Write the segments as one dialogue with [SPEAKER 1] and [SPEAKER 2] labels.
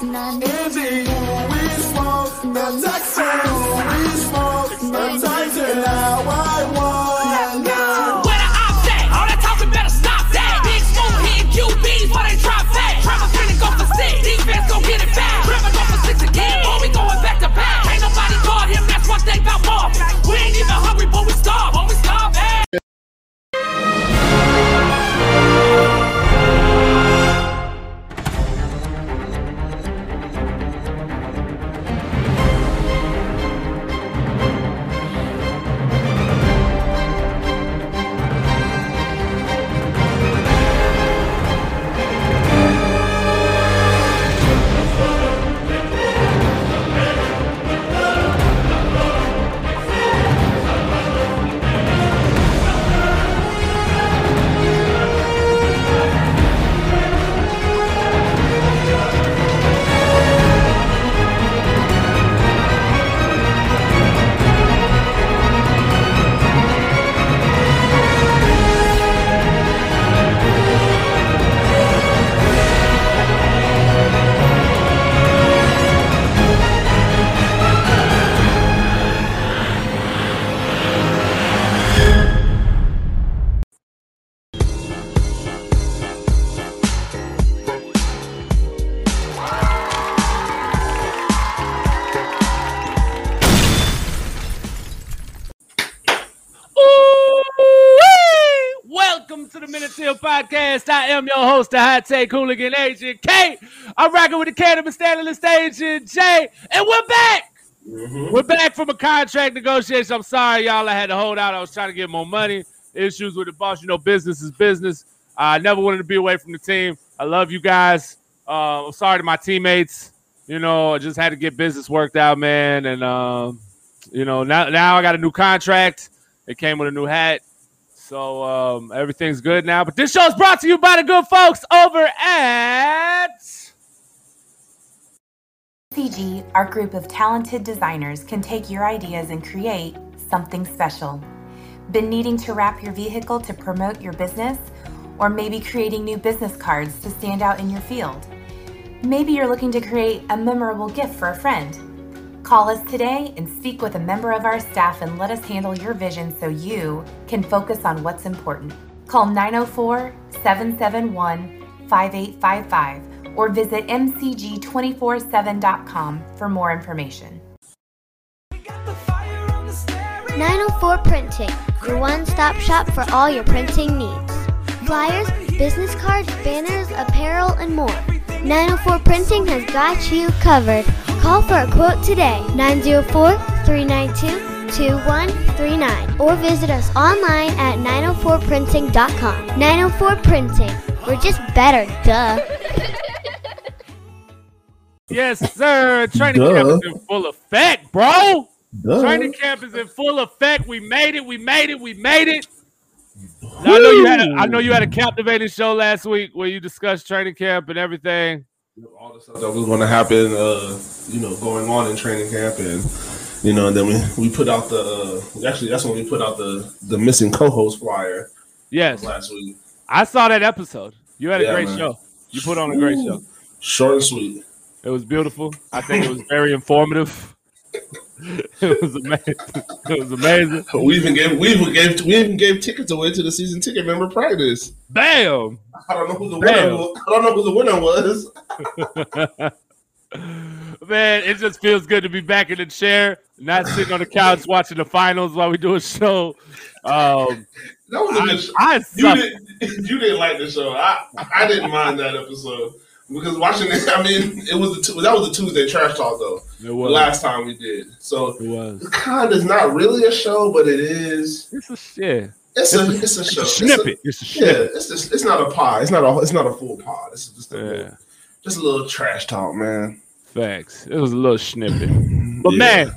[SPEAKER 1] smoke. Angie, we smoke. The Texans, we smoke. The now
[SPEAKER 2] Podcast. I am your host, the Hot Take Hooligan Agent K. I'm rocking with the Cannabis Analyst Agent Jay, and we're back. We're back from a contract negotiation. I'm sorry, y'all. I had to hold out. I was trying to get more money. Issues with the boss. You know, business is business. I never wanted to be away from the team. I love you guys. Uh, I'm sorry to my teammates. You know, I just had to get business worked out, man. And um, you know, now now I got a new contract. It came with a new hat. So um, everything's good now. But this show is brought to you by the good folks over at
[SPEAKER 3] CG, our group of talented designers can take your ideas and create something special. Been needing to wrap your vehicle to promote your business? Or maybe creating new business cards to stand out in your field? Maybe you're looking to create a memorable gift for a friend. Call us today and speak with a member of our staff and let us handle your vision so you can focus on what's important. Call 904 771 5855 or visit mcg247.com for more information.
[SPEAKER 4] 904 Printing, your one stop shop for all your printing needs. Flyers, business cards, banners, apparel, and more. 904 Printing has got you covered. Call for a quote today 904 392 2139 or visit us online at 904printing.com. 904 Printing, we're just better, duh.
[SPEAKER 2] Yes, sir. Training
[SPEAKER 5] Duh.
[SPEAKER 2] camp is in full effect, bro.
[SPEAKER 5] Duh.
[SPEAKER 2] Training camp is in full effect. We made it. We made it. We made it. Now, I know you had. A, I know you had a captivating show last week where you discussed training camp and everything.
[SPEAKER 5] all the stuff that was going to happen, uh, you know, going on in training camp, and you know, and then we, we put out the uh, actually that's when we put out the the missing co-host flyer
[SPEAKER 2] Yes,
[SPEAKER 5] last week.
[SPEAKER 2] I saw that episode. You had a
[SPEAKER 5] Yeah,
[SPEAKER 2] great
[SPEAKER 5] man.
[SPEAKER 2] show. You put on a great
[SPEAKER 5] Ooh.
[SPEAKER 2] show.
[SPEAKER 5] Short and sweet.
[SPEAKER 2] It was beautiful. I think it was very informative. it was amazing. It was amazing.
[SPEAKER 5] We even gave we even gave we even gave tickets away to the season ticket member practice.
[SPEAKER 2] Bam.
[SPEAKER 5] I don't know who the
[SPEAKER 2] Damn.
[SPEAKER 5] winner. Was. I don't know who the winner was.
[SPEAKER 2] Man, it just feels good to be back in the chair, not sitting on the couch watching the finals while we do a show. Um,
[SPEAKER 5] That was a
[SPEAKER 2] I,
[SPEAKER 5] good. Show.
[SPEAKER 2] I
[SPEAKER 5] You didn't you didn't like the show. I I didn't mind that episode because watching it. I mean, it was the, that was the Tuesday trash talk though.
[SPEAKER 2] It
[SPEAKER 5] The last time we did. So
[SPEAKER 2] It was.
[SPEAKER 5] kind of not really a show, but it is.
[SPEAKER 2] It's a shit.
[SPEAKER 5] It's a it's a
[SPEAKER 2] It's
[SPEAKER 5] show.
[SPEAKER 2] a
[SPEAKER 5] It's
[SPEAKER 2] snippet. It's a
[SPEAKER 5] a- yeah, it's just, it's not a pod. It's not a it's not a full pod. It's just a
[SPEAKER 2] Yeah.
[SPEAKER 5] little, just a little trash talk, man.
[SPEAKER 2] Facts. It was a little snippet. But
[SPEAKER 5] Yeah.
[SPEAKER 2] man,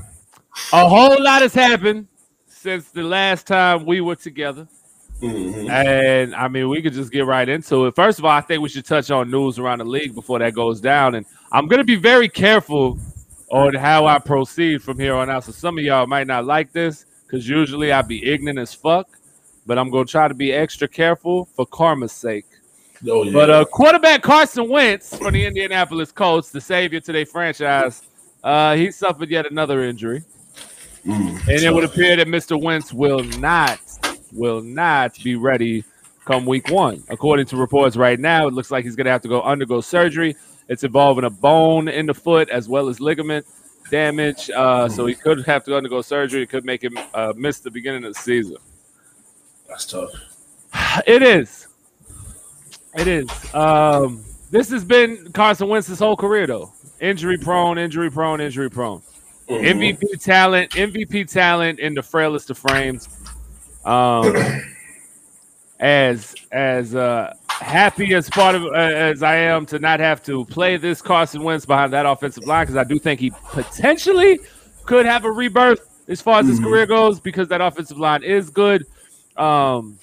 [SPEAKER 2] a whole lot has happened since the last time we were together.
[SPEAKER 5] Mhm.
[SPEAKER 2] And I mean, we could just get right into it. First of all, I think we should touch on news around the league before that goes down. And I'm going to be very careful on how I proceed from here on out. So some of y'all might not like this because usually I be ignorant as fuck, but I'm going to try to be extra careful for karma's sake.
[SPEAKER 5] Oh yeah.
[SPEAKER 2] But uh, quarterback Carson Wentz from the Indianapolis Colts, the savior to their franchise, uh, he suffered yet another injury,
[SPEAKER 5] Mm,
[SPEAKER 2] and it would appear that Mr. Wentz will not will not be ready come week one. According to reports right now, it looks like he's going to have to go undergo surgery. It's involving a bone in the foot as well as ligament damage, uh, so he could have to undergo surgery. It could make him uh, miss the beginning of the season.
[SPEAKER 5] that's tough.
[SPEAKER 2] It is. It is. Um, this has been Carson Wentz's whole career, though. Injury prone, injury prone, injury prone.
[SPEAKER 5] Mhm.
[SPEAKER 2] MVP talent, MVP talent in the frailest of frames. Um, as as uh, happy as part of uh, as I am to not have to play this Carson Wentz behind that offensive line because I do think he potentially could have a rebirth as far as his
[SPEAKER 5] Mhm.
[SPEAKER 2] career goes because that offensive line is good. Um,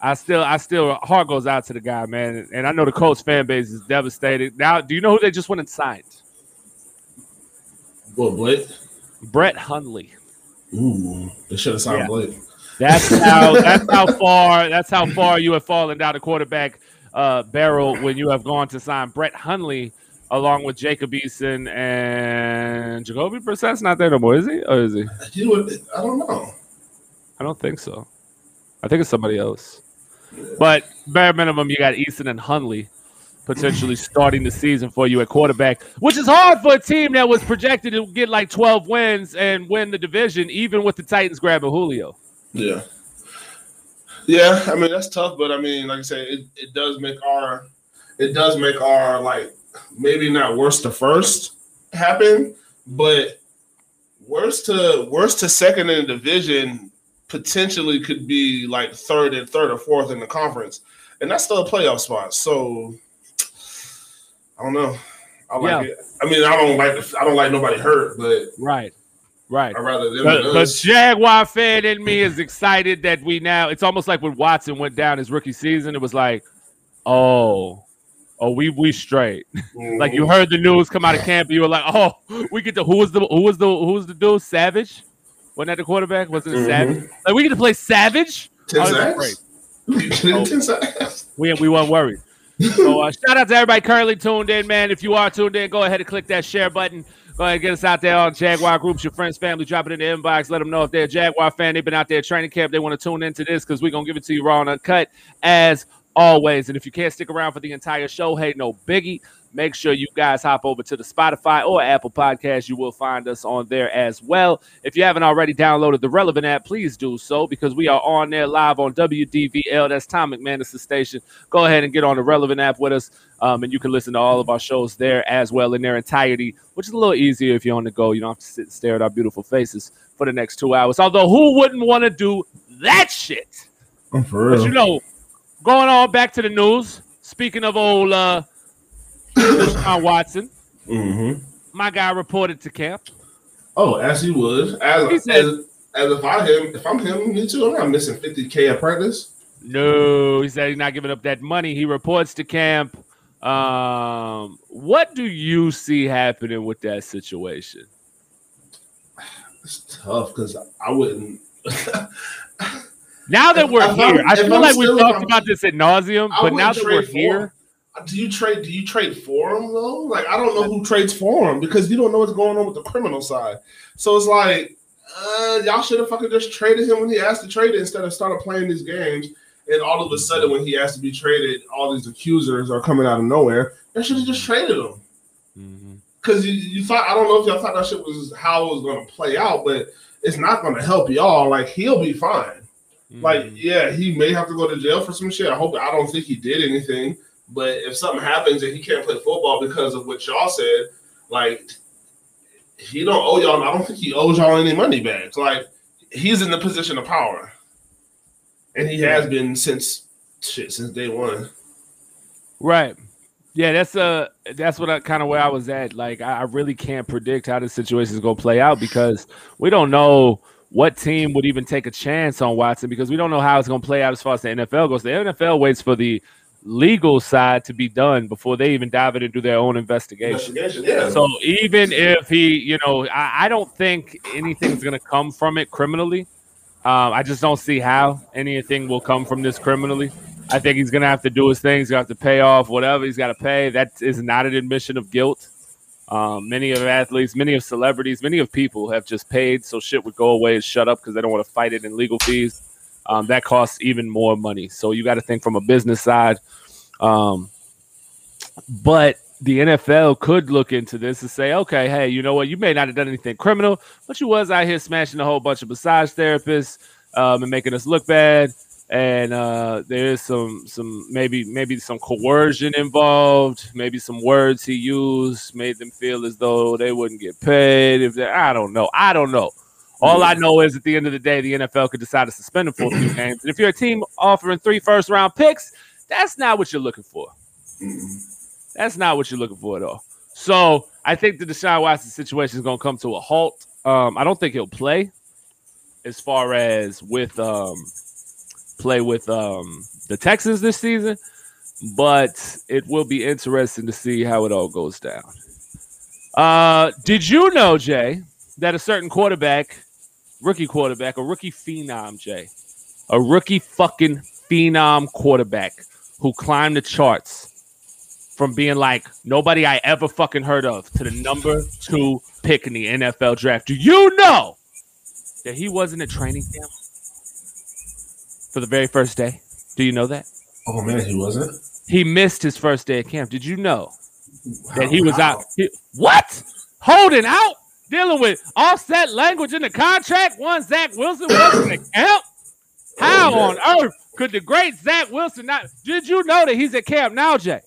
[SPEAKER 2] I still, I still, heart goes out to the guy, man, and I know the Colts fan base is devastated. Now, do you know who they just went and signed?
[SPEAKER 5] What Blake?
[SPEAKER 2] Brett Hundley.
[SPEAKER 5] Ooh, they should have signed
[SPEAKER 2] Yeah.
[SPEAKER 5] Blake.
[SPEAKER 2] That's how. that's how far. That's how far you have fallen down the quarterback uh, barrel when you have gone to sign Brett Hundley along with Jacob Eason and Jacoby Brissett's not there no more, is he? Or is he?
[SPEAKER 5] I don't know.
[SPEAKER 2] I don't think so. I think it's somebody else. But bare minimum, you got Eason and Hundley potentially starting the season for you at quarterback, which is hard for a team that was projected to get like 12 wins and win the division, even with the Titans grabbing Julio.
[SPEAKER 5] Yeah. Yeah, I mean that's tough, but I mean, like I said, it, it does make our it does make our like maybe not worst to first happen, but worst to worst to second in the division potentially could be like third and third or fourth in the conference, and that's still a playoff spot. So I don't know. I like
[SPEAKER 2] Yeah.
[SPEAKER 5] it. I mean, I don't like I don't like nobody hurt, but
[SPEAKER 2] Right. Right.
[SPEAKER 5] I'd rather them
[SPEAKER 2] the. Jaguar fan in me is excited that we now. It's almost like when Watson went down his rookie season. It was like, oh, oh, we we straight. Like you heard the news come out of camp, you were like, oh, we get to who was the who was the who was the dude? Savage? Wasn't that the quarterback? Wasn't it
[SPEAKER 5] Mhm.
[SPEAKER 2] Savage? Like we get to play Savage. Oh, that's
[SPEAKER 5] sacks? Ten sacks?
[SPEAKER 2] We we weren't worried. So uh, shout out to everybody currently tuned in, man. If you are tuned in, go ahead and click that share button. Go ahead get us out there on Jaguar groups, your friends, family. Drop it in the inbox. Let them know if they're a Jaguar fan. They've been out there training camp. They want to tune into this because we're gonna give it to you raw and uncut as always. And if you can't stick around for the entire show, hey, no biggie. Make sure you guys hop over to the Spotify or Apple Podcast. You will find us on there as well. If you haven't already downloaded the Relevnt app, please do so because we are on there live on WDVL. That's Tom McManus' station. Go ahead and get on the Relevnt app with us, um, and you can listen to all of our shows there as well in their entirety, which is a little easier if you're on the go. You don't have to sit and stare at our beautiful faces for the next two hours. Although, who wouldn't want to do that shit?
[SPEAKER 5] I'm for
[SPEAKER 2] But you know, going on back to the news. Speaking of old uh, Deshaun Watson,
[SPEAKER 5] Mm-hmm.
[SPEAKER 2] my guy reported to camp.
[SPEAKER 5] Oh, as he was. As,
[SPEAKER 2] He said-
[SPEAKER 5] as, as if I him, if I'm him, me too. I'm not missing 50k at practice.
[SPEAKER 2] No, he said he's not giving up that money. He reports to camp. Um, what do you see happening with that situation?
[SPEAKER 5] It's tough because I wouldn't.
[SPEAKER 2] Now that we're
[SPEAKER 5] if
[SPEAKER 2] here, I
[SPEAKER 5] if
[SPEAKER 2] feel
[SPEAKER 5] I'm
[SPEAKER 2] like we've talked
[SPEAKER 5] I'm-
[SPEAKER 2] about this at nauseum, but now that we're here.
[SPEAKER 5] Do you trade? Do you trade for him though? Like I don't know who trades for him because you don't know what's going on with the criminal side. So it's like uh, y'all should have fucking just traded him when he asked to trade it instead of started playing these games. And all of a sudden, when he asked to be traded, all these accusers are coming out of nowhere. They should have just traded him.
[SPEAKER 2] Mm-hmm.
[SPEAKER 5] because you, you thought I don't know if y'all thought that shit was how it was going to play out, but it's not going to help y'all. Like he'll be fine.
[SPEAKER 2] Mm-hmm.
[SPEAKER 5] Like yeah, he may have to go to jail for some shit. I hope I don't think he did anything, but if something happens and he can't play football because of what y'all said, like he don't owe y'all. I don't think he owes y'all any money back. Like he's in the position of power, and he has been since shit since day one.
[SPEAKER 2] Right. Yeah, that's uh that's what I kind of where I was at. Like I, I really can't predict how this situation is gonna play out because we don't know what team would even take a chance on Watson because we don't know how it's gonna play out as far as the NFL goes. The NFL waits for the legal side to be done before they even dive in and do their own investigation.
[SPEAKER 5] Investigation, yeah.
[SPEAKER 2] So even if he, you know, I, I don't think anything's gonna come from it criminally. Um, I just don't see how anything will come from this criminally. I think he's gonna have to do his thing. He's gonna have to pay off whatever he's got to pay. That is not an admission of guilt. Um, many of athletes, many of celebrities, many of people have just paid so shit would go away and shut up because they don't want to fight it in legal fees. Um, that costs even more money. So you got to think from a business side. Um, but the NFL could look into this and say, okay, hey, you know what? You may not have done anything criminal, but you was out here smashing a whole bunch of massage therapists um, and making us look bad. And uh, there is some, some maybe, maybe some coercion involved. Maybe some words he used made them feel as though they wouldn't get paid. If they, I don't know, I don't know. All I know is at the end of the day, the NFL could decide to suspend him for a few games. And if you're a team offering three first round picks, that's not what you're looking for. That's not what you're looking for at all. So I think the Deshaun Watson situation is going to come to a halt. Um, I don't think he'll play as far as with um, play with um, the Texans this season, but it will be interesting to see how it all goes down. Uh, did you know, Jay, that a certain quarterback, rookie quarterback, a rookie phenom, Jay, a rookie fucking phenom quarterback who climbed the charts from being like nobody I ever fucking heard of to the number two pick in the NFL draft. Do you know that he wasn't at training camp for the very first day? Do you know that?
[SPEAKER 5] Oh man, he wasn't.
[SPEAKER 2] He missed his first day of camp. Did you know that he was out? he- what? Holding out? Dealing with offset language in the contract? One Zach Wilson wasn't at camp? How on earth could the great Zach Wilson not? Did you know that he's at camp now, Jay?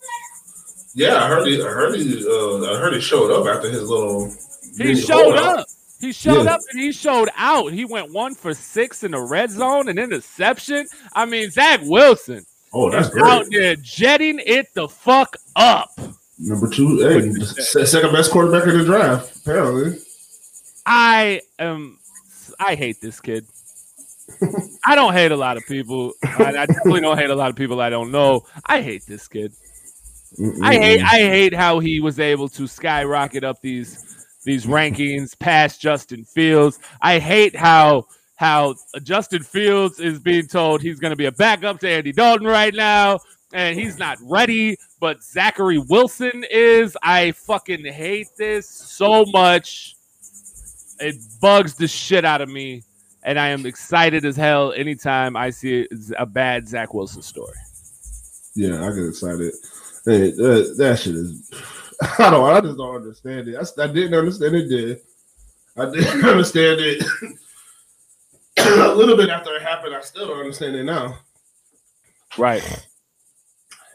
[SPEAKER 5] Yeah, I heard he. I heard he. Uh, I heard he showed up after his little.
[SPEAKER 2] He showed up. He showed
[SPEAKER 5] Yeah.
[SPEAKER 2] up and he showed out. He went one for six in the red zone and interception. I mean, Zach Wilson
[SPEAKER 5] Oh, that's great.
[SPEAKER 2] out there jetting it the fuck up.
[SPEAKER 5] Number two, hey, second best quarterback in the draft, apparently.
[SPEAKER 2] I am. I hate this kid. I don't hate a lot of people. I, I definitely don't hate a lot of people I don't know. I hate this kid. I hate I hate how he was able to skyrocket up these these rankings past Justin Fields. I hate how how Justin Fields is being told he's going to be a backup to Andy Dalton right now and he's not ready, but Zachary Wilson is. I fucking hate this so much. It bugs the shit out of me and I am excited as hell anytime I see a bad Zach Wilson story.
[SPEAKER 5] Yeah, I get excited. Hey, that, that shit is. I don't. I just don't understand it. I didn't understand it. Did I didn't understand it a little bit after it happened? I still don't understand it now.
[SPEAKER 2] Right.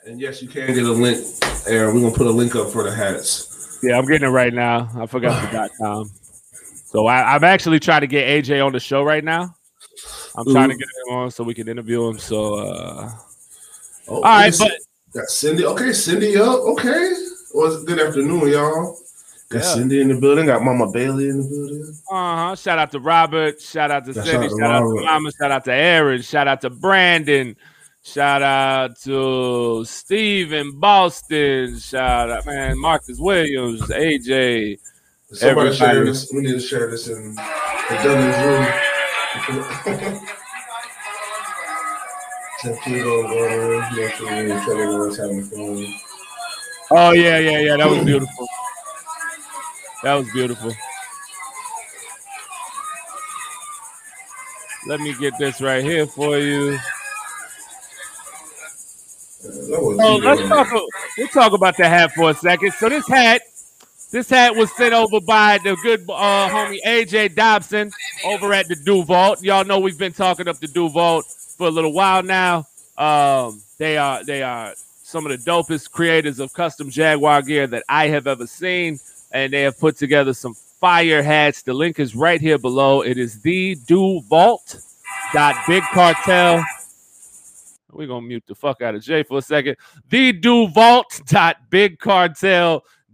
[SPEAKER 5] And yes, you can get a link, Aaron. We're gonna put a link up for the hats.
[SPEAKER 2] Yeah, I'm getting it right now. I forgot the dot com. So I, I'm actually trying to get AJ on the show right now. I'm trying to get him on so we can interview him. So uh
[SPEAKER 5] Oh,
[SPEAKER 2] all right, but
[SPEAKER 5] got Cindy. Okay, Cindy up. Okay. Well, it's good afternoon, y'all. Got
[SPEAKER 2] Yeah.
[SPEAKER 5] Cindy in the building. Got Mama Bailey in the building.
[SPEAKER 2] uh-huh. Shout out to Robert, shout out to Cindy,
[SPEAKER 5] shout out
[SPEAKER 2] shout
[SPEAKER 5] to
[SPEAKER 2] out to Mama, shout out to Aaron, shout out to Brandon, shout out to Steve in Boston, shout out man, Marcus Williams, AJ.
[SPEAKER 5] Somebody share this. We need to share this in the Dungeons room. Ten on water, make sure everyone's having fun.
[SPEAKER 2] Oh yeah, yeah, yeah. That was beautiful. That was beautiful. Let me get this right here for you. Oh, let's talk. We'll talk about the hat for a second. So this hat, this hat was sent over by the good uh, homie AJ Dobson over at the Duvault. Y'all know we've been talking up the Duvault for a little while now. Um, they are they are some of the dopest creators of custom Jaguar gear that I have ever seen, and they have put together some fire hats. The link is right here below. It is the Duvault dot Big Cartel. We're gonna mute the fuck out of Jay for a second. The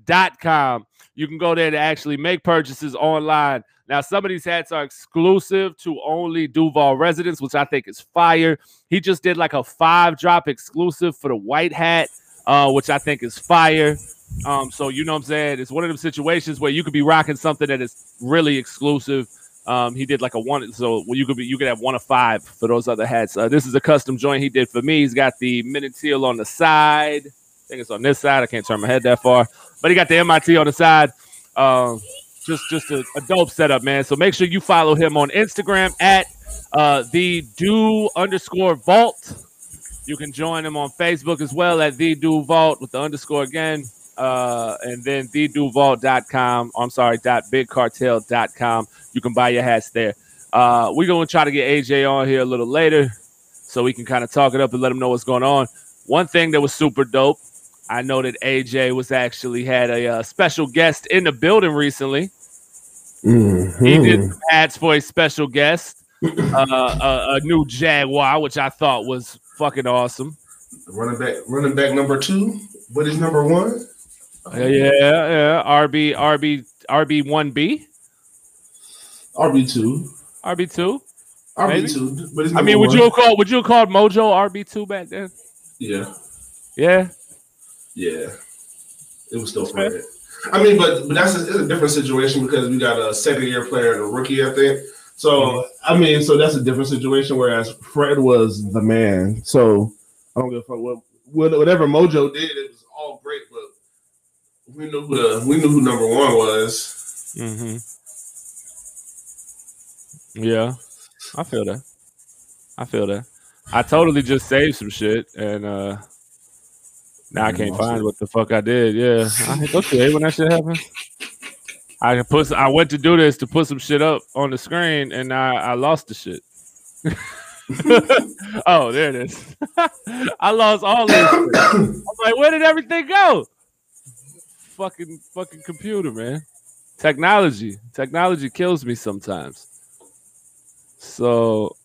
[SPEAKER 2] Duvault.bigcartel.com. You can go there to actually make purchases online. Now, some of these hats are exclusive to only Duval residents, which I think is fire. He just did like a five drop exclusive for the white hat, uh, which I think is fire. Um, so you know what I'm saying? It's one of them situations where you could be rocking something that is really exclusive Um, he did like a one, so you could be you could have one of five for those other hats. Uh, this is a custom joint he did for me. He's got the Men In Teal on the side. Think it's on this side. I can't turn my head that far, but he got the MIT on the side. Um, just just a, a dope setup, man. So make sure you follow him on Instagram at uh, the do underscore vault. You can join him on Facebook as well at the do vault with the underscore again. Uh, and then theduvault.com. I'm sorry, dot bigcartel.com. You can buy your hats there. Uh, we're going to try to get AJ on here a little later so we can kind of talk it up and let him know what's going on. One thing that was super dope, I know that AJ was actually had a uh, special guest in the building recently.
[SPEAKER 5] Mm-hmm.
[SPEAKER 2] He did hats for a special guest, uh, a, a new Jaguar, which I thought was fucking awesome.
[SPEAKER 5] Running back, running back number two. What is number one?
[SPEAKER 2] Yeah, yeah, yeah. RB, RB, RB one B,
[SPEAKER 5] RB two.
[SPEAKER 2] RB two.
[SPEAKER 5] RB two. But
[SPEAKER 2] I mean, would
[SPEAKER 5] one.
[SPEAKER 2] you have called would you have called Mojo RB two back then?
[SPEAKER 5] Yeah,
[SPEAKER 2] Yeah,
[SPEAKER 5] yeah. It was still
[SPEAKER 2] Fair.
[SPEAKER 5] Fred. I mean, but but that's a, it's a different situation because we got a second year player and a rookie, I think. So I mean, so that's a different situation. Whereas Fred was the man. So I don't give a fuck what, what whatever Mojo did. It was all great, but we knew who the we knew who number one was.
[SPEAKER 2] mm-hmm. Yeah, I feel that. I feel that. I totally just saved some shit and uh now I can't find
[SPEAKER 5] it.
[SPEAKER 2] what the fuck I did. Yeah, I hit okay when that shit happened. I put I went to do this to put some shit up on the screen and I, I lost the shit. oh, there it is. I lost all this. shit. I'm like, where did everything go? Fucking fucking computer, man. Technology. Technology kills me sometimes. So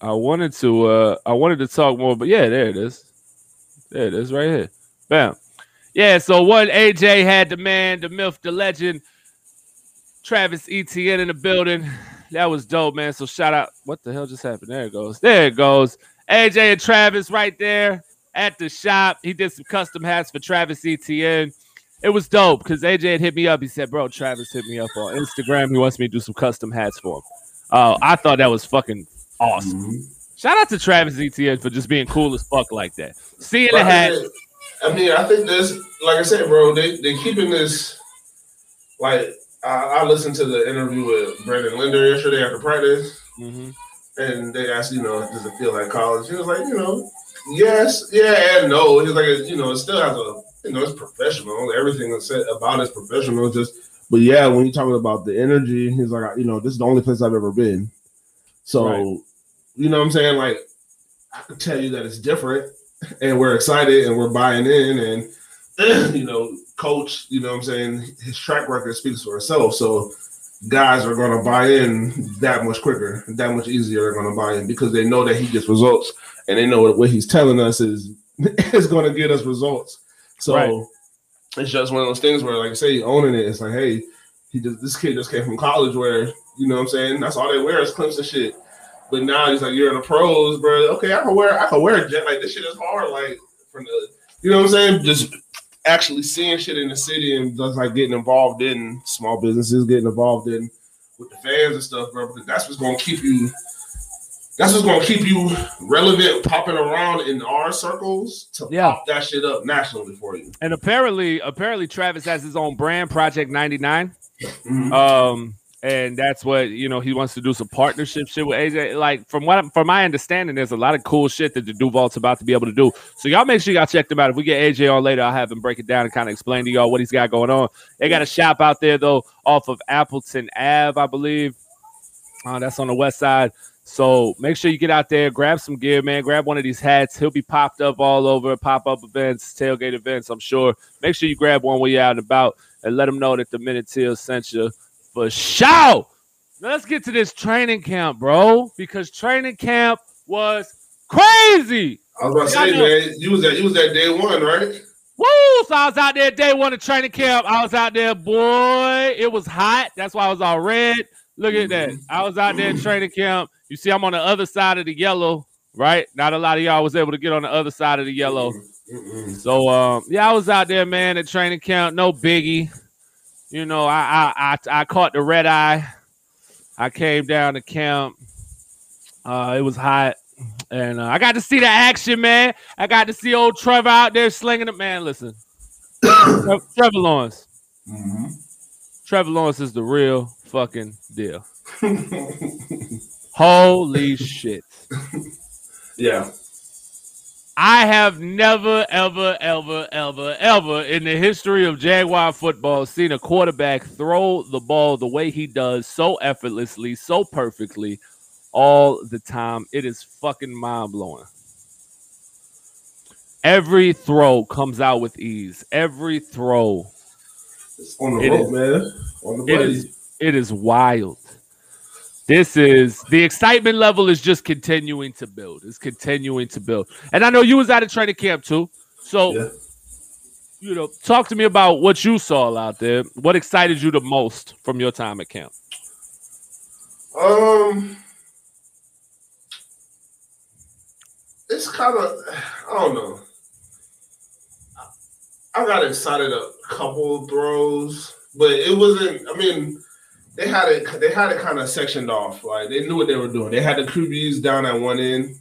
[SPEAKER 2] I wanted to uh I wanted to talk more, but yeah, there it is. There it is right here. Bam. Yeah, so what AJ had the man, the myth, the legend, Travis Etienne in the building. That was dope, man. So shout out. What the hell just happened? There it goes. There it goes. AJ and Travis right there at the shop. He did some custom hats for Travis Etienne. It was dope because AJ had hit me up. He said, Bro, Travis hit me up on Instagram. He wants me to do some custom hats for him. Oh, I thought that was fucking awesome.
[SPEAKER 5] Mhm.
[SPEAKER 2] Shout out to Travis Etienne for just being cool as fuck like that. Seeing the hat.
[SPEAKER 5] I mean, I think this, like I said, bro, they they keeping this. Like I, I listened to the interview with Brandon Linder yesterday after practice,
[SPEAKER 2] Mhm.
[SPEAKER 5] and they asked, you know, does it feel like college? He was like, you know, yes, yeah, and no. He's like, you know, it still has a, you know, it's professional. Everything that's said about it's professional. Just, but yeah, when you're talking about the energy, he's like, you know, this is the only place I've ever been. So,
[SPEAKER 2] Right.
[SPEAKER 5] You know what I'm saying? Like, I can tell you that it's different, and we're excited and we're buying in, and you know, coach, you know what I'm saying? His track record speaks for itself. So guys are gonna buy in that much quicker, that much easier they're gonna buy in because they know that he gets results and they know what, what he's telling us is is gonna get us results. So
[SPEAKER 2] Right.
[SPEAKER 5] it's just one of those things where, like I say, owning it, it's like, hey, he just this kid just came from college where, you know what I'm saying? That's all they wear is Clemson shit. But now he's like, you're in the pros, bro. Okay, I can wear I can wear a jet like this shit is hard, like from the you know what I'm saying? Just actually seeing shit in the city and just like getting involved in small businesses, getting involved in with the fans and stuff, bro. Because that's what's gonna keep you. That's what's gonna keep you relevant, popping around in our circles to
[SPEAKER 2] Yeah.
[SPEAKER 5] pop that shit up nationally for you.
[SPEAKER 2] And apparently, apparently Travis has his own brand, Project 99.
[SPEAKER 5] Mhm.
[SPEAKER 2] Um, and that's what you know he wants to do some partnership shit with AJ. Like from what from my understanding, there's a lot of cool shit that the Duvault's about to be able to do. So y'all make sure y'all check them out. If we get AJ on later, I'll have him break it down and kind of explain to y'all what he's got going on. They got a shop out there though, off of Appleton Ave, I believe. Uh, that's on the west side. So make sure you get out there, grab some gear, man. Grab one of these hats. He'll be popped up all over pop up events, tailgate events. I'm sure. Make sure you grab one when you're out and about, and let them know that the Men In Teal sent you for sure. Now let's get to this training camp, bro, because training camp was crazy.
[SPEAKER 5] I was about to say,
[SPEAKER 2] know.
[SPEAKER 5] man, you was at you was at day one, right?
[SPEAKER 2] Woo! So I was out there day one of training camp. I was out there, boy. It was hot. That's why I was all red. Look at that. Mm-hmm. I was out there in training camp. You see, I'm on the other side of the yellow, right? Not a lot of y'all was able to get on the other side of the yellow.
[SPEAKER 5] Mm-mm.
[SPEAKER 2] So um, yeah, I was out there, man, at training camp. No biggie. You know, I I I, I caught the red eye. I came down to camp. Uh, it was hot, and uh, I got to see the action, man. I got to see old Trevor out there slinging it, man. Listen, Tre- Trevor Lawrence.
[SPEAKER 5] Mhm.
[SPEAKER 2] Trevor Lawrence is the real fucking deal. Holy shit.
[SPEAKER 5] Yeah.
[SPEAKER 2] I have never, ever, ever, ever, ever in the history of Jaguar football seen a quarterback throw the ball the way he does so effortlessly, so perfectly all the time. It is fucking mind blowing. Every throw comes out with ease. Every throw.
[SPEAKER 5] It's on the
[SPEAKER 2] It
[SPEAKER 5] rope,
[SPEAKER 2] is.
[SPEAKER 5] man. On the
[SPEAKER 2] It
[SPEAKER 5] buddy.
[SPEAKER 2] is it is wild. This is the excitement level is just continuing to build. It's continuing to build. And I know you was out of training camp too. So
[SPEAKER 5] Yeah.
[SPEAKER 2] you know, talk to me about what you saw out there. What excited you the most from your time at camp?
[SPEAKER 5] Um, it's kind of I don't know. I got excited a couple throws, but it wasn't. I mean, they had it. They had it kind of sectioned off. Like they knew what they were doing. They had the QBs down at one end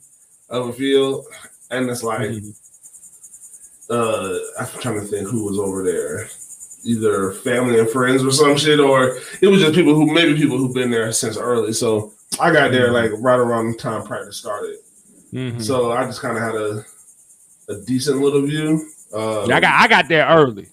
[SPEAKER 5] of a field, and it's like, uh, I'm trying to think who was over there. Either family and friends or some shit, or it was just people who maybe people who've been there since early. So I got there like right around the time practice started.
[SPEAKER 2] Mhm.
[SPEAKER 5] So I just kind of had a a decent little view. Uh,
[SPEAKER 2] I got I got there early.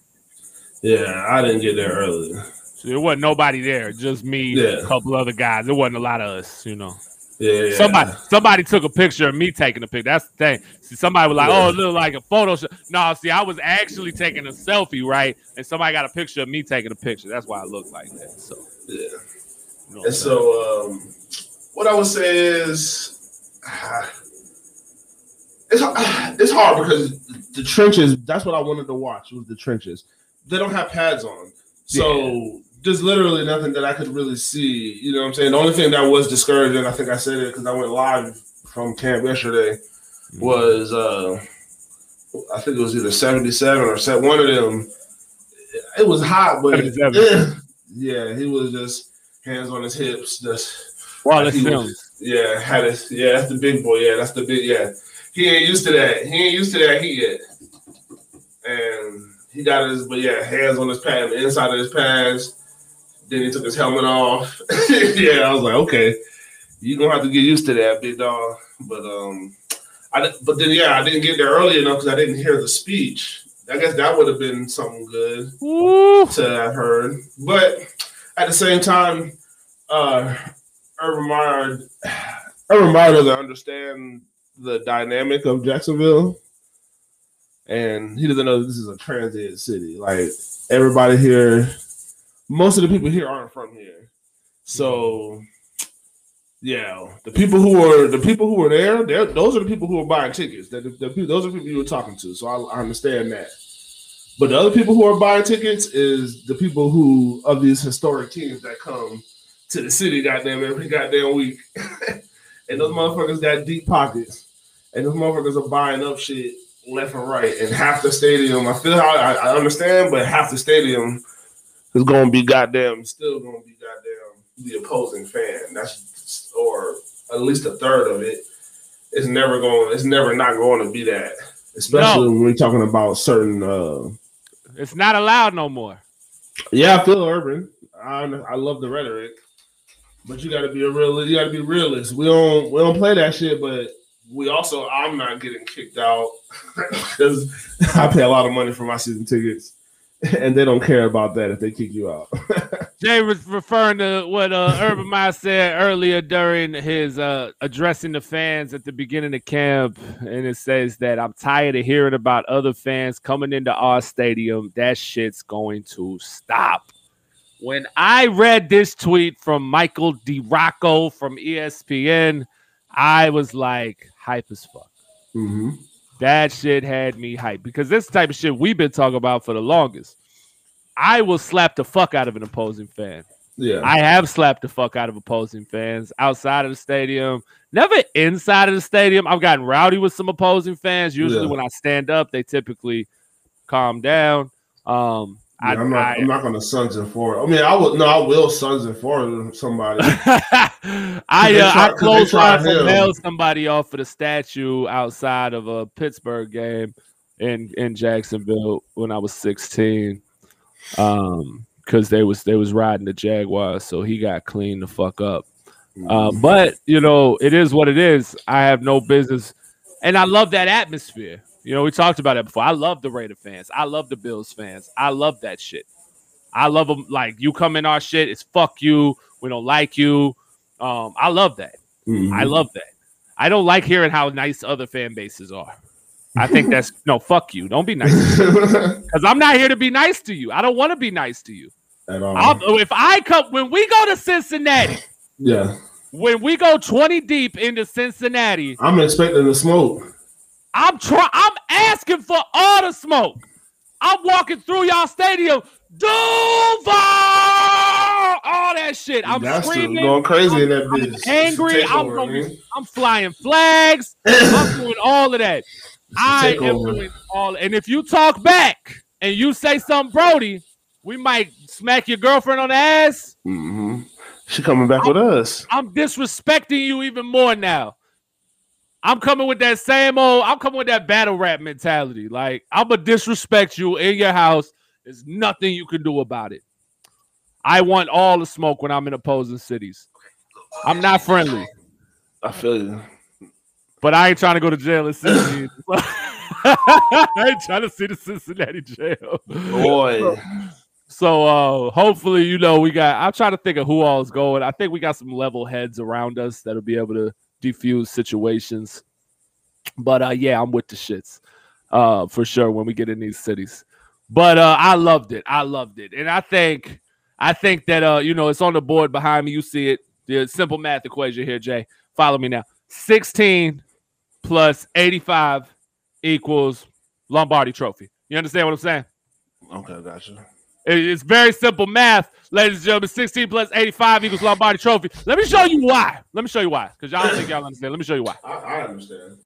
[SPEAKER 5] yeah, I didn't get there early.
[SPEAKER 2] So there wasn't nobody there, just me,
[SPEAKER 5] Yeah.
[SPEAKER 2] a couple other guys. There wasn't a lot of us, you know.
[SPEAKER 5] Yeah, yeah.
[SPEAKER 2] Somebody somebody took a picture of me taking a picture. That's the thing. See, somebody was like,
[SPEAKER 5] Yeah.
[SPEAKER 2] "Oh, it looked like a photo." shoot." No, see, I was actually taking a selfie, right? And somebody got a picture of me taking a picture. That's why I look like that. So,
[SPEAKER 5] Yeah.
[SPEAKER 2] you know
[SPEAKER 5] And so, um, what I would say is, it's it's hard because the trenches. That's what I wanted to watch was the trenches. They don't have pads on, so there's literally nothing that I could really see. You know what I'm saying? The only thing that was discouraging, I think I said it because I went live from camp yesterday, was uh, I think it was either 77 or set one of them. It was hot, but
[SPEAKER 2] 77.
[SPEAKER 5] yeah, he was just hands on his hips, just
[SPEAKER 2] Wallace
[SPEAKER 5] he was- yeah, had his yeah, that's the big boy. Yeah, that's the big yeah. He ain't used to that. He ain't used to that heat yet. And he got his but yeah, hands on his pad, the inside of his pads. Then he took his helmet off. yeah, I was like, okay, you gonna have to get used to that, big dog. But um, I but then yeah, I didn't get there early enough because I didn't hear the speech. I guess that would have been something good
[SPEAKER 2] Woo.
[SPEAKER 5] to have heard. But at the same time, uh Urban Meyer Urban Meyer doesn't understand the dynamic of Jacksonville. And he doesn't know this is a transit city. Like everybody here, most of the people here aren't from here. So yeah, the people who were the people who were there, those are the people who are buying tickets. That the, the, those are the people you were talking to. So I, I understand that. But the other people who are buying tickets is the people who of these historic teams that come to the city, goddamn every goddamn week. and those motherfuckers got deep pockets, and those motherfuckers are buying up shit left and right. And half the stadium, I feel how I, I understand, but half the stadium is going to be goddamn still going to be goddamn the opposing fan. That's or at least a third of it. It's never going. It's never not going to be that. Especially when we're talking about certain. uh
[SPEAKER 2] It's not allowed no more.
[SPEAKER 5] Yeah, I feel urban. I I love the rhetoric, but you got to be a real. You got to be realist. We don't we don't play that shit, but we also I'm not getting kicked out because I pay a lot of money for my season tickets, and they don't care about that if they kick you out.
[SPEAKER 2] Jay was referring to what uh, Urban Meyer said earlier during his uh, addressing the fans at the beginning of camp, and it says that I'm tired of hearing about other fans coming into our stadium. That shit's going to stop. When I read this tweet from Michael DiRocco from ESPN, I was like hype as fuck.
[SPEAKER 5] mm-hmm.
[SPEAKER 2] That shit had me hyped because this type of shit we've been talking about for the longest. I will slap the fuck out of an opposing fan.
[SPEAKER 5] Yeah,
[SPEAKER 2] I have slapped the fuck out of opposing fans outside of the stadium, never inside of the stadium. I've gotten rowdy with some opposing fans. Usually,
[SPEAKER 5] Yeah.
[SPEAKER 2] when I stand up, they typically calm down. Um, I,
[SPEAKER 5] I'm not.
[SPEAKER 2] I,
[SPEAKER 5] I'm not gonna Suns and four. I mean, I would. No, I will Suns and four somebody.
[SPEAKER 2] I uh,
[SPEAKER 5] try-
[SPEAKER 2] I
[SPEAKER 5] 'cause they
[SPEAKER 2] closed
[SPEAKER 5] tried
[SPEAKER 2] line
[SPEAKER 5] him.
[SPEAKER 2] held somebody off of the statue outside of a Pittsburgh game in in Jacksonville when I was 16. Um, because they was they was riding the Jaguars, so he got cleaned the fuck up. Uh, but you know, it is what it is. I have no business, and I love that atmosphere. You know, we talked about it before. I love the Raider fans. I love the Bills fans. I love that shit. I love them. Like you come in our shit, it's fuck you. We don't like you. Um, I love that.
[SPEAKER 5] Mhm.
[SPEAKER 2] I love that. I don't like hearing how nice other fan bases are. I think that's no fuck you. Don't be nice because I'm not here to be nice to you. I don't want to be nice to you.
[SPEAKER 5] At all.
[SPEAKER 2] I'll, if I come when we go to Cincinnati,
[SPEAKER 5] yeah,
[SPEAKER 2] when we go 20 deep into Cincinnati,
[SPEAKER 5] I'm expecting the smoke.
[SPEAKER 2] I'm trying. I'm asking for all the smoke. I'm walking through y'all stadium, Duval, all that shit. I'm
[SPEAKER 5] That's
[SPEAKER 2] screaming.
[SPEAKER 5] going crazy in that
[SPEAKER 2] I'm angry. I'm,
[SPEAKER 5] man.
[SPEAKER 2] I'm flying flags. I'm doing all of that. I am doing all. And if you talk back and you say something, Brody, we might smack your girlfriend on the ass.
[SPEAKER 5] Mhm. She coming back with us.
[SPEAKER 2] I'm disrespecting you even more now. I'm coming with that same old, I'm coming with that battle rap mentality. Like, I'm gonna disrespect you in your house. There's nothing you can do about it. I want all the smoke when I'm in opposing cities. I'm not friendly,
[SPEAKER 5] I feel you.
[SPEAKER 2] but I ain't trying to go to jail in Cincinnati. I ain't trying to see the Cincinnati jail.
[SPEAKER 5] Boy,
[SPEAKER 2] So uh hopefully, you know, we got I'm trying to think of who all is going. I think we got some level heads around us that'll be able to defuse situations. But uh yeah, I'm with the shits. Uh for sure when we get in these cities. But uh I loved it. I loved it. And I think I think that uh you know it's on the board behind me. You see it. The simple math equation here, Jay. Follow me now. 16 plus 85 equals Lombardi trophy. You understand what I'm saying?
[SPEAKER 5] okay, gotcha.
[SPEAKER 2] It- It's very simple math, ladies and gentlemen. 16 plus 85 equals Lombardi Trophy. Let me show you why. Let me show you why. Because y'all don't think y'all understand. Let me show you why.
[SPEAKER 5] I, I understand.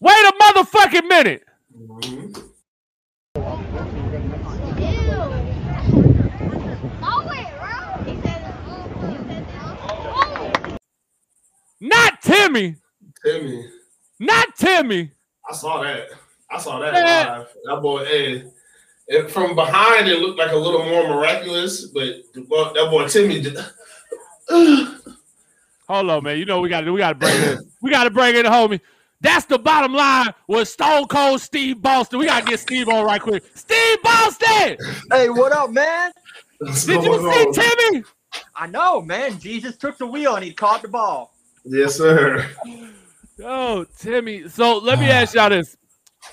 [SPEAKER 2] Wait a motherfucking minute.
[SPEAKER 5] Mhm.
[SPEAKER 2] Not Timmy.
[SPEAKER 5] Timmy,
[SPEAKER 2] Not Timmy.
[SPEAKER 5] I saw that. I saw that
[SPEAKER 2] Yeah.
[SPEAKER 5] live. That boy, hey, it, from behind it looked like a little more miraculous, but boy- that boy Timmy did.
[SPEAKER 2] Hold on, man. You know we got to we got to bring it. We got to bring it, homie. That's the bottom line with Stone Cold Steve Boston. We got to get Steve on right quick. Steve Boston.
[SPEAKER 6] Hey, what up, man?
[SPEAKER 5] What's
[SPEAKER 2] Did you
[SPEAKER 5] going
[SPEAKER 2] see
[SPEAKER 5] on?
[SPEAKER 2] Timmy?
[SPEAKER 6] I know, man. Jesus took the wheel and he caught the ball.
[SPEAKER 5] Yes, sir.
[SPEAKER 2] Oh, Timmy. So let me ask y'all this,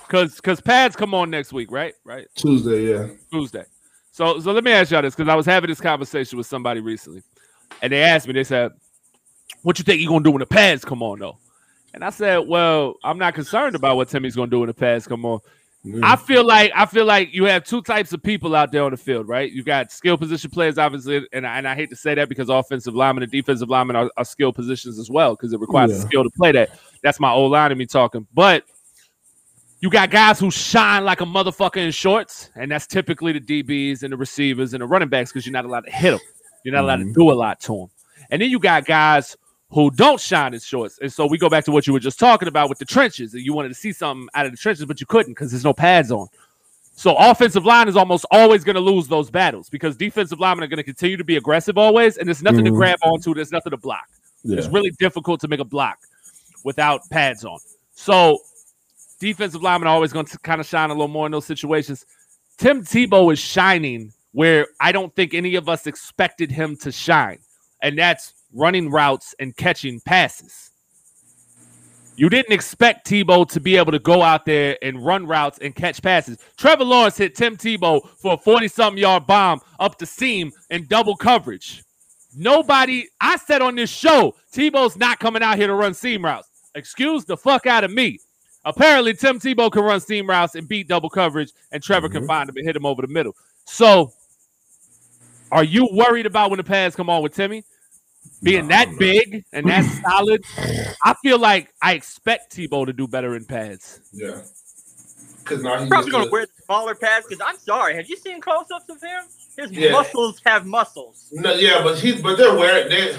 [SPEAKER 2] because because pads come on next week, right? Right.
[SPEAKER 5] Tuesday, yeah.
[SPEAKER 2] Tuesday. So so let me ask y'all this because I was having this conversation with somebody recently, and they asked me, they said, "What you think you're gonna do when the pads come on, though?" And I said, "Well, I'm not concerned about what Timmy's gonna do when the pads come on. I feel like I feel like you have two types of people out there on the field, right? You got skill position players, obviously, and I, and I hate to say that because offensive linemen and defensive linemen are, are skill positions as well because it requires
[SPEAKER 5] Yeah.
[SPEAKER 2] skill to play that. That's my old line of me talking, but you got guys who shine like a motherfucker in shorts, and that's typically the DBs and the receivers and the running backs because you're not allowed to hit them. You're not allowed to mm-hmm. do a lot to them. And then you got guys who don't shine in shorts. And so we go back to what you were just talking about with the trenches. And you wanted to see something out of the trenches, but you couldn't because there's no pads on. So offensive line is almost always going to lose those battles because defensive linemen are going to continue to be aggressive always, and there's nothing to
[SPEAKER 5] Mhm.
[SPEAKER 2] grab onto. There's nothing to block. It's really difficult to make a block without pads on. So defensive linemen are always going to kind of shine a little more in those situations. Tim Tebow is shining where I don't think any of us expected him to shine, and that's running routes and catching passes. You didn't expect Tebow to be able to go out there and run routes and catch passes. Trevor Lawrence hit Tim Tebow for a 40 something yard bomb up the seam in double coverage. Nobody, I said on this show, Tebow's not coming out here to run seam routes. Excuse the fuck out of me. Apparently, Tim Tebow can run seam routes and beat double coverage, and Trevor can mm-hmm. find him and hit him over the middle. So, are you worried about when the pads come on with Timmy? Being
[SPEAKER 5] No,
[SPEAKER 2] that
[SPEAKER 5] no.
[SPEAKER 2] big and that solid, I feel like I expect Tebow to do better in pads.
[SPEAKER 5] Yeah. Because now he's
[SPEAKER 6] Probably gonna wear the smaller pads because I'm sorry. Have you seen close-ups of him? His
[SPEAKER 5] Yeah.
[SPEAKER 6] muscles have muscles.
[SPEAKER 5] No, yeah, but he, but they're wearing they,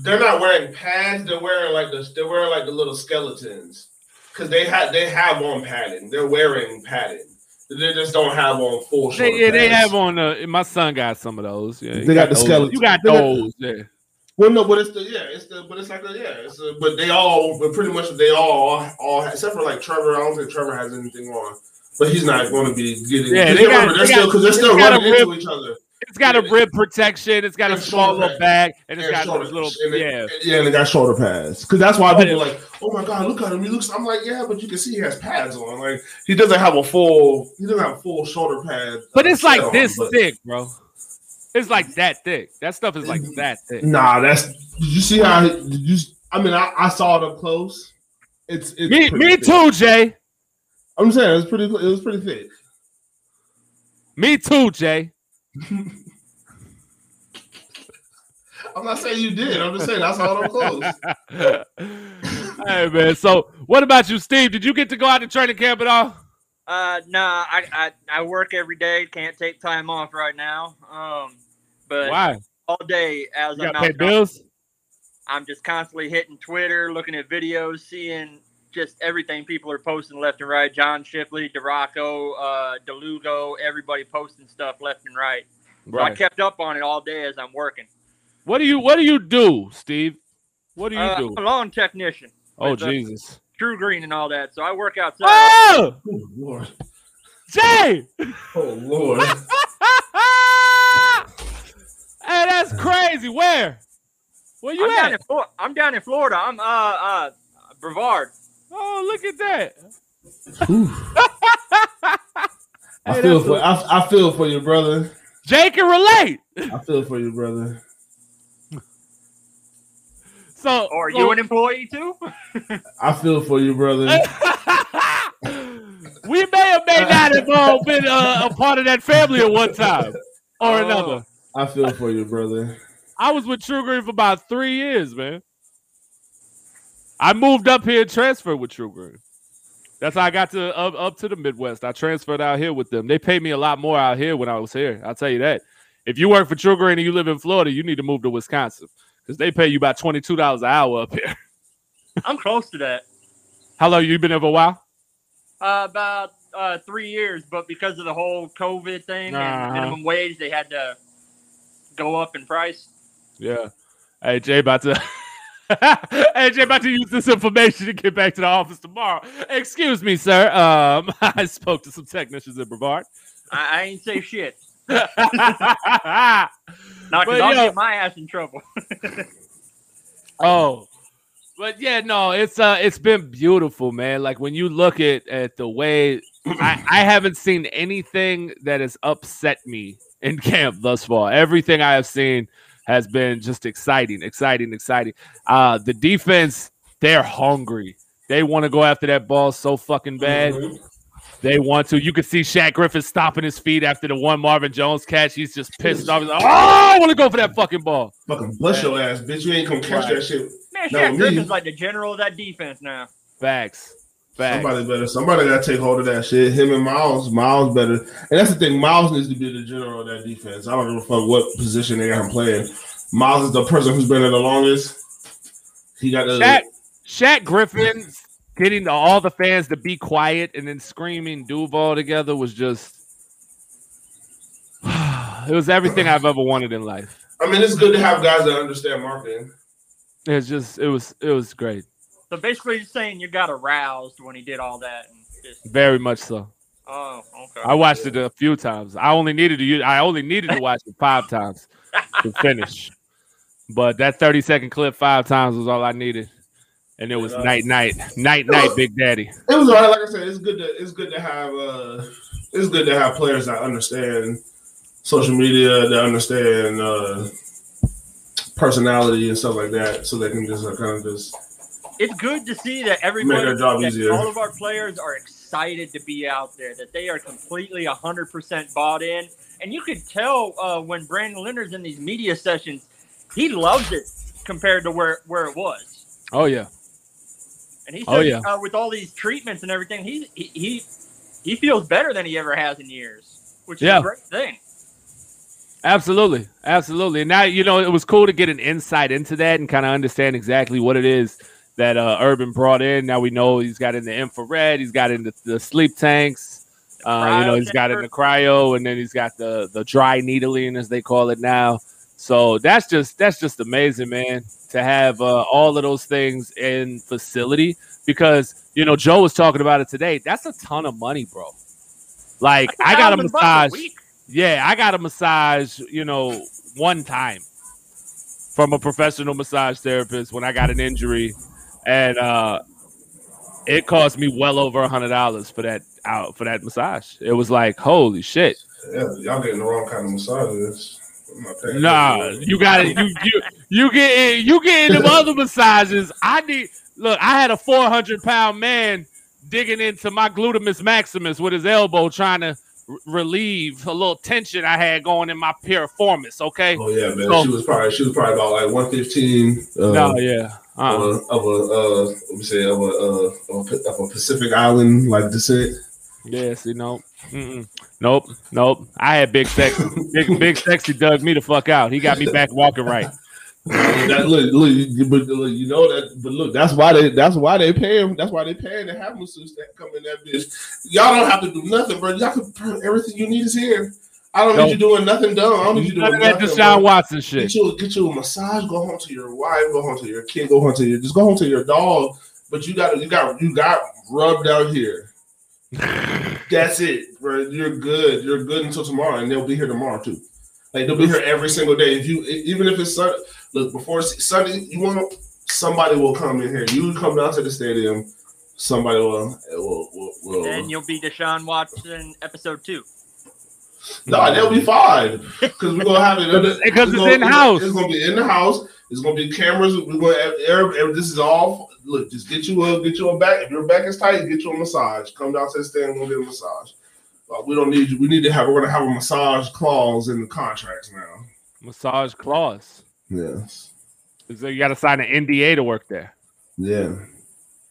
[SPEAKER 5] they're not wearing pads. They're wearing like the they're wearing like the little skeletons because they have they have on padding. They're wearing padding. They just don't have on full.
[SPEAKER 2] They,
[SPEAKER 5] shoulder
[SPEAKER 2] yeah, they have on. Uh, my son got some of those. Yeah,
[SPEAKER 5] They got the
[SPEAKER 2] those.
[SPEAKER 5] skeleton.
[SPEAKER 2] You got
[SPEAKER 5] They got-
[SPEAKER 2] those. Yeah.
[SPEAKER 5] Well, no, but it's the yeah, it's the but it's like a yeah, it's a, but they all but pretty much they all all except for like Trevor. I don't think Trevor has anything on, but he's not going to be getting.
[SPEAKER 2] Yeah,
[SPEAKER 5] Yeah,
[SPEAKER 2] they got-
[SPEAKER 5] remember, they're
[SPEAKER 2] they
[SPEAKER 5] still because they're still
[SPEAKER 2] got a
[SPEAKER 5] running into each other.
[SPEAKER 2] It's got a rib protection. It's got a small little bag, and it's
[SPEAKER 5] And
[SPEAKER 2] got
[SPEAKER 5] shoulder-
[SPEAKER 2] those little
[SPEAKER 5] and they-
[SPEAKER 2] yeah.
[SPEAKER 5] yeah, and they got shoulder pads because that's why
[SPEAKER 2] But
[SPEAKER 5] people are like, oh my god, look at him. He looks. I'm like, yeah, but you can see he has pads on. Like he doesn't have a full. He doesn't have full shoulder pad.
[SPEAKER 2] But
[SPEAKER 5] uh,
[SPEAKER 2] it's like
[SPEAKER 5] set on,
[SPEAKER 2] this thick, bro. It's like that thick. That stuff is like that thick.
[SPEAKER 5] Nah, that's. Did you see how? Did you? I mean, I, I saw it up close. It's, it's
[SPEAKER 2] Me, me
[SPEAKER 5] thick.
[SPEAKER 2] too, Jay.
[SPEAKER 5] I'm saying it was pretty. It was pretty thick.
[SPEAKER 2] Me too, Jay.
[SPEAKER 5] I'm not saying you did. I'm just saying that's saw it up close.
[SPEAKER 2] hey man, so what about you, Steve? Did you get to go out to training camp at all?
[SPEAKER 6] Uh, nah, I, I I work every day. Can't take time off right now. Um, but
[SPEAKER 2] Why?
[SPEAKER 6] all day as
[SPEAKER 2] You
[SPEAKER 6] I'm
[SPEAKER 2] got pay
[SPEAKER 6] out,
[SPEAKER 2] bills?
[SPEAKER 6] I'm just constantly hitting Twitter, looking at videos, seeing just everything people are posting left and right. John Shipley, DiRocco, uh, Delugo, everybody posting stuff left and right. So I kept up on it all day as I'm working.
[SPEAKER 2] What do you What do you do, Steve? What do you
[SPEAKER 6] Uh,
[SPEAKER 2] do?
[SPEAKER 6] I'm a lawn technician,
[SPEAKER 2] Oh
[SPEAKER 6] uh,
[SPEAKER 2] Jesus!
[SPEAKER 6] TruGreen, and all that. So I work outside.
[SPEAKER 2] Oh,
[SPEAKER 5] Oh Lord.
[SPEAKER 2] Jay!
[SPEAKER 5] Oh Lord.
[SPEAKER 2] hey, that's crazy. Where? Where you
[SPEAKER 6] I'm down,
[SPEAKER 2] at?
[SPEAKER 6] in Flor- I'm down in Florida. I'm uh uh Brevard.
[SPEAKER 2] Oh, look at that.
[SPEAKER 5] I
[SPEAKER 2] Hey,
[SPEAKER 5] feel for I, I feel for you, brother.
[SPEAKER 2] Jay can relate.
[SPEAKER 5] I feel for you, brother.
[SPEAKER 2] So,
[SPEAKER 6] Or are
[SPEAKER 2] so-
[SPEAKER 6] you an employee too?
[SPEAKER 5] I feel for you, brother.
[SPEAKER 2] we may or may not have all been uh, a part of that family at one time or
[SPEAKER 6] Oh.
[SPEAKER 2] another.
[SPEAKER 5] I feel for you, brother.
[SPEAKER 2] I was with TruGreen for about three years, man. I moved up here and transferred with TruGreen. That's how I got to up, up to the Midwest. I transferred out here with them. They paid me a lot more out here when I was here. I'll tell you that. If you work for TruGreen and you live in Florida, you need to move to Wisconsin because they pay you about twenty two dollars an hour up here.
[SPEAKER 6] I'm close to that.
[SPEAKER 2] How long you been there for a while?
[SPEAKER 6] Uh, about uh, three years, but because of the whole COVID thing
[SPEAKER 2] Uh-huh.
[SPEAKER 6] and minimum wage, they had to go up in price.
[SPEAKER 2] Yeah. Hey Jay, about to. Jay, about to use this information to get back to the office tomorrow. Excuse me, sir. Um, I spoke to some technicians in Brevard.
[SPEAKER 6] I, I ain't say shit. Not because I'll
[SPEAKER 2] yo-
[SPEAKER 6] get my ass in trouble.
[SPEAKER 2] Oh. but yeah, no, it's uh, it's been beautiful, man. Like when you look at at the way I, I haven't seen anything that has upset me in camp thus far. Everything I have seen has been just exciting, exciting, exciting. Uh, the defense, they're hungry. They want to go after that ball so fucking bad.
[SPEAKER 5] Mhm.
[SPEAKER 2] They want to. You can see Shaq Griffin stomping his feet after the one Marvin Jones catch. He's just pissed off. He's like, oh, I want to go for that fucking ball.
[SPEAKER 5] Fucking bust your ass, bitch. You ain't gonna catch
[SPEAKER 2] Right.
[SPEAKER 5] that shit.
[SPEAKER 6] Man,
[SPEAKER 5] No,
[SPEAKER 6] Shaq
[SPEAKER 5] me.
[SPEAKER 6] Griffin's like the general of that defense now.
[SPEAKER 2] Facts. Facts.
[SPEAKER 5] Somebody better. Somebody gotta take hold of that shit. Him and Myles. Myles better. And that's the thing. Myles needs to be the general of that defense. I don't give a fuck what position they got him playing. Myles is the person who's been there the longest. He got the.
[SPEAKER 2] Shaq, Shaq Griffin getting all the fans to be quiet and then screaming Duval together was just it was everything I've ever wanted in life.
[SPEAKER 5] I mean, it's good to have guys that understand marketing.
[SPEAKER 2] It's just it was it was great.
[SPEAKER 6] So basically, you're saying you got aroused when he did all that. And just,
[SPEAKER 2] Very much so.
[SPEAKER 6] oh, okay.
[SPEAKER 2] I watched it a few times. I only needed to I only needed to watch it five times to finish. But that 30 second clip five times was all I needed. And it was
[SPEAKER 5] Yeah.
[SPEAKER 2] night night. Night night, Big Daddy.
[SPEAKER 5] It was alright. Like I said, it's good to it's good to have uh it's good to have players that understand social media, that understand uh personality and stuff like that, so they can just uh, kind of just
[SPEAKER 6] it's good to see that everybody,
[SPEAKER 5] their job
[SPEAKER 6] that all of our players are excited to be out there, that they are completely 100% bought in. And you could tell uh, when Brandon Linder's in these media sessions, he loves it compared to where where it was.
[SPEAKER 2] Oh yeah.
[SPEAKER 6] And he said
[SPEAKER 2] Oh, yeah.
[SPEAKER 6] uh, with all these treatments and everything, he, he he he feels better than he ever has in years, which is
[SPEAKER 2] Yeah.
[SPEAKER 6] a great thing.
[SPEAKER 2] Absolutely, absolutely. And now you know it was cool to get an insight into that and kind of understand exactly what it is that uh, Urban brought in. Now we know he's got in the infrared, he's got in the, the sleep tanks. Uh, you know, he's got in the cryo, and then he's got the the dry needling, as they call it now. So that's just that's just amazing, man, to have uh, all of those things in facility because you know Joe was talking about it today. That's a ton of money, bro. Like I got a massage.
[SPEAKER 6] week.
[SPEAKER 2] Yeah, I got a massage, you know, one time from a professional massage therapist when I got an injury, and uh it cost me well over a hundred dollars for that out for that massage. It was like, holy shit.
[SPEAKER 5] Yeah, y'all getting the wrong kind of massages. I'm not paying
[SPEAKER 2] Nah, you got it. You you you get you get them other massages. I need look. I had a four hundred pound man digging into my glutamus maximus with his elbow, trying to r- relieve a little tension I had going in my piriformis. Okay.
[SPEAKER 5] Oh yeah, man.
[SPEAKER 2] So-
[SPEAKER 5] she was probably she was probably about like one fifteen. Uh,
[SPEAKER 2] no, yeah.
[SPEAKER 5] Of
[SPEAKER 2] Uh,
[SPEAKER 5] a, of a uh, let me say of a uh, of a, of a Pacific Island like descent.
[SPEAKER 2] yeah. See, no. Mm-mm. Nope. Nope. I had big sexy. big big sexy dug me the fuck out. He got me back walking right.
[SPEAKER 5] that, look, look, but look, you know that, but look, that's why they, that's why they pay him. That's why they pay to have masseuses that come in that bitch. Y'all don't have to do nothing, bro. Y'all can everything you need is here. I don't
[SPEAKER 2] No.
[SPEAKER 5] need you doing nothing dumb. I don't need you
[SPEAKER 2] None
[SPEAKER 5] doing
[SPEAKER 2] of that
[SPEAKER 5] nothing.
[SPEAKER 2] Deshaun. Watson shit.
[SPEAKER 5] Get you, get you a massage. Go home to your wife. Go home to your kid. Go home to your, just go home to your dog. But you got, you got, you got rubbed out here. That's it, bro. You're good. You're good until tomorrow, and they'll be here tomorrow too. Like they'll be here every single day. If you, even if it's Sun, look before Sunday, you want somebody will come in here. You come down to the stadium. Somebody will, will, will, will
[SPEAKER 6] And you'll be Deshaun Watson episode two.
[SPEAKER 5] No, they'll be fine because we're gonna have it
[SPEAKER 2] Because it's
[SPEAKER 5] gonna-
[SPEAKER 2] in-house.
[SPEAKER 5] It's gonna be in the house. It's gonna be cameras. We're gonna have air, air- this is all. Look, just get you a get you a back. If your back is tight, get you a massage. Come down to the stand. We're gonna get a massage. Uh, we don't need you. We need to have. We're gonna have a massage clause in the contracts now.
[SPEAKER 2] Massage clause.
[SPEAKER 5] Yes.
[SPEAKER 2] So you got to sign an NDA to work there.
[SPEAKER 5] Yeah.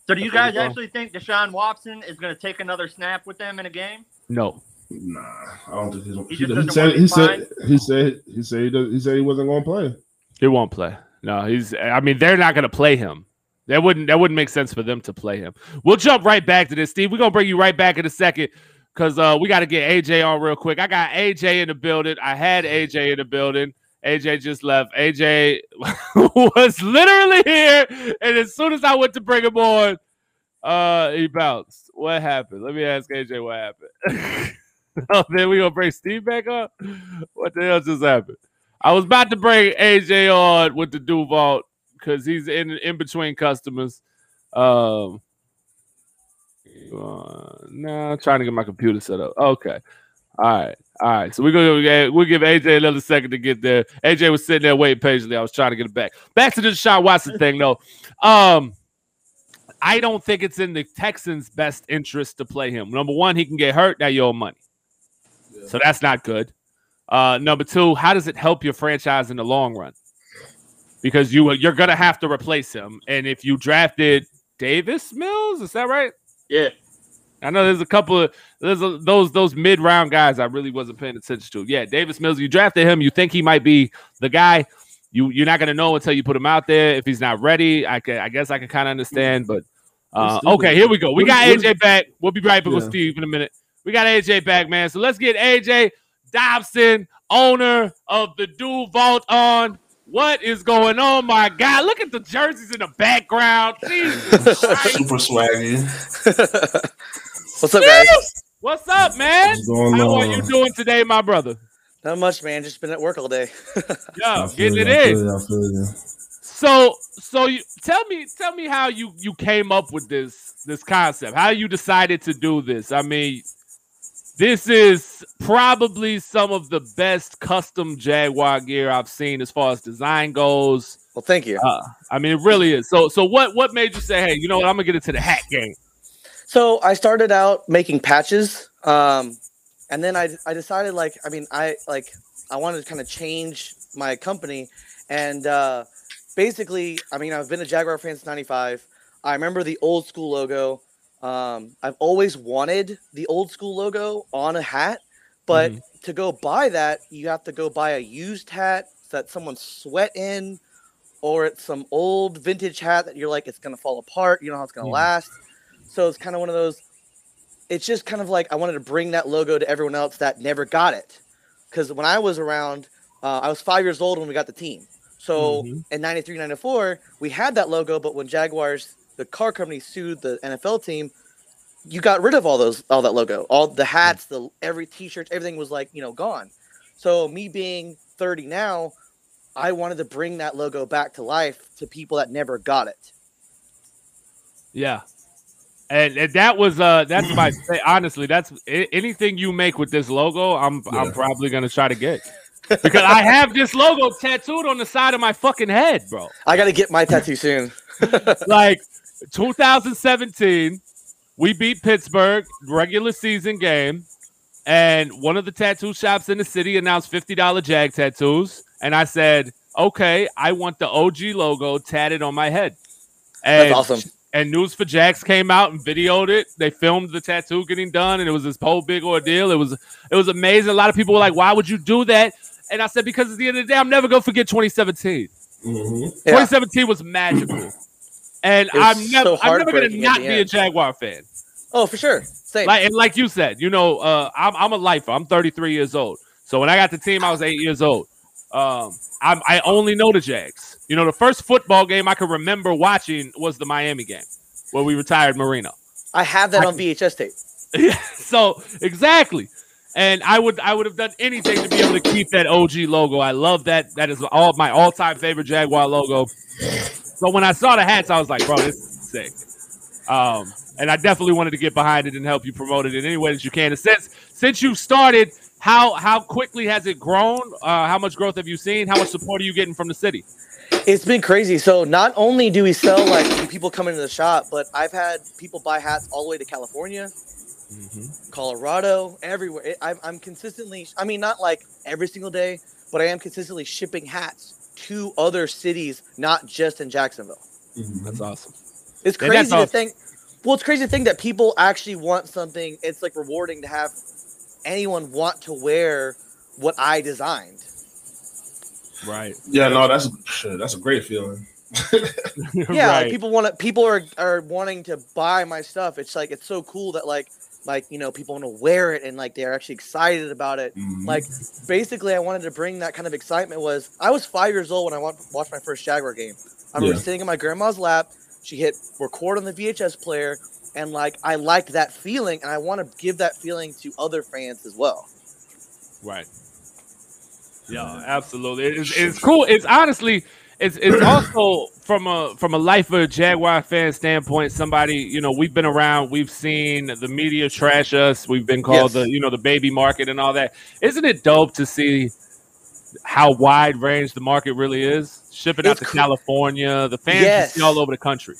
[SPEAKER 6] So do you guys actually think Deshaun Watson is going to take another snap with them in a game?
[SPEAKER 2] No.
[SPEAKER 5] Nah, I don't think he's.
[SPEAKER 6] He
[SPEAKER 5] He, he,
[SPEAKER 6] doesn't
[SPEAKER 5] said. He said. He said. He said. He, does, he said he wasn't gonna play.
[SPEAKER 2] He won't play. No, he's. I mean, they're not going to play him. That wouldn't. That wouldn't make sense for them to play him. We'll jump right back to this, Steve. We're gonna bring you right back in a second because uh, we got to get AJ on real quick. I got AJ in the building. I had AJ in the building. AJ just left. AJ was literally here, and as soon as I went to bring him on, uh, he bounced. What happened? Let me ask AJ what happened. oh, then we gonna bring Steve back up. What the hell just happened? I was about to bring AJ on with the Duvault because he's in in between customers. Um, uh, no, I'm trying to get my computer set up. Okay, all right, all right. So we're gonna we'll give AJ another second to get there. AJ was sitting there waiting patiently. I was trying to get it back. Back to the Deshaun Watson thing though. Um, I don't think it's in the Texans' best interest to play him. Number one, he can get hurt. Now you owe money, so that's not good. Uh, number two, how does it help your franchise in the long run? Because you you're gonna have to replace him, and if you drafted Davis Mills, is that right?
[SPEAKER 6] Yeah.
[SPEAKER 2] I know there's a couple of there's a, those those mid round guys I really wasn't paying attention to. Yeah, Davis Mills, you drafted him, you think he might be the guy. You you're not gonna know until you put him out there. If he's not ready, I can I guess I can kind of understand. But uh, okay, here we go. We got AJ back. We'll be right back with Steve in a minute. We got AJ back, man. So let's get AJ Dobson, owner of the Duvault, on. What is going on, my guy? Look at the jerseys in the background. Jesus
[SPEAKER 5] Super swaggy.
[SPEAKER 7] What's up, guys?
[SPEAKER 2] What's up, man?
[SPEAKER 5] What's going
[SPEAKER 2] How are you doing today, my brother?
[SPEAKER 7] Not much, man. Just been at work all day.
[SPEAKER 2] Yeah, getting
[SPEAKER 5] you,
[SPEAKER 2] it
[SPEAKER 5] I feel
[SPEAKER 2] in.
[SPEAKER 5] you, I feel you.
[SPEAKER 2] So, so you tell me, tell me how you you came up with this this concept. How you decided to do this? I mean, this is probably some of the best custom Jaguar gear I've seen as far as design goes.
[SPEAKER 7] Well, thank you.
[SPEAKER 2] Uh, I mean, it really is. So, so what what made you say, hey, you know what? I'm gonna get into the hat game.
[SPEAKER 7] So I started out making patches, um, and then I I decided like I mean I like I wanted to kind of change my company And uh, basically, I mean, I've been a Jaguar fan since '95. I remember the old school logo. Um, I've always wanted the old school logo on a hat, but
[SPEAKER 2] Mhm.
[SPEAKER 7] to go buy that, you have to go buy a used hat that someone sweat in, or it's some old vintage hat that you're like, it's gonna fall apart. You know how it's gonna
[SPEAKER 2] Yeah.
[SPEAKER 7] last. So it's kind of one of those. It's just kind of like I wanted to bring that logo to everyone else that never got it, because when I was around, uh, I was five years old when we got the team. So
[SPEAKER 2] Mhm.
[SPEAKER 7] in 93, 94, we had that logo, but when Jaguars, the car company, sued the NFL team, you got rid of all those, all that logo, all the hats, the every T-shirt, everything was like you know gone. So me being 30 now, I wanted to bring that logo back to life to people that never got it.
[SPEAKER 2] Yeah. And, and that was uh that's my honestly that's anything you make with this logo I'm I'm probably gonna try to get because I have this logo tattooed on the side of my fucking head, bro.
[SPEAKER 7] I got to get my tattoo soon.
[SPEAKER 2] like 2017, we beat Pittsburgh regular season game, and one of the tattoo shops in the city announced $50 Jag tattoos, and I said, "Okay, I want the OG logo tatted on my head." And,
[SPEAKER 7] That's awesome.
[SPEAKER 2] And News4Jax came out and videoed it. They filmed the tattoo getting done, and it was this whole big ordeal. It was it was amazing. A lot of people were like, "Why would you do that?" And I said, "Because at the end of the day, I'm never gonna forget 2017."
[SPEAKER 5] Mhm.
[SPEAKER 7] Yeah.
[SPEAKER 2] 2017 was magical. And I'm never,
[SPEAKER 7] so
[SPEAKER 2] I'm never gonna not be a. Jaguar fan.
[SPEAKER 7] Oh, for sure. Same.
[SPEAKER 2] Like and like you said, you know, uh, I'm I'm a lifer. I'm 33 years old. So when I got the team, I was eight years old. Um, I'm, I only know the Jags. You know, the first football game I can remember watching was the Miami game where we retired Marino.
[SPEAKER 7] I have that
[SPEAKER 2] I-
[SPEAKER 7] on VHS tape.
[SPEAKER 2] Yeah, so exactly. And I would I would have done anything to be able to keep that OG logo. I love that. That is all my all-time favorite Jaguar logo. So when I saw the hats, I was like, bro, this is sick. Um, and I definitely wanted to get behind it and help you promote it in any way that you can. And since since you started, how how quickly has it grown? Uh, how much growth have you seen? How much support are you getting from the city?
[SPEAKER 7] It's been crazy. So not only do we sell like people come into the shop, but I've had people buy hats all the way to California, Colorado, everywhere. It, I'm, I'm consistently. I mean, not like every single day, but I am consistently shipping hats to other cities, not just in Jacksonville. Mm-hmm.
[SPEAKER 2] That's awesome.
[SPEAKER 7] It's crazy
[SPEAKER 2] that's
[SPEAKER 7] to
[SPEAKER 2] awesome.
[SPEAKER 7] think. Well, it's crazy to think that people actually want something. It's like rewarding to have anyone want to wear what I designed.
[SPEAKER 2] Right.
[SPEAKER 5] Yeah, no, that's shit, that's a great feeling.
[SPEAKER 7] yeah like people want to people are are wanting to buy my stuff it's like it's so cool that like like you know people want to wear it and like they're actually excited about it
[SPEAKER 5] Mhm.
[SPEAKER 7] like basically i wanted to bring that kind of excitement was i was five years old when i watched my first jaguar game i remember
[SPEAKER 5] Yeah.
[SPEAKER 7] sitting in my grandma's lap she hit record on the vhs player and like i liked that feeling and i want to give that feeling to other fans as well
[SPEAKER 2] Right. Yeah, absolutely. It's, it's cool. It's honestly, it's it's also from a from a lifer Jaguar fan standpoint. Somebody, you know, we've been around. We've seen the media trash us. We've been called
[SPEAKER 7] Yes.
[SPEAKER 2] the you know the baby market and all that. Isn't it dope to see how wide range the market really is? Shipping out to
[SPEAKER 7] cr-
[SPEAKER 2] California, the fans
[SPEAKER 7] Yes.
[SPEAKER 2] see all over the country.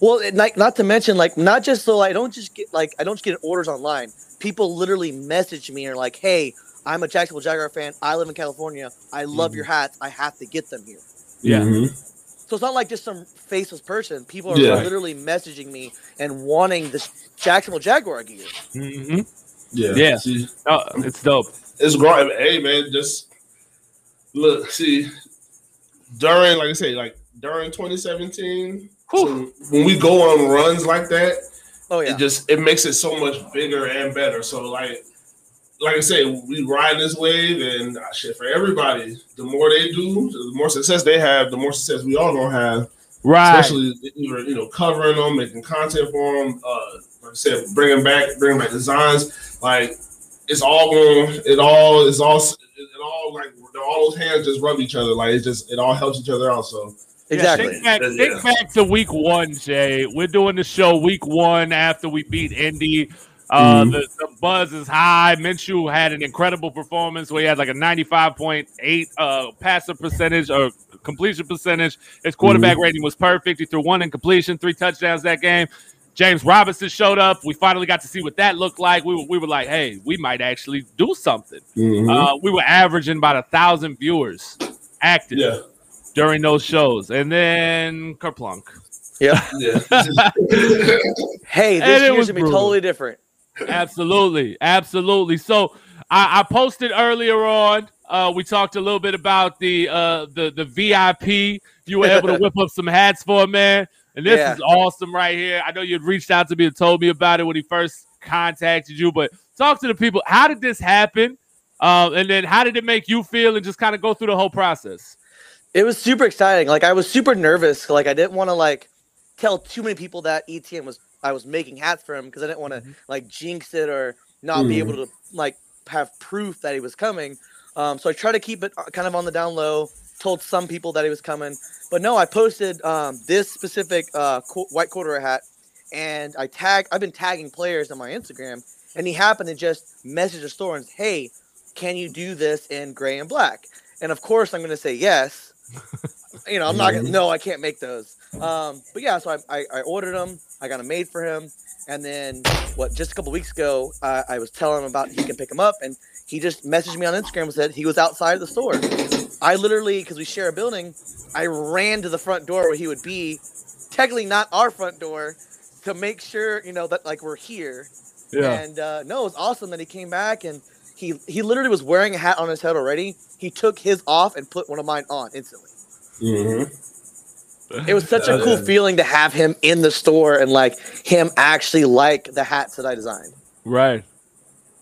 [SPEAKER 7] Well, like not to mention, like not just so I don't just get like I don't just get orders online. People literally message me and are like, "Hey, I'm a Jacksonville Jaguar fan. I live in California. I love mm-hmm. your hats. I have to get them here."
[SPEAKER 2] Yeah.
[SPEAKER 5] Mhm.
[SPEAKER 7] So it's not like just some faceless person. People are
[SPEAKER 5] Yeah.
[SPEAKER 7] literally messaging me and wanting this Jacksonville Jaguar gear.
[SPEAKER 2] hmm
[SPEAKER 5] Yeah.
[SPEAKER 2] Yeah.
[SPEAKER 5] See,
[SPEAKER 2] Oh, it's dope.
[SPEAKER 5] it's great. Hey, man, just look. See, during like I say, like during 2017, so when we go on runs like that,
[SPEAKER 7] Oh yeah,
[SPEAKER 5] it just it makes it so much bigger and better. So like, like I say, we ride this wave, and uh, shit for everybody. The more they do, the more success they have, the more success we all gonna have.
[SPEAKER 2] Right.
[SPEAKER 5] Especially either you know covering them, making content for them. Uh, like I said, bringing back bringing back designs. Like it's all going. It all is all. It all like all those hands just rub each other. Like it just it all helps each other out. So
[SPEAKER 7] exactly.
[SPEAKER 2] Yeah, think back,
[SPEAKER 5] Yeah.
[SPEAKER 2] think back to week one, Jay. We're doing the show week one after we beat Indy. Uh,
[SPEAKER 5] Mhm.
[SPEAKER 2] the, the buzz is high. Minshew had an incredible performance where he had like a 95.8 uh, passer percentage or completion percentage. His quarterback rating was perfect. He threw one incompletion, three touchdowns that game. James Robinson showed up. We finally got to see what that looked like. We were, we were like, hey, we might actually do something.
[SPEAKER 5] Mhm.
[SPEAKER 2] Uh, we were averaging about a thousand viewers active.
[SPEAKER 5] yeah,
[SPEAKER 2] during those shows, and then Kerplunk.
[SPEAKER 7] Yeah.
[SPEAKER 5] Yeah.
[SPEAKER 7] Hey, this
[SPEAKER 2] it was
[SPEAKER 7] year's gonna be
[SPEAKER 2] brutal.
[SPEAKER 7] totally different.
[SPEAKER 2] Absolutely, absolutely. So I, I posted earlier on. Uh, we talked a little bit about the uh, the the VIP. You were able to whip up some hats for him, man. And this
[SPEAKER 7] Yeah.
[SPEAKER 2] is awesome right here. I know you'd reached out to me and told me about it when he first contacted you, but talk to the people. How did this happen? Uh, and then how did it make you feel? And just kind of go through the whole process.
[SPEAKER 7] It was super exciting. Like I was super nervous. Like I didn't want to like tell too many people that ETN was I was making hats for him because I didn't want to like jinx it or not be able to like have proof that he was coming. Um, so I tried to keep it uh, kind of on the down low. Told some people that he was coming, but no, I posted um, this specific uh, qu- white corduroy hat, and I tag. I've been tagging players on my Instagram, and he happened to just message the store and say, "Hey, can you do this in gray and black?" And of course, I'm going to say yes. you know, I'm not gonna. No, I can't make those. Um, but yeah, so I, I, I ordered them. I got them made for him, and then what? Just a couple weeks ago, uh, I was telling him about he can pick them up, and he just messaged me on Instagram and said he was outside the store. I literally, because we share a building, I ran to the front door where he would be, technically not our front door, to make sure you know that like we're here. Yeah. And uh, no, it was awesome that he came back and he he literally was wearing a hat on his head already. He took his off and put one of mine on instantly.
[SPEAKER 5] Mhm.
[SPEAKER 7] It was such a cool
[SPEAKER 5] Yeah.
[SPEAKER 7] feeling to have him in the store and like him actually like the hats that I designed.
[SPEAKER 2] Right.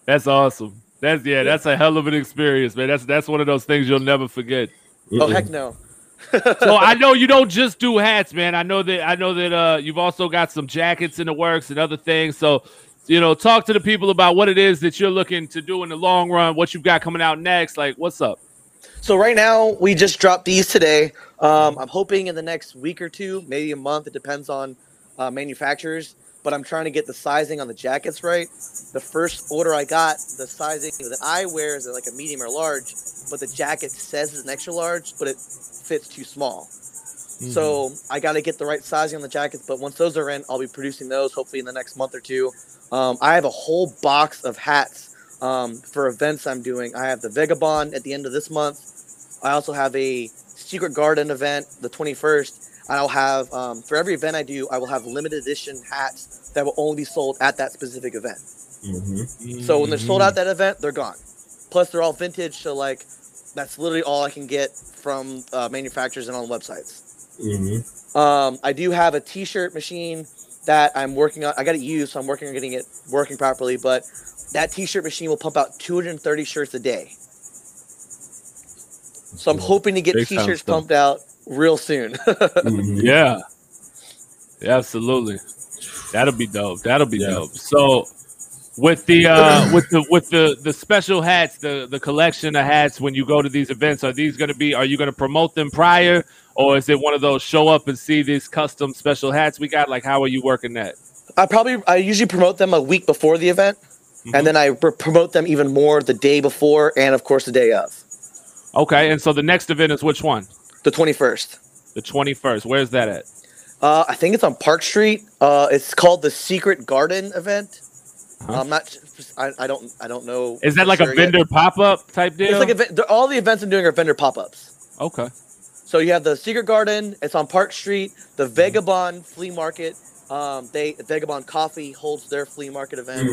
[SPEAKER 2] That's awesome. That's yeah, that's a hell of an experience, man. That's that's one of those things you'll never forget.
[SPEAKER 7] Oh heck no.
[SPEAKER 2] So I know you don't just do hats, man. I know that I know that uh you've also got some jackets in the works and other things. So you know, talk to the people about what it is that you're looking to do in the long run, what you've got coming out next. Like, what's up?
[SPEAKER 7] So right now we just dropped these today. Um, I'm hoping in the next week or two, maybe a month. It depends on uh, manufacturers. But I'm trying to get the sizing on the jackets right. The first order I got, the sizing that I wear is like a medium or large, but the jacket says it's an extra large, but it fits too small. So I got to get the right sizing on the jackets. But once those are in, I'll be producing those hopefully in the next month or two. Um, I have a whole box of hats um, for events I'm doing. I have the Vagabond at the end of this month. I also have a Secret Garden event the 21st. I'll have um, for every event I do, I will have limited edition hats that will only be sold at that specific event. So when they're sold out that event, they're gone. Plus, they're all vintage, so like that's literally all I can get from uh, manufacturers and on websites. Um, I do have a T-shirt machine that I'm working on. I got it used, so I'm working on getting it working properly. But that T-shirt machine will pump out 230 shirts a day. So I'm hoping to get
[SPEAKER 2] Big
[SPEAKER 7] T-shirts pumped out real soon.
[SPEAKER 2] Yeah. Yeah, absolutely. That'll be dope. That'll be
[SPEAKER 5] Yeah.
[SPEAKER 2] dope. So with the uh with the with the the special hats, the the collection of hats when you go to these events, are these gonna be are you gonna promote them prior or is it one of those show up and see these custom special hats we got? Like how are you working that?
[SPEAKER 7] I probably I usually promote them a week before the event, and then I pr- promote them even more the day before and of course the day of,
[SPEAKER 2] Okay, and so the next event is which one?
[SPEAKER 7] the 21st.
[SPEAKER 2] The 21st. Where's that at?
[SPEAKER 7] Uh, I think it's on Park Street. Uh, it's called the Secret Garden event.
[SPEAKER 2] Uh-huh.
[SPEAKER 7] I'm not. I, I don't. I don't know.
[SPEAKER 2] Is that
[SPEAKER 7] for
[SPEAKER 2] like a
[SPEAKER 7] sure yet.
[SPEAKER 2] vendor pop up type deal?
[SPEAKER 7] It's like a, all the events I'm doing are vendor pop-ups.
[SPEAKER 2] okay.
[SPEAKER 7] So you have the Secret Garden. It's on Park Street. The Vagabond Flea Market. Um, they Vagabond Coffee holds their flea market event.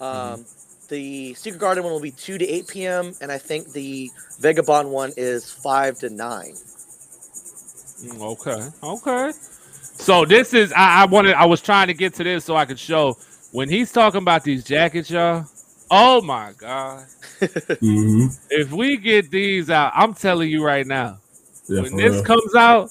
[SPEAKER 7] Um, the Secret Garden one will be two to eight p.m. and I think the Vagabond one is five to nine.
[SPEAKER 2] Mm, Okay. Okay. So this is I, I wanted I was trying to get to this so I could show when he's talking about these jackets, y'all. Oh my god. If we get these out, I'm telling you right now, when this comes out,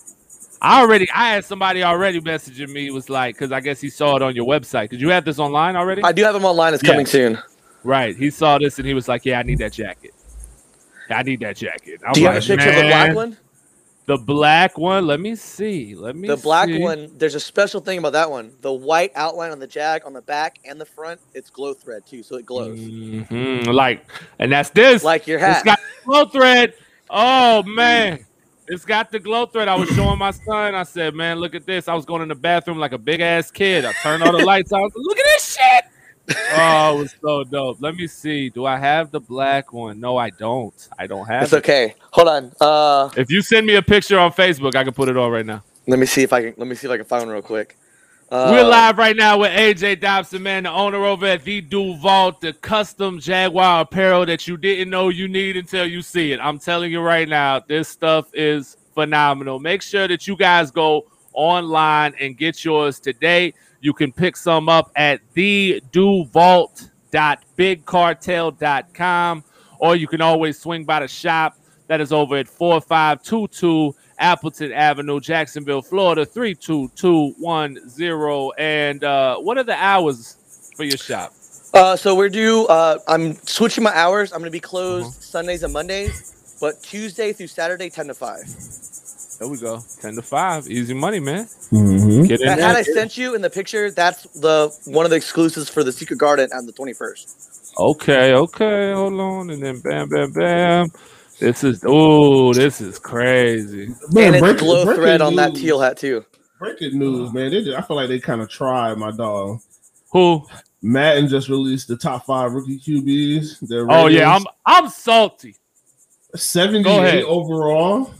[SPEAKER 2] I already I had somebody already messaging me was like, because I guess he saw it on your website. Did you have this online already?
[SPEAKER 7] I do have them online. It's
[SPEAKER 2] Yeah.
[SPEAKER 7] coming soon.
[SPEAKER 2] Right. He saw this and he was like, Yeah, I need that jacket. I need that jacket. I'm
[SPEAKER 7] Do you have a
[SPEAKER 2] like,
[SPEAKER 7] picture of the black one?
[SPEAKER 2] The black one. Let me see. Let me
[SPEAKER 7] The black
[SPEAKER 2] see.
[SPEAKER 7] one, there's a special thing about that one. The white outline on the jag on the back and the front, it's glow thread too, so it glows.
[SPEAKER 2] Mhm, Like, and that's this.
[SPEAKER 7] Like your hat.
[SPEAKER 2] It's got glow thread. Oh man, it's got the glow thread. I was showing my son. I said, "Man, look at this." I was going in the bathroom like a big ass kid. I turned all the lights out. I was like, look at this shit. Oh, it was so dope. Let me see. Do I have the black one? No, I don't. I don't have
[SPEAKER 7] It's
[SPEAKER 2] it.
[SPEAKER 7] okay. Hold on. Uh,
[SPEAKER 2] If you send me a picture on Facebook, I can put it on right now.
[SPEAKER 7] let me see if I can. Let me see if I can find one real quick. Uh,
[SPEAKER 2] We're live right now with AJ Dobson, man, the owner over at the Duvault, the custom Jaguar apparel that you didn't know you need until you see it. I'm telling you right now, this stuff is phenomenal. Make sure that you guys go online and get yours today. You can pick some up at the bigcartel.com or you can always swing by the shop that is over at 4522 Appleton Avenue, Jacksonville, Florida 32210. And uh, what are the hours for your shop?
[SPEAKER 7] Uh, so we're due. Uh, I'm switching my hours. I'm gonna be closed
[SPEAKER 2] Uh-huh.
[SPEAKER 7] Sundays and Mondays, but Tuesday through Saturday, ten to five.
[SPEAKER 2] There we go. 10 to 5. Easy money, man.
[SPEAKER 5] Mm-hmm.
[SPEAKER 2] Get in
[SPEAKER 7] That hat I sent you in the picture, that's the one of the exclusives for the Secret Garden on the 21st.
[SPEAKER 2] Okay, okay. Hold on. And then bam, bam, bam. This is, oh, this is crazy.
[SPEAKER 7] Man, and it's glow thread on that teal hat too.
[SPEAKER 5] Breaking news, man. They, I feel like they kind of tried my dog.
[SPEAKER 2] Who?
[SPEAKER 5] Madden just released the top five rookie QBs. Their
[SPEAKER 2] Oh, yeah. I'm, I'm salty. Go
[SPEAKER 5] 78 overall.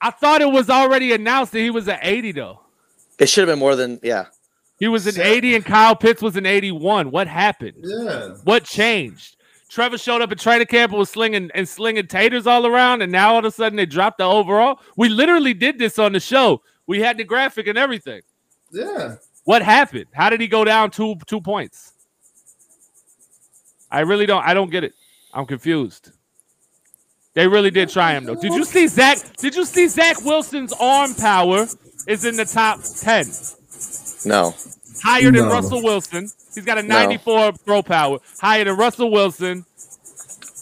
[SPEAKER 2] I thought it was already announced that he was an 80, though.
[SPEAKER 7] It should have been more than yeah.
[SPEAKER 2] He was an
[SPEAKER 5] Se-
[SPEAKER 2] 80 and Kyle Pitts was an 81. What happened?
[SPEAKER 5] Yeah.
[SPEAKER 2] What changed? Trevor showed up at training camp and was slinging and slinging taters all around, and now all of a sudden they dropped the overall. We literally did this on the show. We had the graphic and everything.
[SPEAKER 5] Yeah.
[SPEAKER 2] What happened? How did he go down two two points? I really don't. I don't get it. I'm confused. They really did try him though. Did you see Zach? Did you see Zach Wilson's arm power is in the top ten,
[SPEAKER 7] No.
[SPEAKER 2] higher than
[SPEAKER 5] No.
[SPEAKER 2] Russell Wilson. He's got a
[SPEAKER 7] No.
[SPEAKER 2] 94 throw power, higher than Russell Wilson.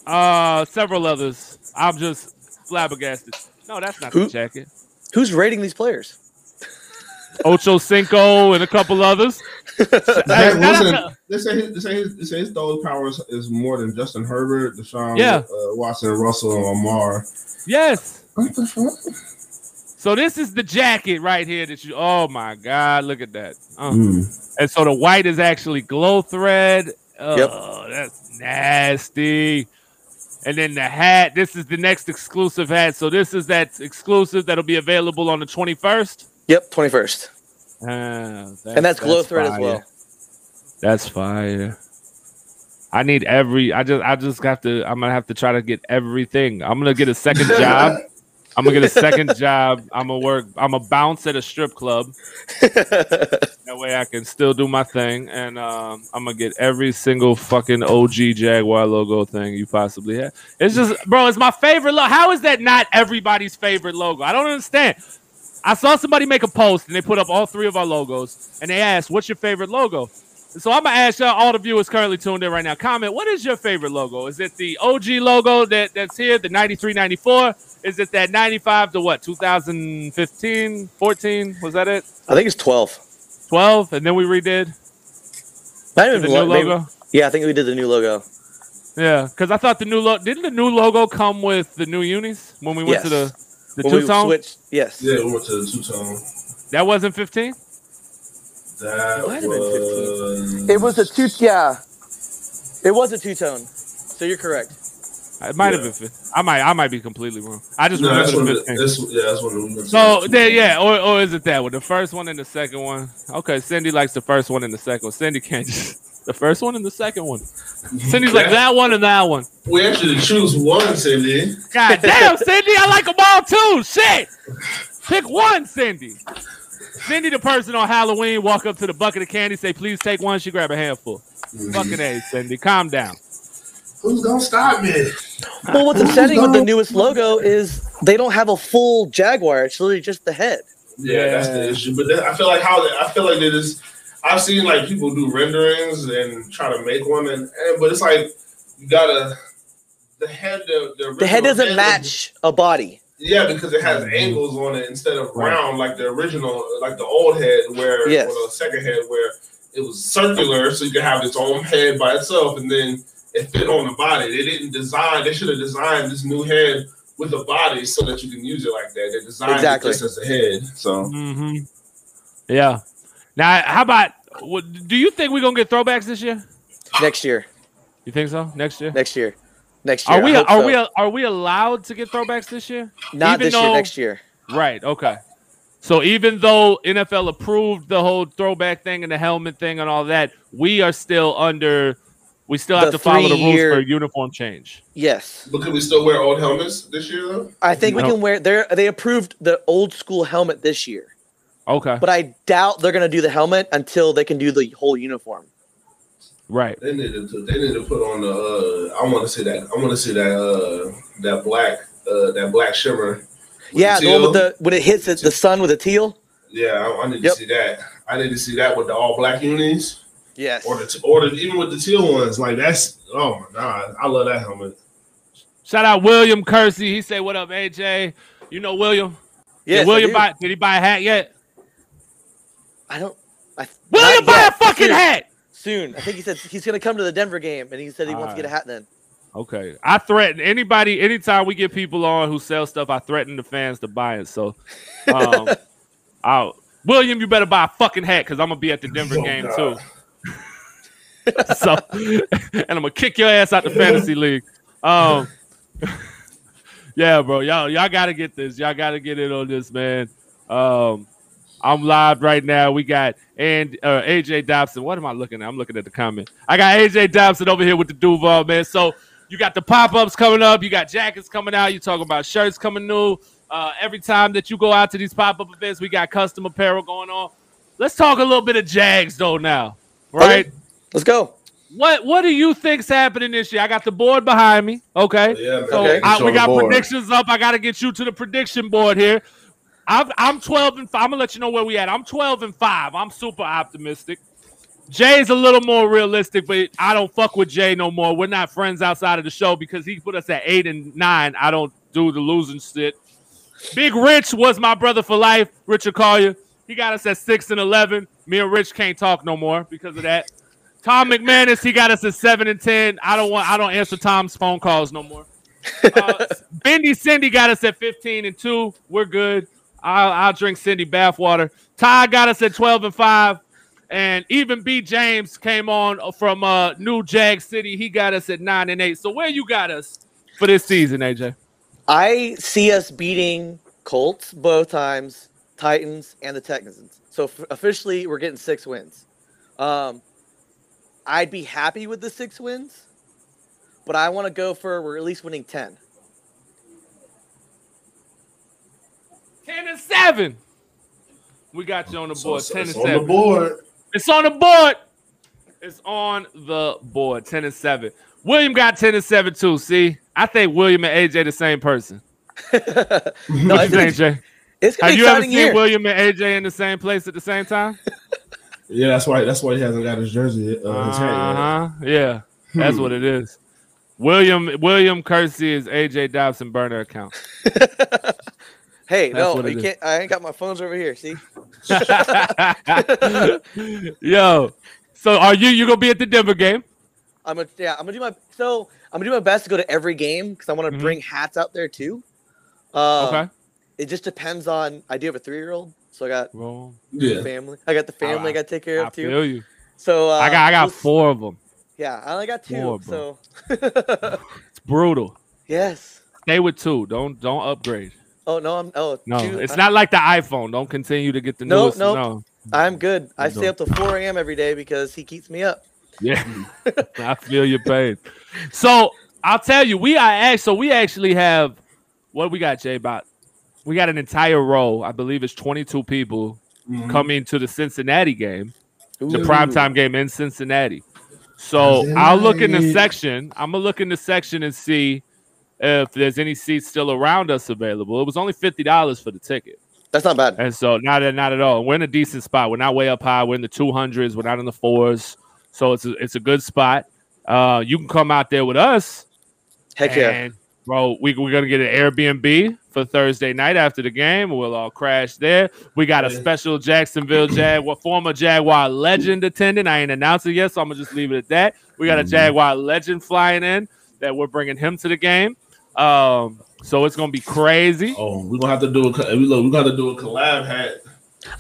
[SPEAKER 2] Uh, several others. I'm just flabbergasted. No, that's not the jacket.
[SPEAKER 7] Who's rating these players?
[SPEAKER 2] Ocho Cinco and a couple others.
[SPEAKER 5] Zach
[SPEAKER 2] Hey,
[SPEAKER 5] Wilson,
[SPEAKER 2] that's a-
[SPEAKER 5] they say his, they say his, they say his throw powers is more than Justin Herbert, Deshaun,
[SPEAKER 2] Yeah.
[SPEAKER 5] uh, Watson, Russell, and Lamar.
[SPEAKER 2] Yes.
[SPEAKER 5] What the fuck?
[SPEAKER 2] So this is the jacket right here that you. Oh my God! Look at that. Uh,
[SPEAKER 5] Mm.
[SPEAKER 2] And so the white is actually glow thread. Oh,
[SPEAKER 7] Yep.
[SPEAKER 2] that's nasty. And then the hat. This is the next exclusive hat. So this is that exclusive that'll be available on the twenty first.
[SPEAKER 7] Yep, 21st.
[SPEAKER 2] Uh,
[SPEAKER 7] And that's glow thread as well.
[SPEAKER 2] That's fire. I need every. I just. I just have to. I'm gonna have to try to get everything. I'm gonna get a second job. I'm gonna get a second job. I'm gonna work. I'm gonna bounce at a strip club. That way I can still do my thing, and um, I'm gonna get every single fucking OG Jaguar logo thing you possibly have. It's just, bro, it's my favorite logo. How is that not everybody's favorite logo? I don't understand. I saw somebody make a post and they put up all three of our logos, and they asked, "What's your favorite logo?" So I'm gonna ask y'all, all the viewers currently tuned in right now. Comment: What is your favorite logo? Is it the OG logo that that's here, the 93, 94? Is it that 95 to what? 2015, 14? Was that it?
[SPEAKER 7] I think it's 12.
[SPEAKER 2] 12, and then we redid
[SPEAKER 7] Not
[SPEAKER 2] the
[SPEAKER 7] even
[SPEAKER 2] new
[SPEAKER 7] one, maybe-
[SPEAKER 2] logo.
[SPEAKER 7] Yeah, I think we did the new logo.
[SPEAKER 2] Yeah, because I thought the new logo didn't the new logo come with the new unis when we went to the the
[SPEAKER 7] When
[SPEAKER 2] two
[SPEAKER 7] we
[SPEAKER 2] tone.
[SPEAKER 7] switched, yes.
[SPEAKER 5] Yeah, we went to the two tone.
[SPEAKER 2] That wasn't 15.
[SPEAKER 5] That
[SPEAKER 7] Might have been
[SPEAKER 5] was.
[SPEAKER 7] It was a two. Yeah, it was a two tone. So you're correct.
[SPEAKER 2] It might have been 15. I might I might be completely wrong. I just
[SPEAKER 5] No,
[SPEAKER 2] remember
[SPEAKER 5] when
[SPEAKER 2] the
[SPEAKER 5] the,
[SPEAKER 2] 15.
[SPEAKER 5] that's, yeah, that's when we went to
[SPEAKER 2] So there, yeah, or, or is it that one? The first one and the second one. Okay, Cindy likes the first one and the second one. Cindy can't just the first one and the second one. Cindy's like that one and that one.
[SPEAKER 5] We actually choose one, Cindy.
[SPEAKER 2] God damn, Cindy, I like them all too. Shit. Pick one, Cindy. Cindy, the person on Halloween, walk up to the bucket of candy, say, please take one. She grab a handful. Mm-hmm. Fucking A, Cindy. Calm down.
[SPEAKER 5] Who's gonna stop me?
[SPEAKER 7] Well, what's upsetting with the newest logo is they don't have a full Jaguar. It's literally just the head.
[SPEAKER 5] Yeah, that's the issue. But then I feel like how they, I feel like it is. I've seen like people do renderings and try to make one, and, and but it's like you gotta the head. The, the,
[SPEAKER 7] The head doesn't
[SPEAKER 5] was-
[SPEAKER 7] match a body.
[SPEAKER 5] Yeah, because it has angles on it instead of round like the original, like the old head, where
[SPEAKER 7] Yes.
[SPEAKER 5] or the second head where it was circular, so you could have its own head by itself, and then it fit on the body. They didn't design. They should have designed this new head with a body so that you can use it like that. They designed
[SPEAKER 7] Exactly.
[SPEAKER 5] it just as a head. So
[SPEAKER 2] hmm Yeah. Now, how about, what, do you think we're going to get throwbacks this year?
[SPEAKER 7] Next year.
[SPEAKER 2] You think so? Next year?
[SPEAKER 7] Next year. Next year.
[SPEAKER 2] Are we are
[SPEAKER 7] so.
[SPEAKER 2] we are we allowed to get throwbacks this year?
[SPEAKER 7] not
[SPEAKER 2] even
[SPEAKER 7] this year? Next year.
[SPEAKER 2] Right. Okay. So even though NFL approved the whole throwback thing and the helmet thing and all that, we are still under. We still have
[SPEAKER 7] The
[SPEAKER 2] to follow the rules
[SPEAKER 7] three-year-
[SPEAKER 2] for uniform change.
[SPEAKER 7] Yes.
[SPEAKER 5] But can we still wear old helmets this year though?
[SPEAKER 7] I think we can wear. They they approved the old school helmet this year,
[SPEAKER 2] Okay.
[SPEAKER 7] but I doubt they're gonna do the helmet until they can do the whole uniform.
[SPEAKER 2] Right.
[SPEAKER 5] They needed to. They need to put on the. Uh, I want to see that. I want to see that. Uh, that black. Uh, that black shimmer. with
[SPEAKER 7] Yeah, the one with the when it hits it, the sun with the teal.
[SPEAKER 5] Yeah, I, I need
[SPEAKER 7] Yep.
[SPEAKER 5] to see that. I need to see that with the all black unis,
[SPEAKER 7] Yes.
[SPEAKER 5] or the or the, even with the teal ones. Like that's. Oh my god, I love that helmet.
[SPEAKER 2] Shout out William Kersey. He said, "What up, AJ? You know William?
[SPEAKER 7] Yes,
[SPEAKER 2] did
[SPEAKER 7] I
[SPEAKER 2] William buy? Did he buy a hat yet?
[SPEAKER 7] I don't. I,
[SPEAKER 2] William
[SPEAKER 7] not
[SPEAKER 2] buy
[SPEAKER 7] yet.
[SPEAKER 2] a fucking
[SPEAKER 7] Soon.
[SPEAKER 2] hat."
[SPEAKER 7] Soon. I think he said he's gonna come to the Denver game, and he said he wants to get a hat then.
[SPEAKER 2] Okay. I threaten anybody anytime we get people on who sell stuff, I threaten the fans to buy it. So um I'll William, you better buy a fucking hat because I'm gonna be at the Denver
[SPEAKER 5] Oh,
[SPEAKER 2] game
[SPEAKER 5] God.
[SPEAKER 2] too. so and I'm gonna kick your ass out the fantasy league. Um yeah, bro. Y'all y'all gotta get this. Y'all gotta get in on this, man. Um I'm live right now. We got and uh, AJ Dobson. What am I looking at? I'm looking at the comment. I got AJ Dobson over here with the Duvault, man. So you got the pop-ups coming up. You got jackets coming out. You talking about shirts coming new. Uh, every time that you go out to these pop-up events, we got custom apparel going on. Let's talk a little bit of Jags though now, right?
[SPEAKER 7] Okay. Let's go.
[SPEAKER 2] What What do you think's happening this year? I got the board behind me. Okay.
[SPEAKER 5] Yeah.
[SPEAKER 2] So
[SPEAKER 7] Okay.
[SPEAKER 2] I, we got predictions up. I got to get you to the prediction board here. I'm, I'm 12 and 5. I'm gonna let you know where we at. I'm 12 and 5. I'm super optimistic. Jay's a little more realistic, but I don't fuck with Jay no more. We're not friends outside of the show because he put us at eight and nine. I don't do the losing shit. Big Rich was my brother for life. Richard Collier. He got us at six and eleven. Me and Rich can't talk no more because of that. Tom McManus, he got us at seven and ten. I don't want. I don't answer Tom's phone calls no more. Uh, Bendy Cindy got us at fifteen and two. We're good. I'll, I'll drink Cindy bathwater. Ty got us at twelve and five, and even B James came on from uh, New Jag City. He got us at nine and eight. So where you got us for this season, AJ?
[SPEAKER 7] I see us beating Colts both times, Titans, and the Texans. So f- officially, we're getting six wins. Um, I'd be happy with the six wins, but I want to go for we're at least winning ten.
[SPEAKER 2] Ten and seven. We got you on the
[SPEAKER 5] So
[SPEAKER 2] board.
[SPEAKER 5] it's,
[SPEAKER 2] ten
[SPEAKER 5] it's
[SPEAKER 2] and
[SPEAKER 5] on
[SPEAKER 2] seven.
[SPEAKER 5] the board.
[SPEAKER 2] It's on the board. It's on the board. 10 and 7. William got 10 and 7 too. See, I think William and AJ the same person.
[SPEAKER 7] no,
[SPEAKER 2] What
[SPEAKER 7] it's,
[SPEAKER 2] you think,
[SPEAKER 7] it's,
[SPEAKER 2] Jay?
[SPEAKER 7] it's gonna
[SPEAKER 2] Have
[SPEAKER 7] be
[SPEAKER 2] you ever seen
[SPEAKER 7] year.
[SPEAKER 2] William and AJ in the same place at the same time?
[SPEAKER 5] Yeah, that's why. That's why he hasn't got his jersey. Uh, his hat.
[SPEAKER 2] Uh-huh. Yeah, that's
[SPEAKER 5] Hmm.
[SPEAKER 2] what it is. William William Kersey is AJ Dobson burner account.
[SPEAKER 7] hey,
[SPEAKER 2] That's
[SPEAKER 7] no, you can't. I ain't got my phones over here. See,
[SPEAKER 2] Yo, so are you you gonna be at the Denver game?
[SPEAKER 7] I'm gonna yeah, I'm gonna do my so I'm gonna do my best to go to every game because I want to
[SPEAKER 2] Mhm.
[SPEAKER 7] bring hats out there too. Um,
[SPEAKER 2] okay.
[SPEAKER 7] It just depends on. I do have a three year old, so I got
[SPEAKER 2] Well,
[SPEAKER 5] Yeah.
[SPEAKER 7] family. I got the family I,
[SPEAKER 2] I-
[SPEAKER 7] got to take care
[SPEAKER 2] I
[SPEAKER 7] of too.
[SPEAKER 2] feel you.
[SPEAKER 7] So uh,
[SPEAKER 2] I got I got four of them.
[SPEAKER 7] Yeah, I only got two.
[SPEAKER 2] Four,
[SPEAKER 7] so
[SPEAKER 2] It's brutal.
[SPEAKER 7] yes.
[SPEAKER 2] Stay with two. Don't don't upgrade.
[SPEAKER 7] Oh no, I'm oh
[SPEAKER 2] No,
[SPEAKER 7] two-
[SPEAKER 2] it's
[SPEAKER 7] I-
[SPEAKER 2] not like the iPhone. Don't continue to get the
[SPEAKER 7] No,
[SPEAKER 2] newest.
[SPEAKER 7] no.
[SPEAKER 2] No.
[SPEAKER 7] I'm good. I
[SPEAKER 2] No.
[SPEAKER 7] stay up till 4 a.m. every day because he keeps me up.
[SPEAKER 2] Yeah, I feel your pain. So I'll tell you, we are act- so we actually have what we got, Jay. About we got an entire row. I believe it's 22 people
[SPEAKER 5] Mhm.
[SPEAKER 2] coming to the Cincinnati game, the
[SPEAKER 7] Ooh.
[SPEAKER 2] primetime game in Cincinnati. So I'll look in the section. I'm gonna look in the section and see if there's any seats still around us available. It was only fifty dollars for the ticket.
[SPEAKER 7] That's not bad.
[SPEAKER 2] And so not at not at all. We're in a decent spot. We're not way up high. We're in the two hundreds. We're not in the fours. So it's a, it's a good spot. Uh, you can come out there with us,
[SPEAKER 7] Heck yeah.
[SPEAKER 2] bro, we, we're gonna get an Airbnb for Thursday night after the game. We'll all crash there. We got a special Jacksonville Jaguar former Jaguar legend attending. I ain't announced it yet, so I'm gonna just leave it at that. We got a
[SPEAKER 5] Mhm.
[SPEAKER 2] Jaguar legend flying in that we're bringing him to the game. Um, so it's gonna be crazy.
[SPEAKER 5] Oh, we're gonna have to do a. co- We look, we got to do a collab hat.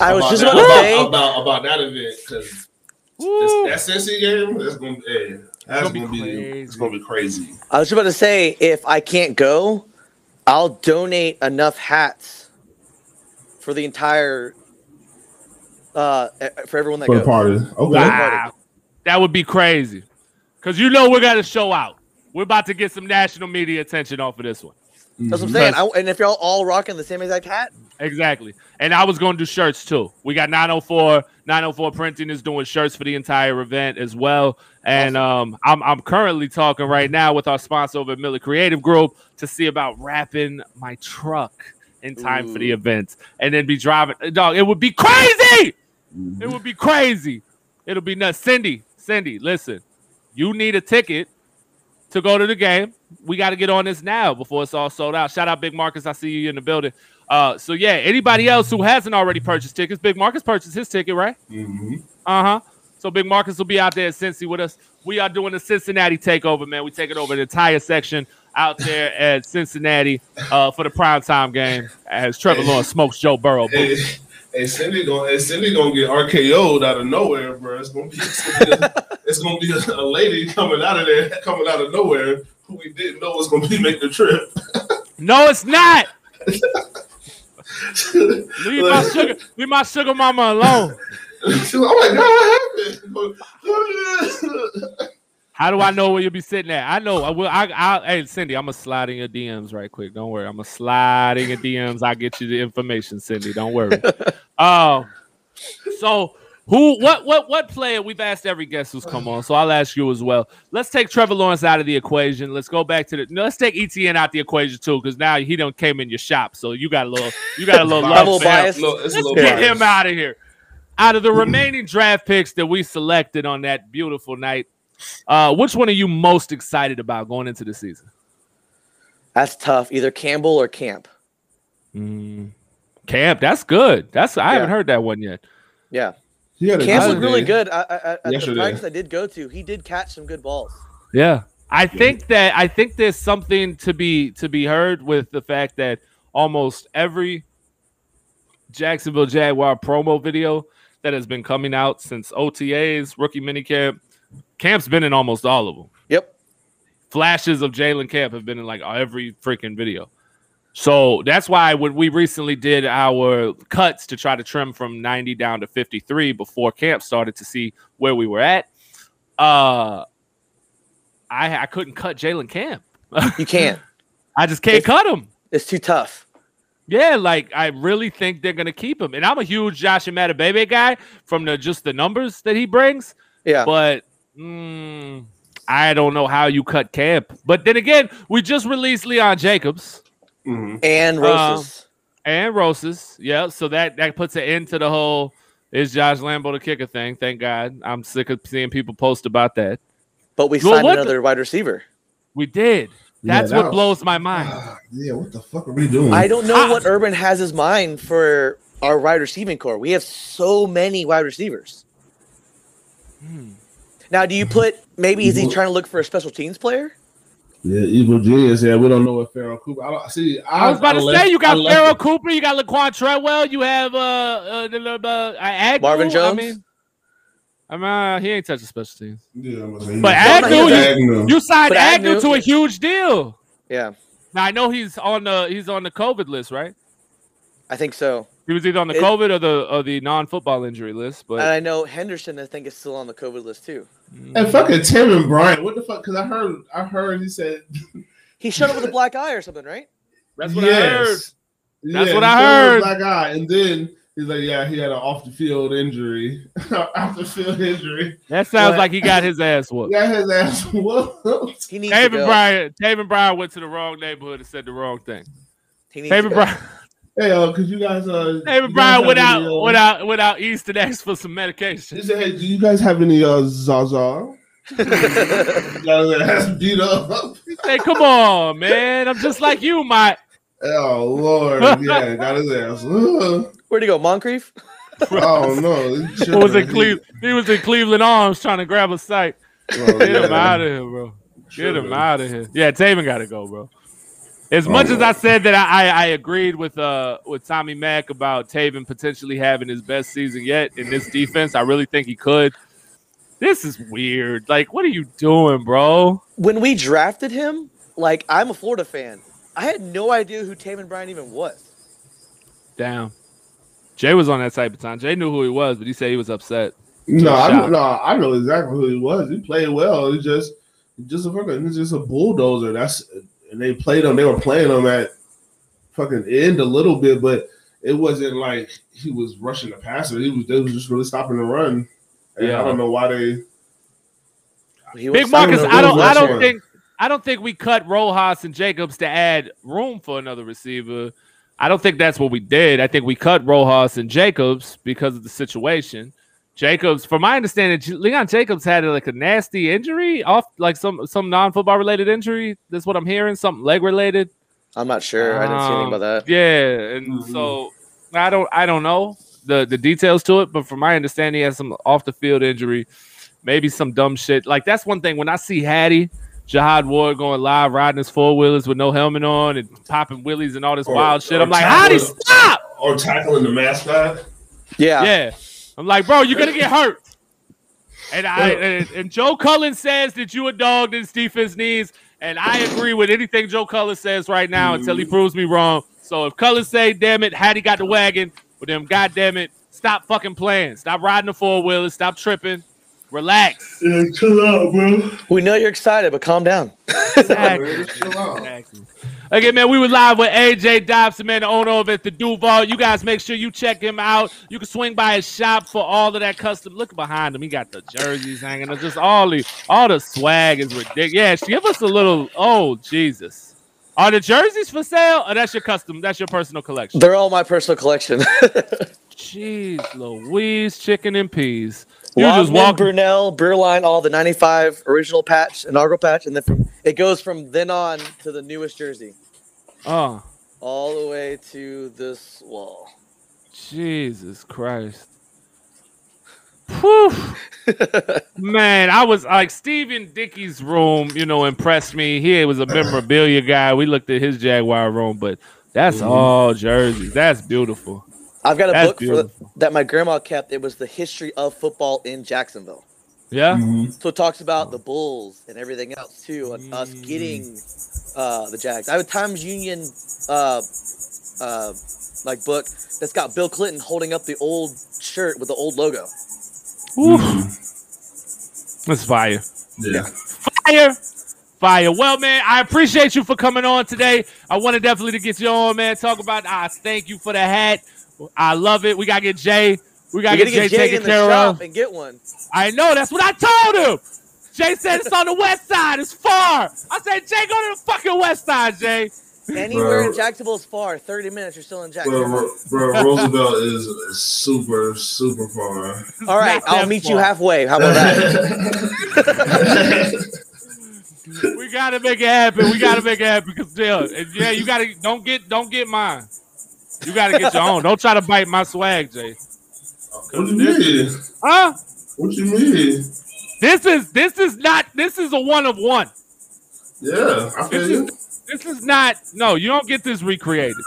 [SPEAKER 7] I was just
[SPEAKER 5] that,
[SPEAKER 7] about to
[SPEAKER 5] about,
[SPEAKER 7] say,
[SPEAKER 5] about, about that event because That Cincy game, that's gonna, hey, that's
[SPEAKER 2] gonna be
[SPEAKER 5] gonna be,
[SPEAKER 2] crazy.
[SPEAKER 5] it's gonna be crazy.
[SPEAKER 7] I was just about to say, if I can't go, I'll donate enough hats for the entire uh for everyone that
[SPEAKER 5] For the
[SPEAKER 7] goes.
[SPEAKER 5] party, okay.
[SPEAKER 2] Wow. That would be crazy. Cause you know we're gonna show out. We're about to get some national media attention off of this one.
[SPEAKER 7] That's what I'm saying. I, and if y'all all rocking the same exact hat,
[SPEAKER 2] Exactly. And I was going to do shirts too. We got 904 904 printing is doing shirts for the entire event as well. And um I'm I'm currently talking right now with our sponsor over at Miller Creative Group to see about wrapping my truck in time for the event and then be driving dog. It would be crazy. It would be crazy. It'll be nuts. Cindy, Cindy, listen. You need a ticket to go to the game. We got to get on this now before it's all sold out. Shout out Big Marcus. I see you in the building. Uh, so yeah, anybody else who hasn't already purchased tickets, Big Marcus purchased his ticket, right?
[SPEAKER 5] Mhm.
[SPEAKER 2] Uh huh. So Big Marcus will be out there at Cincy with us. We are doing the Cincinnati takeover, man. We taking over the entire section out there at Cincinnati uh, for the primetime game as Trevor Lawrence smokes Joe Burrow.
[SPEAKER 5] Hey, hey, Cindy gonna, hey, Cindy gonna get RKO'd out of nowhere, bro. It's gonna be, it's gonna be, a, it's gonna be a, a lady coming out of there, coming out of nowhere, who we didn't know was gonna be making the trip.
[SPEAKER 2] No, it's not. Leave my sugar, leave my sugar mama alone.
[SPEAKER 5] She's like, oh god, what happened?
[SPEAKER 2] Oh, How do I know where you'll be sitting at? I know. I will. I, I, hey, Cindy, I'm gonna slide in your DMs right quick. Don't worry. I'm gonna slide in your DMs. I'll get you the information, Cindy. Don't worry. Um. So, who, what, what, what player? We've asked every guest who's come on, so I'll ask you as well. Let's take Trevor Lawrence out of the equation. Let's go back to the. No, let's take ETN out the equation too, because now he don't came in your shop, so you got a little, you got a little
[SPEAKER 7] I'm a
[SPEAKER 2] love
[SPEAKER 7] little
[SPEAKER 2] for him.
[SPEAKER 7] biased.
[SPEAKER 5] No, it's a
[SPEAKER 2] Let's
[SPEAKER 5] little
[SPEAKER 2] get
[SPEAKER 5] biased.
[SPEAKER 2] him out of here. Out of the remaining draft picks that we selected on that beautiful night, uh, which one are you most excited about going into the season?
[SPEAKER 7] that's tough. Either Campbell or Camp.
[SPEAKER 2] Camp, that's good. That's I haven't heard that one yet.
[SPEAKER 7] Yeah,
[SPEAKER 5] He had a
[SPEAKER 7] Camp was really good. I, I, I, at the
[SPEAKER 5] Yesterday.
[SPEAKER 7] practice I did go to, he did catch some good balls.
[SPEAKER 2] Yeah. I think that I think there's something to be to be heard with the fact that almost every Jacksonville Jaguar promo video that has been coming out since OTAs, rookie minicamp, Camp's been in almost all of them.
[SPEAKER 7] Yep.
[SPEAKER 2] flashes of Jalen Camp have been in like every freaking video. So that's why when we recently did our cuts to try to trim from 90 down to 53 before camp started to see where we were at, uh I I couldn't cut Jalen Camp.
[SPEAKER 7] You can't.
[SPEAKER 2] I just can't
[SPEAKER 7] It's-
[SPEAKER 2] cut him.
[SPEAKER 7] It's too tough.
[SPEAKER 2] Yeah, like I really think they're gonna keep him. And I'm a huge Josh Baby guy from the just the numbers that he brings.
[SPEAKER 7] Yeah.
[SPEAKER 2] But mm, I don't know how you cut camp. But then again, we just released Leon Jacobs
[SPEAKER 5] Mhm.
[SPEAKER 7] and
[SPEAKER 2] Uh,
[SPEAKER 7] Rosas.
[SPEAKER 2] and Rosas. Yeah, so that that puts an end to the whole is Josh Lambo the kicker thing. Thank God. I'm sick of seeing people post about that.
[SPEAKER 7] but we
[SPEAKER 2] well,
[SPEAKER 7] signed
[SPEAKER 2] what the-
[SPEAKER 7] another wide receiver.
[SPEAKER 2] We did.
[SPEAKER 5] Yeah,
[SPEAKER 2] That's
[SPEAKER 5] that
[SPEAKER 2] what
[SPEAKER 5] was-
[SPEAKER 2] blows my mind.
[SPEAKER 5] Ah, yeah, what the fuck are we doing?
[SPEAKER 7] I don't know
[SPEAKER 2] Ah.
[SPEAKER 7] what Urban has his mind for our wide receiving core. We have so many wide receivers.
[SPEAKER 2] Hmm.
[SPEAKER 7] Now, do you put maybe is he trying to look for a special teams player?
[SPEAKER 5] Yeah, evil genius. Yeah, we don't know what Pharoh Cooper. I don't see.
[SPEAKER 2] I was about to
[SPEAKER 5] left-
[SPEAKER 2] say you got
[SPEAKER 5] I left
[SPEAKER 2] Pharoh
[SPEAKER 5] it.
[SPEAKER 2] Cooper, you got Laquan Treadwell, you have uh, uh, the- the- uh Agnew.
[SPEAKER 7] Marvin
[SPEAKER 2] I mean, I mean uh, he ain't touching special teams.
[SPEAKER 5] Yeah, I'm gonna say,
[SPEAKER 2] But
[SPEAKER 5] yeah.
[SPEAKER 2] Agnew,
[SPEAKER 7] you-
[SPEAKER 5] Agnew.
[SPEAKER 2] You signed
[SPEAKER 7] But
[SPEAKER 2] Agnew,
[SPEAKER 7] Agnew-
[SPEAKER 2] to a huge deal.
[SPEAKER 7] Yeah,
[SPEAKER 2] Now I know he's on the he's on the COVID list, right?
[SPEAKER 7] I think so.
[SPEAKER 2] He was either on the
[SPEAKER 7] It-
[SPEAKER 2] COVID or the or the non-football injury list, but
[SPEAKER 7] And I know Henderson. I think is still on the COVID list too.
[SPEAKER 5] And fucking Taven Bryan. What the fuck? Because I heard, I heard he said.
[SPEAKER 7] He showed up with a black eye or something, right?
[SPEAKER 2] that's what I heard.
[SPEAKER 5] yes.
[SPEAKER 2] That's
[SPEAKER 5] Yeah,
[SPEAKER 2] what I
[SPEAKER 5] said
[SPEAKER 2] heard.
[SPEAKER 5] Black eye, and then he's like, "Yeah, he had an off the field injury, off the field injury.
[SPEAKER 2] That sounds
[SPEAKER 5] What?
[SPEAKER 2] like he got his ass whooped.
[SPEAKER 5] Got his ass whooped."
[SPEAKER 7] He needs to
[SPEAKER 2] Taven
[SPEAKER 7] go.
[SPEAKER 2] Bryan, Taven Bryan went to the wrong neighborhood and said the wrong thing.
[SPEAKER 7] He needs
[SPEAKER 2] Taven
[SPEAKER 7] to go.
[SPEAKER 2] Bryan,
[SPEAKER 5] Hey, uh, could you guys, uh,
[SPEAKER 2] Taven
[SPEAKER 5] you
[SPEAKER 2] without
[SPEAKER 5] guys
[SPEAKER 2] went
[SPEAKER 5] have
[SPEAKER 2] out,
[SPEAKER 5] any, uh,
[SPEAKER 2] went out, went out east and asked for some medication.
[SPEAKER 5] He said, "Hey, do you guys have any uh Zaza?" Got his ass beat up.
[SPEAKER 2] Hey, come on, man! I'm just like you, Mike.
[SPEAKER 5] Oh Lord, yeah, got his ass.
[SPEAKER 7] Where'd he go? Moncrief?
[SPEAKER 5] Oh no, he's
[SPEAKER 2] He was in. Cleveland. He was in Cleveland Arms trying to grab a site.
[SPEAKER 5] Oh,
[SPEAKER 2] Get him out of here, bro. Get him
[SPEAKER 5] Tripping.
[SPEAKER 2] out of here. Yeah, Taven got to go, bro. As much as I said that I, I, I agreed with uh with Tommy Mack about Taven potentially having his best season yet in this defense, I really think he could. This is weird. Like, what are you doing, bro?
[SPEAKER 7] When we drafted him, like I'm a Florida fan. I had no idea who Taven Bryan even was.
[SPEAKER 2] Damn. Jay was on that type of time. Jay knew who he was, but he said he was upset.
[SPEAKER 5] No, I
[SPEAKER 2] Shot.
[SPEAKER 5] no, I know exactly who he was. He played well. He's just just a fucking he's just a bulldozer. That's and they played him. They were playing him at fucking end a little bit, but it wasn't like he was rushing the passer. He was they was just really stopping the run. And
[SPEAKER 2] Yeah.
[SPEAKER 5] I don't know why they.
[SPEAKER 2] Big Marcus, I don't, I don't think, I don't think we cut Rojas and Jacobs to add room for another receiver. I don't think that's what we did. I think we cut Rojas and Jacobs because of the situation. Jacobs, from my understanding, Leon Jacobs had like a nasty injury off, like some some non football related injury. That's what I'm hearing. Something leg related.
[SPEAKER 7] I'm not sure. I didn't see anything
[SPEAKER 2] Um,
[SPEAKER 7] about that.
[SPEAKER 2] Yeah, and
[SPEAKER 5] Mhm.
[SPEAKER 2] so I don't I don't know the the details to it, but from my understanding, he has some off the field injury, maybe some dumb shit. Like that's one thing when I see Hattie, Jihad Ward going live riding his four wheelers with no helmet on and popping willies and all this
[SPEAKER 5] Or-
[SPEAKER 2] wild shit. I'm like,
[SPEAKER 5] tackling-
[SPEAKER 2] Hattie, stop!
[SPEAKER 5] Or tackling the mascot.
[SPEAKER 7] Yeah.
[SPEAKER 2] Yeah, I'm like, bro, you're gonna get hurt. And I and, and Joe Cullen says that you a dog this defense needs, and I agree with anything Joe Cullen says right now until he mm. proves me wrong. So if Cullen say, "Damn it, Hattie got the wagon," well then, goddamn it, stop fucking playing, stop riding the four wheelers, stop tripping, relax.
[SPEAKER 5] Yeah, chill out, bro.
[SPEAKER 7] We know you're excited, but calm down.
[SPEAKER 2] Exactly.
[SPEAKER 5] Chill out.
[SPEAKER 2] Exactly. Again, man, we were live with AJ Dobson, man, the owner of it, the Duvault. You guys make sure you check him out. You can swing by his shop for all of that custom. Look behind him. He got the jerseys hanging. It's just all the all the swag is ridiculous. Yeah, give us a little. Oh, Jesus. Are the jerseys for sale? Or that's your custom? That's your personal collection?
[SPEAKER 7] They're all my personal collection.
[SPEAKER 2] Jeez, Louise, chicken and peas. You just walk.
[SPEAKER 7] Brunell, Beerline, all the 95 original patch, inaugural patch, and then from, it goes from then on to the newest jersey,
[SPEAKER 2] Oh,
[SPEAKER 7] all the way to this wall.
[SPEAKER 2] Jesus Christ. Whew. Man, I was like Stephen Dickey's room, you know, impressed me. He was a memorabilia guy. We looked at his Jaguar room, but that's mm-hmm. all jerseys. That's beautiful.
[SPEAKER 7] I've got a
[SPEAKER 2] That's
[SPEAKER 7] book for,
[SPEAKER 2] beautiful.
[SPEAKER 7] that my grandma kept. It was the history of football in Jacksonville.
[SPEAKER 2] Yeah.
[SPEAKER 7] So it talks about the Bulls and everything else too, and us getting uh, the Jags. I have a Times Union uh, uh, like book that's got Bill Clinton holding up the old shirt with the old logo.
[SPEAKER 2] Whew. That's fire.
[SPEAKER 5] Yeah.
[SPEAKER 2] Fire. Fire. Well, man, I appreciate you for coming on today. I wanted definitely to get you on, man. Talk about ah, thank you for the hat. I love it. We gotta get Jay. We gotta
[SPEAKER 7] We
[SPEAKER 2] get
[SPEAKER 7] gotta
[SPEAKER 2] Jay
[SPEAKER 7] get Jay
[SPEAKER 2] taken
[SPEAKER 7] in the
[SPEAKER 2] care
[SPEAKER 7] shop
[SPEAKER 2] of.
[SPEAKER 7] and get one.
[SPEAKER 2] I know. That's what I told him. Jay said it's on the west side. It's far. I said, Jay, go to the fucking west side, Jay.
[SPEAKER 7] Anywhere in Jacksonville is far. Thirty minutes, you're still in Jacksonville.
[SPEAKER 5] Ro- bro, Roosevelt is super, super far.
[SPEAKER 7] All right,
[SPEAKER 2] not
[SPEAKER 7] I'll
[SPEAKER 2] that
[SPEAKER 7] meet you halfway. How about that?
[SPEAKER 2] We gotta make it happen. We gotta make it happen because yeah, yeah, you gotta don't get don't get mine. You gotta get your own. Don't try to bite my swag, Jay.
[SPEAKER 5] what you mean?
[SPEAKER 2] Huh?
[SPEAKER 5] What you mean?
[SPEAKER 2] This is this is not this is a one of one.
[SPEAKER 5] Yeah, I feel
[SPEAKER 2] This
[SPEAKER 5] you.
[SPEAKER 2] is this is not no. You don't get this recreated.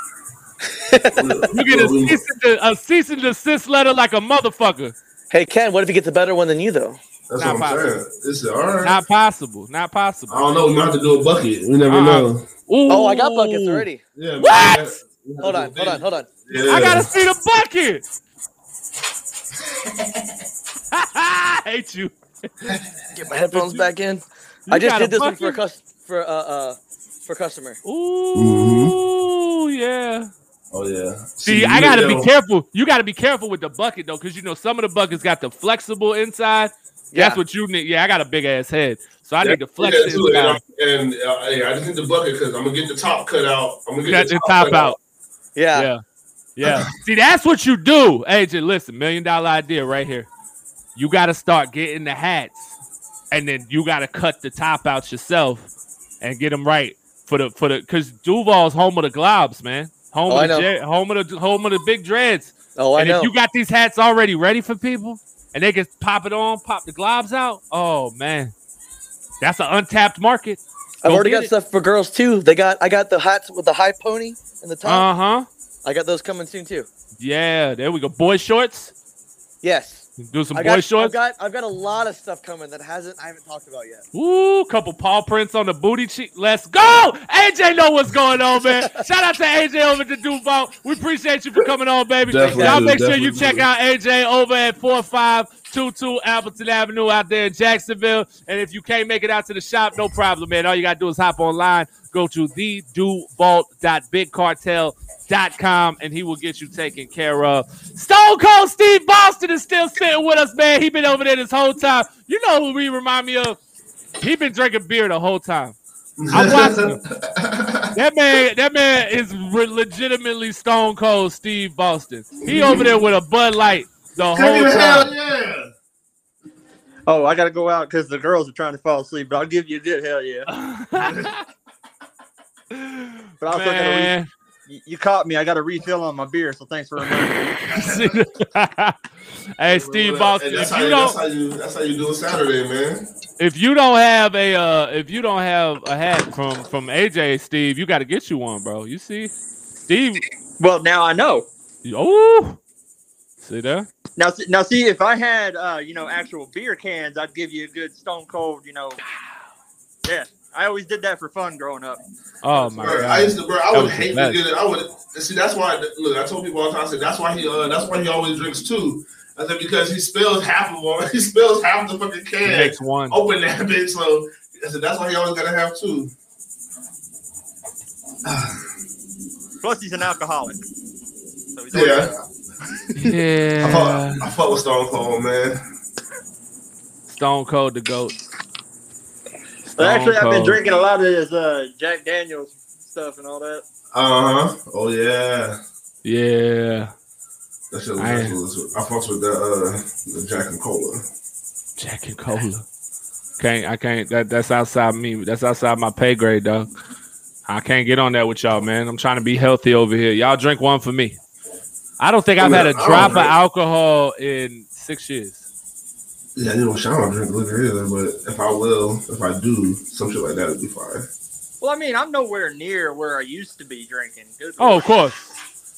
[SPEAKER 2] You get a cease and, de- a cease and desist letter like a motherfucker.
[SPEAKER 7] hey Ken, what if he gets a better one than you though?
[SPEAKER 5] That's
[SPEAKER 2] Not
[SPEAKER 5] what I'm
[SPEAKER 2] possible.
[SPEAKER 5] saying. This is all right.
[SPEAKER 2] Not possible. Not possible.
[SPEAKER 5] I don't know. We might have to do a bucket. We never
[SPEAKER 2] Uh-uh.
[SPEAKER 5] know.
[SPEAKER 2] Ooh.
[SPEAKER 7] Oh, I got buckets already.
[SPEAKER 5] Yeah.
[SPEAKER 2] What?
[SPEAKER 5] have- we have
[SPEAKER 7] Hold on, hold on, hold on.
[SPEAKER 5] Yeah.
[SPEAKER 2] I gotta see the bucket. I hate you.
[SPEAKER 7] Get my headphones back in.
[SPEAKER 2] You
[SPEAKER 7] I just did this one for a cus- for uh uh for customer.
[SPEAKER 2] Ooh, yeah.
[SPEAKER 5] Oh yeah.
[SPEAKER 2] See,
[SPEAKER 5] you
[SPEAKER 2] I gotta
[SPEAKER 5] know-
[SPEAKER 2] be careful. You gotta be careful with the bucket though, because you know some of the buckets got the flexible inside.
[SPEAKER 7] Yeah.
[SPEAKER 2] That's what you need. Yeah, I got a big ass head, so I
[SPEAKER 5] Yeah,
[SPEAKER 2] need to flex
[SPEAKER 5] yeah,
[SPEAKER 2] it
[SPEAKER 5] too, and,
[SPEAKER 2] inside.
[SPEAKER 5] I'm- and uh, hey, I just need the bucket because I'm gonna get the top cut out. I'm gonna
[SPEAKER 2] Got
[SPEAKER 5] get
[SPEAKER 2] the
[SPEAKER 5] the
[SPEAKER 2] top
[SPEAKER 5] cut
[SPEAKER 2] out.
[SPEAKER 7] Yeah.
[SPEAKER 2] Yeah. Yeah. See, that's what you do. AJ, listen, million dollar idea right here. You got to start getting the hats and then you got to cut the top out yourself and get them right for the, for the, cause Duval's home of the globs, man. Home
[SPEAKER 7] Oh,
[SPEAKER 2] of the, home of the, home of the big dreads.
[SPEAKER 7] Oh, I
[SPEAKER 2] and
[SPEAKER 7] know.
[SPEAKER 2] if you got these hats already ready for people and they can pop it on, pop the globs out. Oh man, that's an untapped market.
[SPEAKER 7] I've
[SPEAKER 2] Go
[SPEAKER 7] already got
[SPEAKER 2] it.
[SPEAKER 7] stuff for girls too. They got I got the hats with the high pony and the top.
[SPEAKER 2] Uh huh.
[SPEAKER 7] I got those coming soon too.
[SPEAKER 2] Yeah, there we go. Boy shorts.
[SPEAKER 7] Yes.
[SPEAKER 2] Do some
[SPEAKER 7] I
[SPEAKER 2] boy
[SPEAKER 7] got, I've
[SPEAKER 2] shorts.
[SPEAKER 7] got I've got a lot of stuff coming that hasn't I haven't talked about yet.
[SPEAKER 2] Ooh, couple paw prints on the booty cheek. Let's go. AJ know what's going on, man. Shout out to AJ over to Duvault. We appreciate you for coming on, baby.
[SPEAKER 5] Definitely
[SPEAKER 2] Y'all
[SPEAKER 5] do,
[SPEAKER 2] make sure
[SPEAKER 5] definitely
[SPEAKER 2] you check out AJ over at 4522 Appleton Avenue out there in Jacksonville. And if you can't make it out to the shop, no problem, man. All you got to do is hop online, go to theduvault.bigcartel.com, and he will get you taken care of. Stone Cold Steve Boston is still sitting with us, man. He been over there this whole time. You know who we remind me of? He been drinking beer the whole time. I'm watching him. That man, that man is re- legitimately Stone Cold Steve Boston. He over there with a Bud Light the whole
[SPEAKER 5] Hell
[SPEAKER 2] time.
[SPEAKER 5] yeah.
[SPEAKER 6] Oh, I gotta go out because the girls are trying to fall asleep. But I'll give you a good hell yeah. But I also gotta re-
[SPEAKER 2] Man.
[SPEAKER 6] you, you caught me. I got a refill on my beer, so thanks for remembering.
[SPEAKER 2] hey, Steve
[SPEAKER 5] Hey,
[SPEAKER 2] Boston,
[SPEAKER 5] that's,
[SPEAKER 2] if
[SPEAKER 5] how
[SPEAKER 2] you
[SPEAKER 5] you, that's
[SPEAKER 2] don't,
[SPEAKER 5] how you that's how you do it Saturday, man.
[SPEAKER 2] if you don't have a, uh, if you don't have a hat from from AJ, Steve, you got to get you one, bro. You see, Steve,
[SPEAKER 6] well, now I know.
[SPEAKER 2] oh, see there.
[SPEAKER 6] Now, see- now, see if I had, uh, you know, actual beer cans, I'd give you a good Stone Cold. You know, yeah. I always did that for fun growing up.
[SPEAKER 2] Oh my
[SPEAKER 5] Bro,
[SPEAKER 2] god.
[SPEAKER 5] I used to, bro. I
[SPEAKER 2] That
[SPEAKER 5] would
[SPEAKER 2] was
[SPEAKER 5] hate to get it. I would see. That's why. Look, I told people all the time. I said that's why he. Uh, that's why he always drinks two. I said because he spills half of one. He spills half the fucking
[SPEAKER 2] He
[SPEAKER 5] can.
[SPEAKER 2] makes one.
[SPEAKER 5] Open that bitch. So I said that's why he always gotta have two.
[SPEAKER 6] Plus, he's an alcoholic. So he's always
[SPEAKER 5] Yeah. I
[SPEAKER 2] Yeah.
[SPEAKER 5] I fuck with Stone Cold, man.
[SPEAKER 2] Stone Cold the goat.
[SPEAKER 6] But actually, I've been drinking a lot of this uh, Jack Daniels stuff and all that.
[SPEAKER 5] Uh huh. Oh yeah.
[SPEAKER 2] Yeah.
[SPEAKER 5] That shit was,
[SPEAKER 2] I-
[SPEAKER 5] that was I fucks with that uh the Jack and Cola.
[SPEAKER 2] Jack and Cola. Can't I can't that that's outside me. That's outside my pay grade, dog. I can't get on that with y'all, man. I'm trying to be healthy over here. Y'all drink one for me. I don't think I've had a drop of alcohol in six years.
[SPEAKER 5] Yeah, you know, Sean don't drink liquor either, but if I will, if I do, some shit like that would be fine.
[SPEAKER 6] Well, I mean, I'm nowhere near where I used to be drinking. Good
[SPEAKER 2] Oh,
[SPEAKER 6] Lord.
[SPEAKER 2] of course.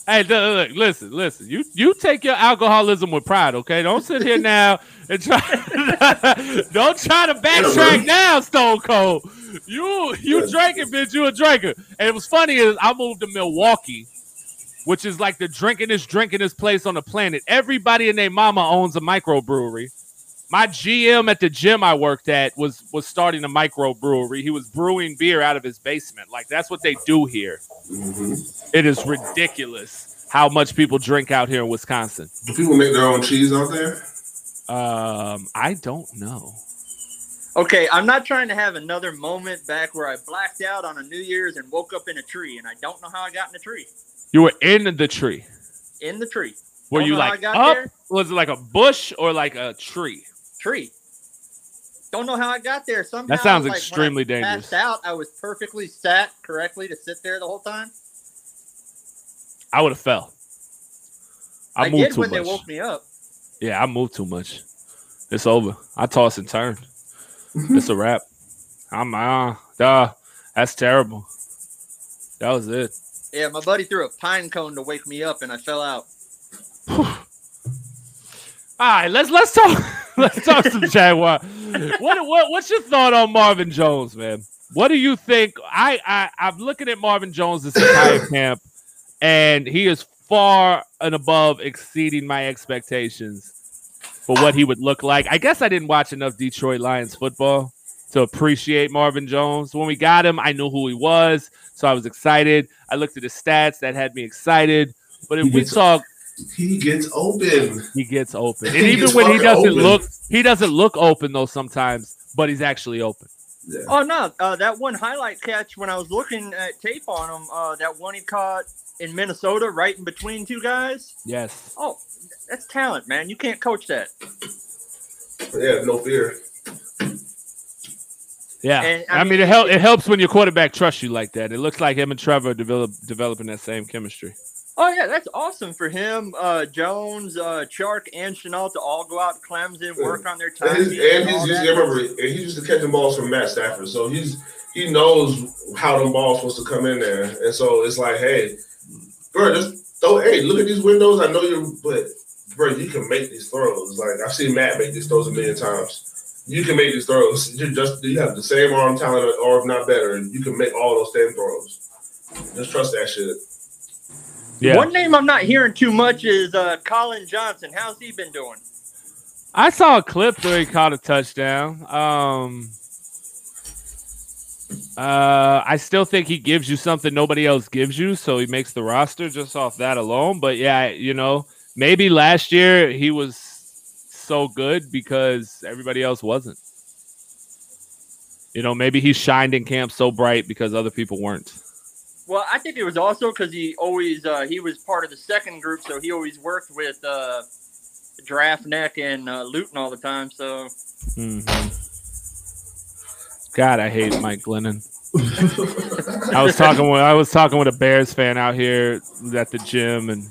[SPEAKER 2] Hey, look, look, listen, listen. You you take your alcoholism with pride, okay? Don't sit here now and try. don't try to backtrack now, Stone Cold. You you drinking, bitch. You a drinker. And it was funny is I moved to Milwaukee, which is like the drinkingest, drinkingest place on the planet. Everybody and their mama owns a microbrewery. My GM at the gym I worked at was was starting a microbrewery. He was brewing beer out of his basement. Like that's what they do here.
[SPEAKER 5] hmm
[SPEAKER 2] It is ridiculous how much people drink out here in Wisconsin.
[SPEAKER 5] Do people make their own cheese out there?
[SPEAKER 2] Um, I don't know.
[SPEAKER 6] Okay, I'm not trying to have another moment back where I blacked out on a New Year's and woke up in a tree, and I don't know how I got in a tree.
[SPEAKER 2] You were in the tree.
[SPEAKER 6] In the tree.
[SPEAKER 2] Were
[SPEAKER 6] Don't
[SPEAKER 2] you like up?
[SPEAKER 6] there.
[SPEAKER 2] Was it like a bush or like a tree?
[SPEAKER 6] Tree. Don't know how I got there. Somehow,
[SPEAKER 2] sounds
[SPEAKER 6] like,
[SPEAKER 2] extremely dangerous.
[SPEAKER 6] Passed out. I was perfectly sat correctly to sit there the whole time.
[SPEAKER 2] I would have fell. I,
[SPEAKER 6] I,
[SPEAKER 2] moved
[SPEAKER 6] did
[SPEAKER 2] too
[SPEAKER 6] when
[SPEAKER 2] much.
[SPEAKER 6] they woke me up.
[SPEAKER 2] Yeah, I moved too much. It's over. I toss and turn. it's a wrap. I'm uh, duh. That's terrible. That was it.
[SPEAKER 6] Yeah, my buddy threw a pine cone to wake me up, and I fell out.
[SPEAKER 2] All right, let's let's talk let's talk some Jaguar. What what what's your thought on Marvin Jones, man? What do you think? I I I'm looking at Marvin Jones this entire camp, and he is far and above exceeding my expectations for what he would look like. I guess I didn't watch enough Detroit Lions football to appreciate Marvin Jones. When we got him, I knew who he was, so I was excited. I looked at his stats, that had me excited. But if we talk
[SPEAKER 5] He gets open.
[SPEAKER 2] he gets open. And
[SPEAKER 5] He
[SPEAKER 2] even when he doesn't
[SPEAKER 5] open.
[SPEAKER 2] look, he doesn't look open though sometimes, but he's actually open.
[SPEAKER 5] Yeah.
[SPEAKER 6] Oh no, uh, that one highlight catch when I was looking at tape on him, uh, that one he caught in Minnesota, right in between two guys.
[SPEAKER 2] Yes.
[SPEAKER 6] Oh, that's talent, man. You can't coach that.
[SPEAKER 5] Yeah, no fear.
[SPEAKER 2] Yeah.
[SPEAKER 6] And,
[SPEAKER 2] I,
[SPEAKER 6] I
[SPEAKER 2] mean,
[SPEAKER 6] mean,
[SPEAKER 2] it, hel- it helps when your quarterback trusts you like that. It looks like him and Trevor develop developing that same chemistry.
[SPEAKER 6] Oh yeah, that's awesome for him. Uh, Jones, uh, Chark, and Shenault to all go out to Clemson, work on their
[SPEAKER 5] And
[SPEAKER 6] time.
[SPEAKER 5] he's, and he's yeah, remember, and he's used to catching balls from Matt Stafford, so he's he knows how them balls supposed to come in there, and so it's like, hey, bro, just throw. Hey, look at these windows. I know you're, but bro, you can make these throws. Like I've seen Matt make these throws a million times. You can make these throws. You just you have the same arm talent, or if not better, you can make all those same throws. Just trust that shit.
[SPEAKER 2] Yeah.
[SPEAKER 6] One name I'm not hearing too much is uh, Collin Johnson. How's he been doing?
[SPEAKER 2] I saw a clip where he caught a touchdown. Um, uh, I still think he gives you something nobody else gives you, so he makes the roster just off that alone. But yeah, you know, maybe last year he was so good because everybody else wasn't. You know, maybe he shined in camp so bright because other people weren't.
[SPEAKER 6] Well, I think it was also because he always uh, he was part of the second group, so he always worked with uh, Draft Neck and uh, Luton all the time. So
[SPEAKER 2] Mhm. God, I hate Mike Glennon. I was talking with I was talking with a Bears fan out here at the gym, and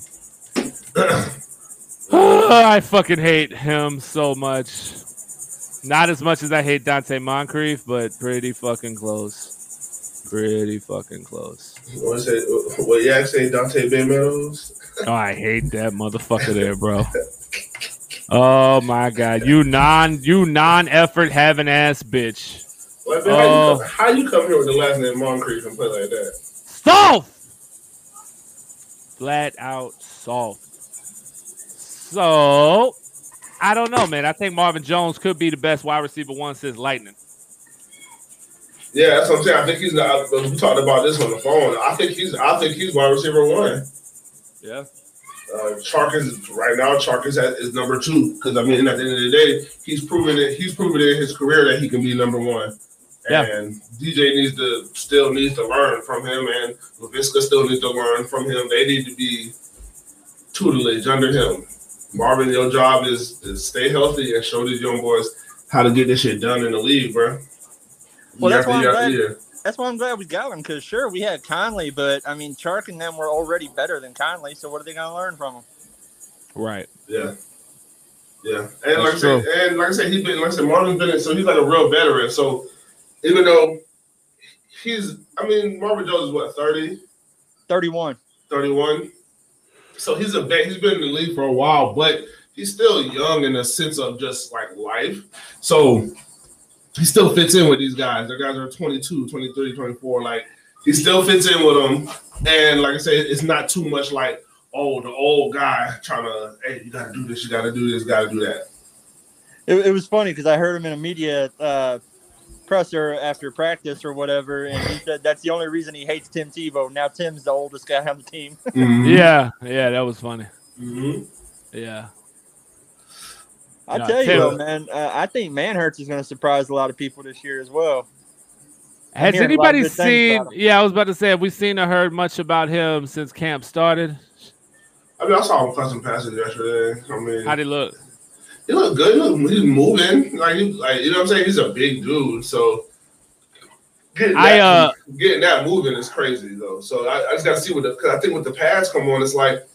[SPEAKER 2] I fucking hate him so much. Not as much as I hate Donte Moncrief, but pretty fucking close. Pretty fucking close.
[SPEAKER 5] What say? What Yak say? Dante Ben Meadows.
[SPEAKER 2] Oh, I hate that motherfucker there, bro. Oh my god, you non you non effort having ass bitch.
[SPEAKER 5] Like, man, how,
[SPEAKER 2] Oh.
[SPEAKER 5] you come, how you come here with the last name Moncrief and play like that?
[SPEAKER 2] Soft. Flat out soft. So I don't know, man. I think Marvin Jones could be the best wide receiver one since Lightning.
[SPEAKER 5] Yeah, that's what I'm saying. I think he's not. We talked about this on the phone. I think he's. I think he's wide receiver one.
[SPEAKER 2] Yeah.
[SPEAKER 5] Uh, Chark is right now. Chark is at is number two because I mean, at the end of the day, he's proven it. He's proven in his career that he can be number one.
[SPEAKER 2] Yeah.
[SPEAKER 5] And DJ needs to still needs to learn from him, and Laviska still needs to learn from him. They need to be tutelage under him. Marvin, your job is to stay healthy and show these young boys how to get this shit done in the league, bro.
[SPEAKER 6] Well, that's why I'm glad- that's why I'm glad we got him. Because sure, we had Conley, but I mean, Chark and them were already better than Conley. So what are they going to learn from him?
[SPEAKER 2] Right.
[SPEAKER 5] Yeah. Yeah. And like I
[SPEAKER 2] That's
[SPEAKER 5] said, and like I said, he's been like I said, Marvin's been in, so he's like a real veteran. So even though he's I mean, Marvin Jones is what, 30,
[SPEAKER 6] Thirty-one.
[SPEAKER 5] 31? So he's a vet, he's been in the league for a while, but he's still young in the sense of just like life. So he still fits in with these guys. The guys are 22, 23, 24. Like he still fits in with them. And like I said, it's not too much like, oh, the old guy trying to, hey, you gotta do this, you gotta do this, gotta do that.
[SPEAKER 6] It, it was funny because I heard him in a media uh, presser after practice or whatever, and he said that's the only reason he hates Tim Tebow. Now Tim's the oldest guy on the team.
[SPEAKER 2] Yeah. Yeah. That was funny.
[SPEAKER 5] Mhm.
[SPEAKER 2] Yeah.
[SPEAKER 6] I
[SPEAKER 2] Yeah,
[SPEAKER 6] tell you,
[SPEAKER 2] Tim-
[SPEAKER 6] though, man, uh, I think Manhertz is going to surprise a lot of people this year as well.
[SPEAKER 2] Has
[SPEAKER 6] hearing a
[SPEAKER 2] anybody seen? Yeah, I was about to say, have we seen or heard much about him since camp started?
[SPEAKER 5] I mean, I saw him clutching passes yesterday. I mean,
[SPEAKER 2] How'd he look?
[SPEAKER 5] he looked good. He looked, he's moving. Like, he, like, you know what I'm saying? He's a big dude. So getting
[SPEAKER 2] I,
[SPEAKER 5] that,
[SPEAKER 2] uh,
[SPEAKER 5] getting that moving is crazy, though. So I, I just got to see what the, because I think with the pads come on, it's like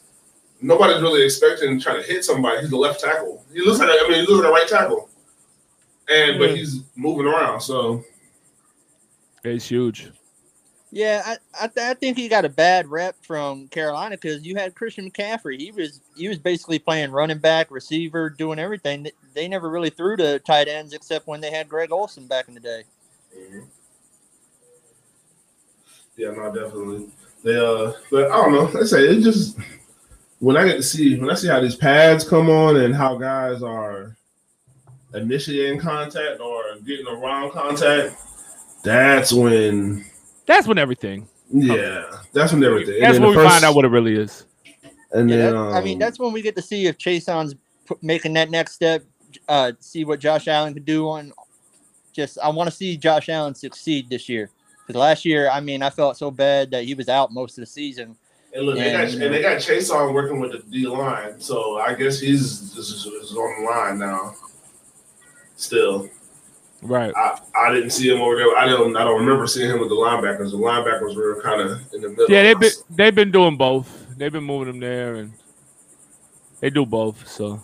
[SPEAKER 5] nobody's really expecting to try to hit somebody. He's a left tackle. He looks like, I mean, he looks like a right tackle. And, but
[SPEAKER 6] Hmm.
[SPEAKER 5] he's moving around. So,
[SPEAKER 2] It's huge.
[SPEAKER 6] Yeah, I I, th- I think he got a bad rep from Carolina because you had Christian McCaffrey. He was he was basically playing running back, receiver, doing everything. They- They never really threw to tight ends except when they had Greg Olsen back in the day.
[SPEAKER 5] yeah, no, definitely. They, uh, but I don't know. Let's say it just, when I get to see, when I see how these pads come on and how guys are initiating contact or getting around contact, that's when,
[SPEAKER 2] That's when everything.
[SPEAKER 5] yeah, that's when everything.
[SPEAKER 2] That's when we
[SPEAKER 5] first-
[SPEAKER 2] find out what it really is.
[SPEAKER 5] And
[SPEAKER 6] Yeah,
[SPEAKER 5] then,
[SPEAKER 6] that- I mean,
[SPEAKER 5] um,
[SPEAKER 6] that's when we get to see if Chaisson's p- making that next step. Uh, see what Josh Allen could do on. Just, I want to see Josh Allen succeed this year. Because last year, I mean, I felt so bad that he was out most of the season.
[SPEAKER 5] And look, they got
[SPEAKER 6] And-
[SPEAKER 5] and they got Chaisson working with the D line, so I guess he's this is, is on the line now. Still,
[SPEAKER 2] Right.
[SPEAKER 5] I, I didn't see him over there. I don't I don't remember seeing him with the linebackers. The linebackers were kind of in the middle.
[SPEAKER 2] Yeah, they've been they've been doing both. They've been moving them there, and they do both. So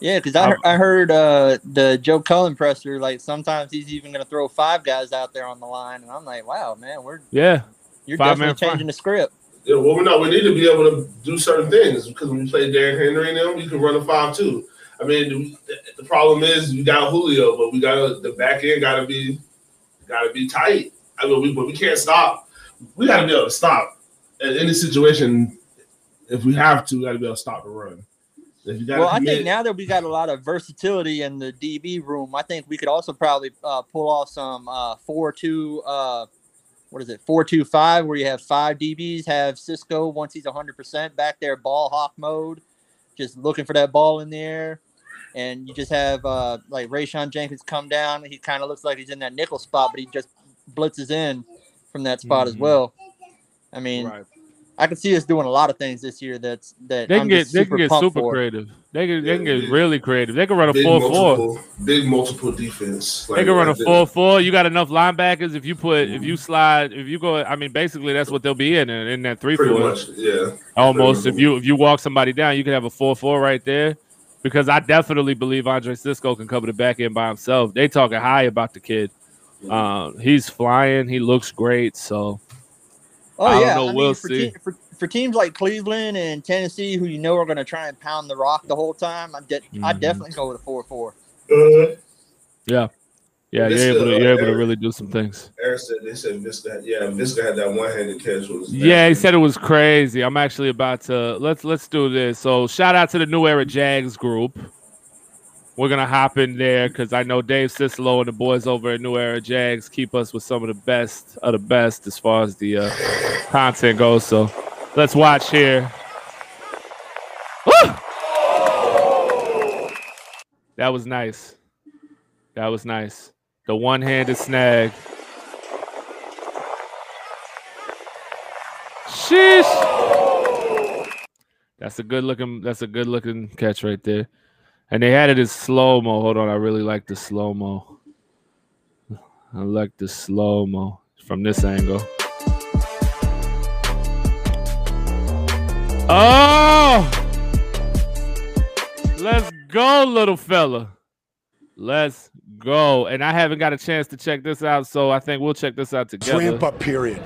[SPEAKER 6] Yeah, because I, heard, I heard uh, the Joe Cullen presser, like sometimes he's even going to throw five guys out there on the line. And I'm like, wow, man, we're
[SPEAKER 2] yeah,
[SPEAKER 6] you're
[SPEAKER 2] Five-man
[SPEAKER 6] definitely
[SPEAKER 2] front.
[SPEAKER 6] changing the script.
[SPEAKER 5] Yeah, well, we not we need to be able to do certain things because when we play Derrick Henry and them, you can run a five too. I mean, the, the problem is we got Julio, but we got the back end got to be got to be tight. I mean, we, but we can't stop. We got to be able to stop in any situation. If we have to, we got to be able to stop the run. If you got
[SPEAKER 6] Well, I think now that we got a lot of versatility in the DB room, I think we could also probably uh, pull off some uh, four two. Uh, what is it? Four two five, where you have five DBs, have Cisco once he's hundred percent back there, ball hawk mode, just looking for that ball in the air, and you just have uh, like Rayshawn Jenkins come down. He kind of looks like he's in that nickel spot, but he just blitzes in from that spot as
[SPEAKER 2] Mhm.
[SPEAKER 6] well. I mean,
[SPEAKER 2] Right.
[SPEAKER 6] I can see us doing a lot of things this year. That's that
[SPEAKER 2] They
[SPEAKER 6] I'm
[SPEAKER 2] can get they can get super
[SPEAKER 6] for.
[SPEAKER 2] creative. They can they can get
[SPEAKER 5] big-
[SPEAKER 2] really creative. They can run a
[SPEAKER 5] big
[SPEAKER 2] four four.
[SPEAKER 5] multiple, big multiple defense.
[SPEAKER 2] They can run a
[SPEAKER 5] like
[SPEAKER 2] four four. You got enough linebackers. If you put if you slide if you go. I mean, basically that's what they'll be in in, in that three
[SPEAKER 5] Pretty
[SPEAKER 2] four.
[SPEAKER 5] much, yeah.
[SPEAKER 2] Almost. If you if you walk somebody down, you can have a four four right there. Because I definitely believe Andre Cisco can cover the back end by himself. They talking high about the kid. Um, he's flying. He looks great. So
[SPEAKER 6] Oh
[SPEAKER 2] I don't
[SPEAKER 6] yeah,
[SPEAKER 2] know,
[SPEAKER 6] I
[SPEAKER 2] we'll
[SPEAKER 6] for,
[SPEAKER 2] see.
[SPEAKER 6] te- for for teams like Cleveland and Tennessee, who you know are going to try and pound the rock the whole time, I de- I
[SPEAKER 2] Mhm.
[SPEAKER 6] definitely go with a four four.
[SPEAKER 5] Uh,
[SPEAKER 2] yeah, yeah, you're able to
[SPEAKER 5] uh,
[SPEAKER 2] you're able to really do some things.
[SPEAKER 5] Eric said they said Viska. Had, yeah, Viska had that one handed catch. Was
[SPEAKER 2] Yeah, he said it was crazy. I'm actually about to let's let's do this. So shout out to the New Era Jags group. We're gonna hop in there because I know Dave Cicelo and the boys over at New Era Jags keep us with some of the best of the best as far as the uh, content goes. So let's watch here. Woo! That was nice. That was nice. The one-handed snag. Sheesh. That's a good looking. That's a good looking catch right there. And they had it in slow mo. Hold on, I really like the slow mo. I like the slow mo from this angle. Oh, let's go, little fella. Let's go. And I haven't got a chance to check this out, so I think we'll check this out together.
[SPEAKER 8] ramp up period.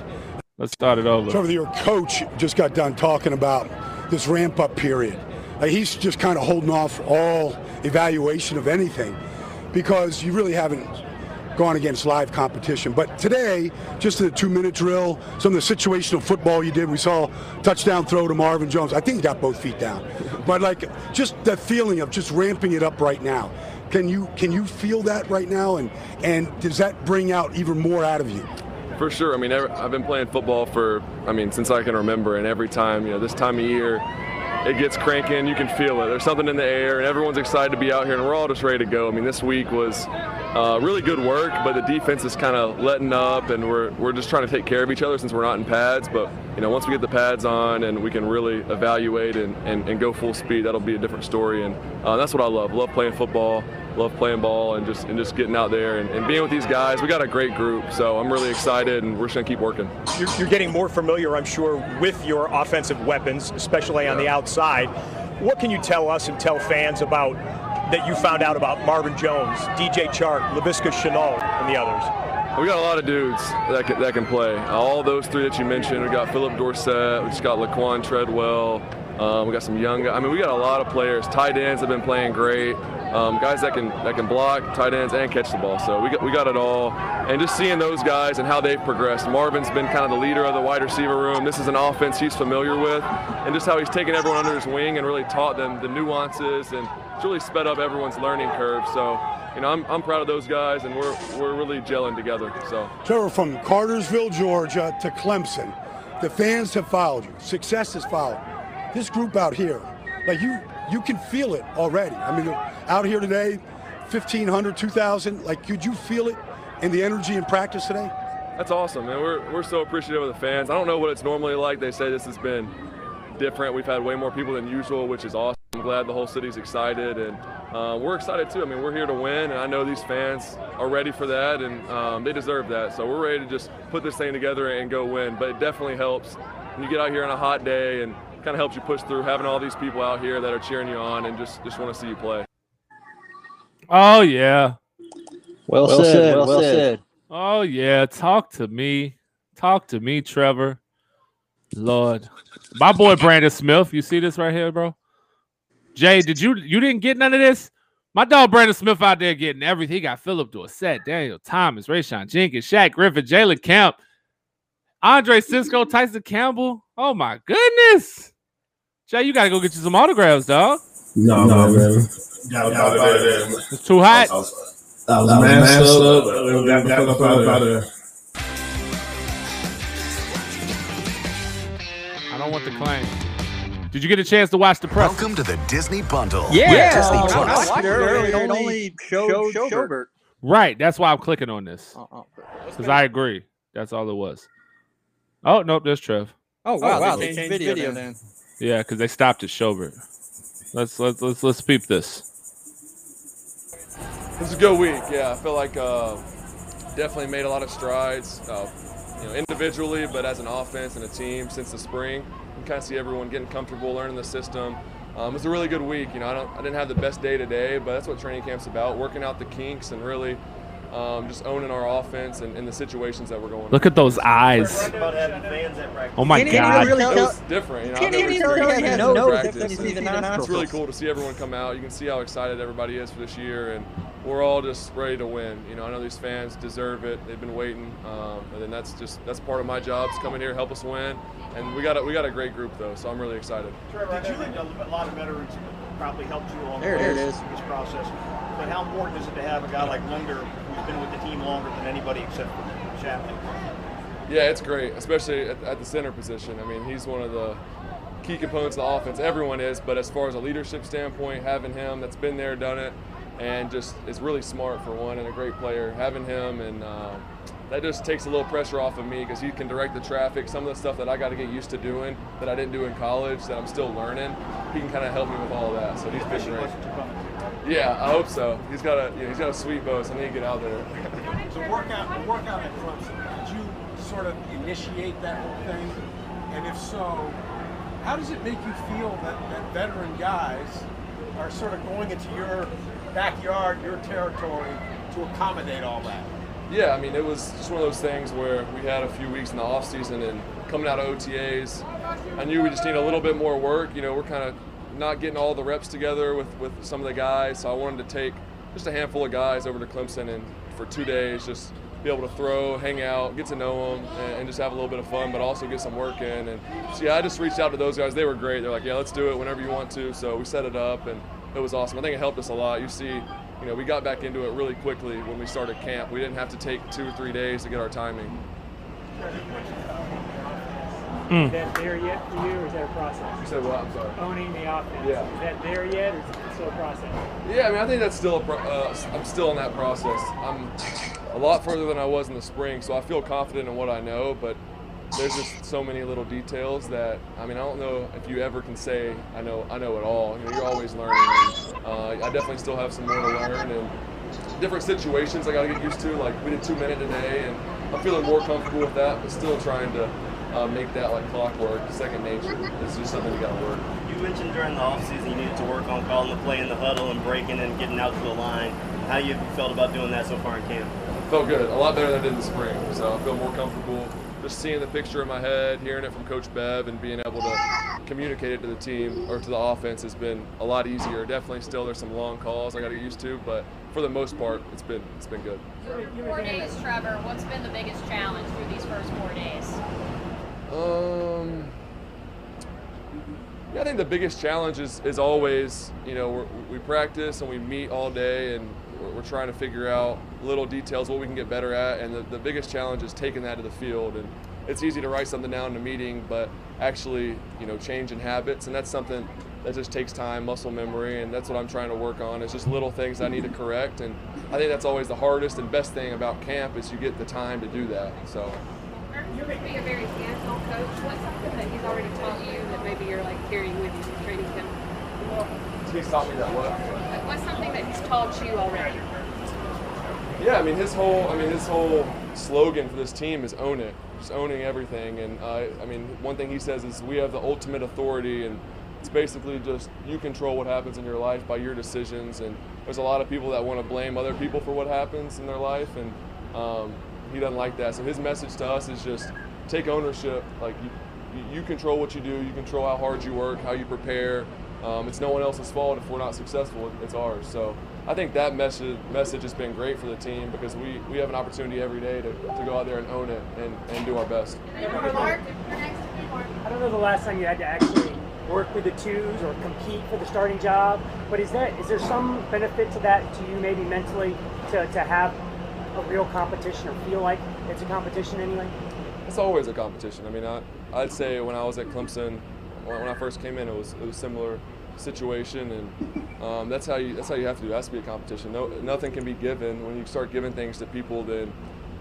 [SPEAKER 2] Let's start it over.
[SPEAKER 8] Trevor, your coach just got done talking about this ramp up period. Like he's just kind of holding off all evaluation of anything because you really haven't gone against live competition. But today, just in the two minute drill, some of the situational football you did, we saw touchdown throw to Marvin Jones. I think he got both feet down. But like just that feeling of just ramping it up right now. Can you can you feel that right now and and does that bring out even more out of you?
[SPEAKER 9] For sure. I mean, I've been playing football for, I mean, since I can remember, and every time, you know, this time of year, it gets cranking. You can feel it. There's something in the air, and everyone's excited to be out here, and we're all just ready to go. I mean, this week was uh, really good work, but the defense is kind of letting up, and we're we're just trying to take care of each other since we're not in pads. But you know, once we get the pads on and we can really evaluate and, and, and go full speed, that'll be a different story. And uh, that's what I love. Love playing football. Love playing ball and just and just getting out there and, and being with these guys. We got a great group, so I'm really excited, and we're just gonna keep working.
[SPEAKER 10] You're, you're getting more familiar, I'm sure, with your offensive weapons, especially on the outside. What can you tell us and tell fans about that you found out about Marvin Jones, DJ Chark, Laviska Shenault, and the others?
[SPEAKER 9] We got a lot of dudes that can, that can play. All those three that you mentioned. We got Phillip Dorsett. We just got Laquan Treadwell. Um, we got some young. I mean, we got a lot of players. Tight ends have been playing great. Um, guys that can that can block, tight ends, and catch the ball. So we got we got it all. And just seeing those guys and how they've progressed. Marvin's been kind of the leader of the wide receiver room. This is an offense he's familiar with, and just how he's taken everyone under his wing and really taught them the nuances and it's really sped up everyone's learning curve. So. You know, I'm, I'm proud of those guys, and we're, we're really gelling together. So
[SPEAKER 8] Trevor, from Cartersville, Georgia to Clemson, the fans have followed you. Success has followed. This group out here, like you, you can feel it already. I mean, out here today, 1,500, 2,000, like, could you feel it in the energy in practice today?
[SPEAKER 9] That's awesome, man. We're, we're so appreciative of the fans. I don't know what it's normally like. They say this has been different. We've had way more people than usual, which is awesome. I'm glad the whole city's excited, and uh, we're excited too. I mean, we're here to win, and I know these fans are ready for that, and um, they deserve that. So we're ready to just put this thing together and go win. But it definitely helps when you get out here on a hot day and kind of helps you push through having all these people out here that are cheering you on and just, just want to see you play.
[SPEAKER 2] Oh yeah.
[SPEAKER 6] Well,
[SPEAKER 11] Well
[SPEAKER 6] said.
[SPEAKER 11] said,
[SPEAKER 6] Well,
[SPEAKER 11] well
[SPEAKER 6] said.
[SPEAKER 2] Oh yeah. Talk to me. Talk to me, Trevor. Lord, my boy Brandon Smith. You see this right here, bro? Jay, did you you didn't get none of this? My dog Brandon Smith out there getting everything. He got Phillip Dorsett, Daniel Thomas, Rayshawn Jenkins, Shaq Griffin, Jalen Camp, Andre Cisco, Tyson Campbell. Oh my goodness. Jay, you gotta go get you some autographs, dog.
[SPEAKER 5] No, no, man. Got out of there.
[SPEAKER 2] It's too hot.
[SPEAKER 5] I was, I was masked up. Got, got, got, got out of there.
[SPEAKER 2] I don't want the claim. Did you get a chance to watch the press?
[SPEAKER 11] Welcome to the Disney Bundle.
[SPEAKER 6] Yeah,
[SPEAKER 11] with Disney
[SPEAKER 6] I
[SPEAKER 11] Plus.
[SPEAKER 6] watched it earlier. It only showed Schobert.
[SPEAKER 2] Right. That's why I'm clicking on this. Uh-uh. Because I agree. That's all it was. Oh, nope, there's Trev.
[SPEAKER 6] Oh
[SPEAKER 7] wow,
[SPEAKER 6] wow,
[SPEAKER 7] they
[SPEAKER 6] they
[SPEAKER 7] changed
[SPEAKER 6] changed
[SPEAKER 7] video
[SPEAKER 6] video
[SPEAKER 7] then.
[SPEAKER 6] then.
[SPEAKER 2] Yeah, because they stopped at Schobert. Let's let's let's let's peep this.
[SPEAKER 9] It was a good week. Yeah, I feel like uh, definitely made a lot of strides, uh, you know, individually, but as an offense and a team since the spring. You can kind of see everyone getting comfortable, learning the system. Um, it was a really good week. You know, I don't, I didn't have the best day today, but that's what training camp's about: working out the kinks and really um, just owning our offense and, and the situations that we're going.
[SPEAKER 2] Look at those eyes. Oh my
[SPEAKER 6] Can't
[SPEAKER 2] god.
[SPEAKER 6] really
[SPEAKER 9] It was different. You know,
[SPEAKER 6] Can't
[SPEAKER 9] I've never
[SPEAKER 6] even tell
[SPEAKER 9] experienced
[SPEAKER 6] he has no
[SPEAKER 9] practice,
[SPEAKER 6] except you see the
[SPEAKER 9] and
[SPEAKER 6] nostrils.
[SPEAKER 9] It's really cool to see everyone come out. You can see how excited everybody is for this year, and we're all just ready to win. You know, I know these fans deserve it. They've been waiting, um, and then that's just that's part of my job is come in here, help us win, and we got a, we got a great group though, so I'm really excited.
[SPEAKER 10] Trevor, Did you think a lot of veterans probably helped you along
[SPEAKER 6] There
[SPEAKER 10] the
[SPEAKER 6] it
[SPEAKER 10] way through this process? But how important is it to have a guy like Linder who's been with the team longer than anybody except for Shatley?
[SPEAKER 9] Yeah, it's great, especially at, at the center position. I mean, he's one of the key components of the offense. Everyone is, but as far as a leadership standpoint, having him that's been there, done it, and just is really smart for one and a great player. Having him and uh, that just takes a little pressure off of me because he can direct the traffic. Some of the stuff that I got to get used to doing that I didn't do in college that I'm still learning, he can kind of help me with all of that. So he's been
[SPEAKER 10] Fishing
[SPEAKER 9] great.
[SPEAKER 10] lessons are coming.
[SPEAKER 9] Yeah, I hope so. He's got a you know, he's got a sweet boat, so I need to get out there.
[SPEAKER 12] So workout, the workout at Clemson, did you sort of initiate that whole thing? And if so, how does it make you feel that, that veteran guys are sort of going into your backyard, your territory, to accommodate all that?
[SPEAKER 9] Yeah, I mean, it was just one of those things where we had a few weeks in the off season and coming out of OTAs, I knew we just need a little bit more work. You know, we're kind of not getting all the reps together with, with some of the guys, so I wanted to take just a handful of guys over to Clemson and for two days just be able to throw, hang out, get to know them, and, and just have a little bit of fun, but also get some work in. And so, yeah, I just reached out to those guys. They were great. They're like, yeah, let's do it whenever you want to. So we set it up, and it was awesome. I think it helped us a lot. You see, you know, we got back into it really quickly when we started camp. We didn't have to take two or three days to get our timing.
[SPEAKER 2] Mm.
[SPEAKER 13] Is that there yet for you, or is that a process?
[SPEAKER 9] You said what? I'm sorry.
[SPEAKER 13] Owning the offense.
[SPEAKER 9] Yeah.
[SPEAKER 13] Is that there yet, or is it still a process?
[SPEAKER 9] Yeah, I mean, I think that's still a pro- uh, I'm still in that process. I'm a lot further than I was in the spring, so I feel confident in what I know. But there's just so many little details that I mean, I don't know if you ever can say I know I know it all. You know, you're always learning. And, uh, I definitely still have some more to learn and different situations I got to get used to. Like we did two minute today, and I'm feeling more comfortable with that, but still trying to uh, make that like clockwork, second nature. It's just something you got to work.
[SPEAKER 14] You mentioned during the offseason you needed to work on calling the play in the huddle and breaking and getting out to the line. How you felt about doing that so far in camp?
[SPEAKER 9] felt good, a lot better than I did in the spring. So I feel more comfortable just seeing the picture in my head, hearing it from Coach Bev, and being able to communicate it to the team or to the offense has been a lot easier. Definitely, still there's some long calls I got to get used to, but for the most part, it's been it's been good.
[SPEAKER 15] Four days, Trevor. What's been the biggest challenge through these first four days?
[SPEAKER 9] Um, yeah, I think the biggest challenge is, is always, you know, we're, we practice and we meet all day and we're, we're trying to figure out little details, what we can get better at. And the, the biggest challenge is taking that to the field. And it's easy to write something down in a meeting, but actually, you know, changing habits. And that's something that just takes time, muscle memory. And that's what I'm trying to work on. It's just little things I need to correct. And I think that's always the hardest and best thing about camp is you get the time to do that. So.
[SPEAKER 15] You're going to be a very hands-on coach. What's something that he's already taught you that maybe you're like carrying with you from training camp?
[SPEAKER 9] He's taught me that what?
[SPEAKER 15] What's something that he's taught you already?
[SPEAKER 9] Yeah, I mean his whole I mean his whole slogan for this team is own it, just owning everything. And uh, I mean one thing he says is we have the ultimate authority, and it's basically just you control what happens in your life by your decisions. And there's a lot of people that want to blame other people for what happens in their life, and um, he doesn't like that. So his message to us is just take ownership. Like you, you, you control what you do. You control how hard you work, how you prepare. Um, it's no one else's fault if we're not successful. It's ours. So I think that message message has been great for the team because we, we have an opportunity every day to, to go out there and own it and, and do our best.
[SPEAKER 13] I don't know the last time you had to actually work with the twos or compete for the starting job, but is that is there some benefit to that to you maybe mentally to, to have a real competition or feel like it's a competition anyway?
[SPEAKER 9] It's always a competition. I mean, I, I'd say when I was at Clemson, when I first came in, it was it was a similar situation, and um, that's how you that's how you have to do. It has to be a competition. No, nothing can be given. When you start giving things to people, then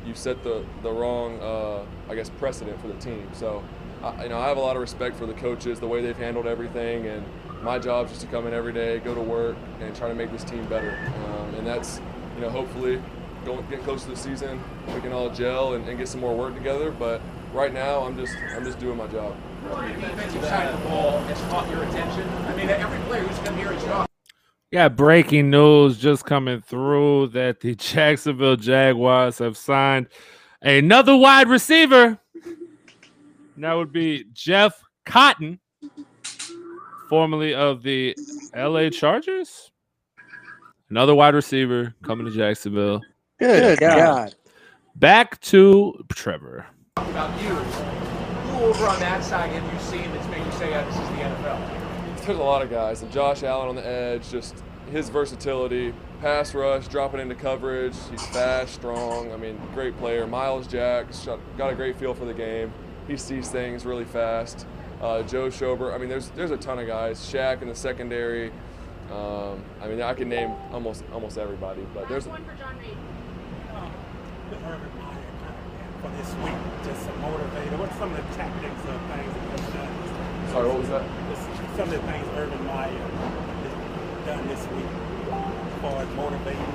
[SPEAKER 9] you set the the wrong, uh, I guess, precedent for the team. So, I, you know, I have a lot of respect for the coaches, the way they've handled everything, and my job is just to come in every day, go to work, and try to make this team better. Um, and that's, you know, hopefully, going get close to the season, we can all gel and, and get some more work together. But right now, I'm just I'm just doing my job.
[SPEAKER 11] Defensive side of the ball has caught your attention? I mean, every player who's come here has got
[SPEAKER 2] Got breaking news just coming through that the Jacksonville Jaguars have signed another wide receiver. That would be Jeff Cotton, formerly of the LA Chargers. Another wide receiver coming to Jacksonville.
[SPEAKER 7] Good God.
[SPEAKER 2] Back to Trevor.
[SPEAKER 11] about you. Who over on that side have you seen that's made you say, yeah, this is the NFL?
[SPEAKER 9] There's a lot of guys. And Josh Allen on the edge, just his versatility, pass rush, dropping into coverage. He's fast, strong. I mean, great player. Myles Jack got a great feel for the game. He sees things really fast. Uh, Joe Schobert. I mean, there's there's a ton of guys. Shaq in the secondary. Um, I mean, I can name almost almost everybody, but there's.
[SPEAKER 15] one for John Reed.
[SPEAKER 12] For this week, just a motivator. What's some of the tactics of things that you've done?
[SPEAKER 9] Sorry, what was that?
[SPEAKER 12] Some of the things Urban Meyer has done this week as far as motivating,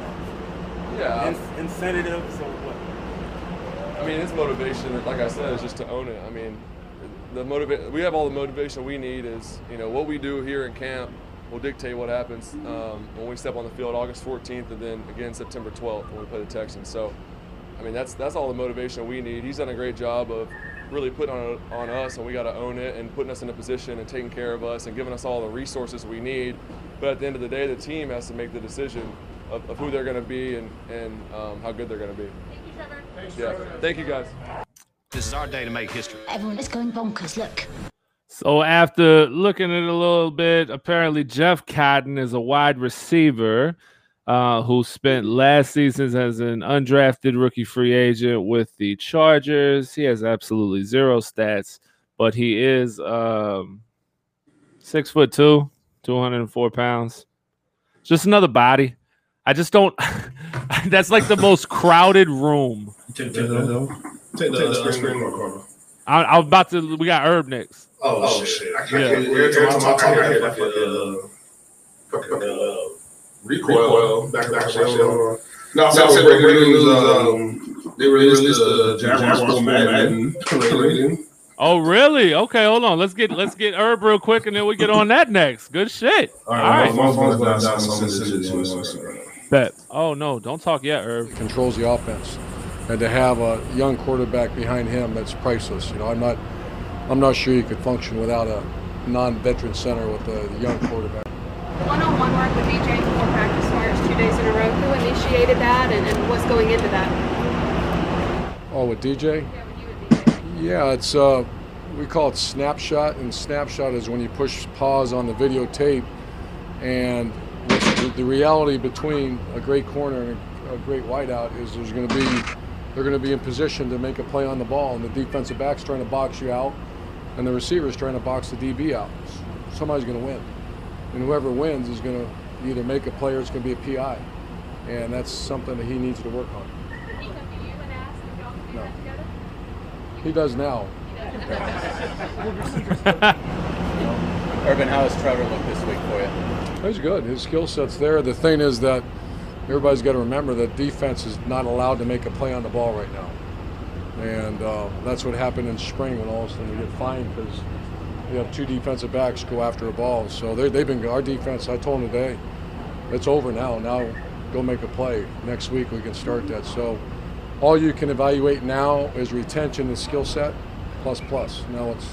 [SPEAKER 9] Yeah.
[SPEAKER 12] in- incentives or what?
[SPEAKER 9] I mean, his motivation, like I said, is just to own it. I mean, the motivate. We have all the motivation we need. Is you know what we do here in camp will dictate what happens um, when we step on the field August 14th, and then again September 12th when we play the Texans. So, I mean, that's that's all the motivation we need. He's done a great job of really putting on on us, and we got to own it and putting us in a position and taking care of us and giving us all the resources we need. But at the end of the day, the team has to make the decision of, of who they're going to be and and um, how good they're going to be. Thank you, Trevor. Thanks, yeah. Trevor. Thank you guys.
[SPEAKER 16] This is our day to make history. Everyone is going bonkers. Look.
[SPEAKER 2] So after looking at it a little bit, apparently Jeff Cotton is a wide receiver uh, who spent last season as an undrafted rookie free agent with the Chargers. He has absolutely zero stats, but he is um, six foot two, two hundred and four pounds. Just another body. I just don't. that's like the most crowded room.
[SPEAKER 5] Take the, take the screen recorder.
[SPEAKER 2] I, I'm about to. We got Herb next.
[SPEAKER 5] Oh, oh shit! I can't.
[SPEAKER 2] Yeah.
[SPEAKER 5] Every time I talk, I hear that fucking uh, fucking uh, recoil back back shell. No, so I said breaking news. Um, they released the Jaguars Madden rating.
[SPEAKER 2] Oh, really? Okay, hold on. Let's get let's get Herb real quick, and then we get on that next. Good shit. All right.
[SPEAKER 5] my phone's down, so I'm gonna send it to you. so- so-
[SPEAKER 2] Bet. Oh no, don't talk yet, Herb.
[SPEAKER 17] controls the offense, and to have a young quarterback behind him that's priceless. You know, I'm not, I'm not sure you could function without a non-veteran center with a young quarterback.
[SPEAKER 15] One-on-one work with DJ before practice starts two days in a row. Who initiated that, and, and what's going into that?
[SPEAKER 17] Oh, with DJ? Yeah, it's uh, we call it snapshot, and snapshot is when you push pause on the videotape, and the, the reality between a great corner and a, a great wideout is there's going to be they're going to be in position to make a play on the ball, and the defensive back's trying to box you out, and the receiver's trying to box the DB out. Somebody's going to win, and whoever wins is going to either make a play or it's going to be a PI, and that's something that he needs to work on. No. He does now.
[SPEAKER 18] Urban, how has Trevor looked this week for you?
[SPEAKER 17] He's good. His skill set's there. The thing is that everybody's got to remember that defense is not allowed to make a play on the ball right now. And uh, that's what happened in spring when all of a sudden we get fined because you have two defensive backs go after a ball. So they, they've been, our defense, I told them today, it's over now. Now go make a play. Next week we can start that. So all you can evaluate now is retention and skill set plus plus. Now it's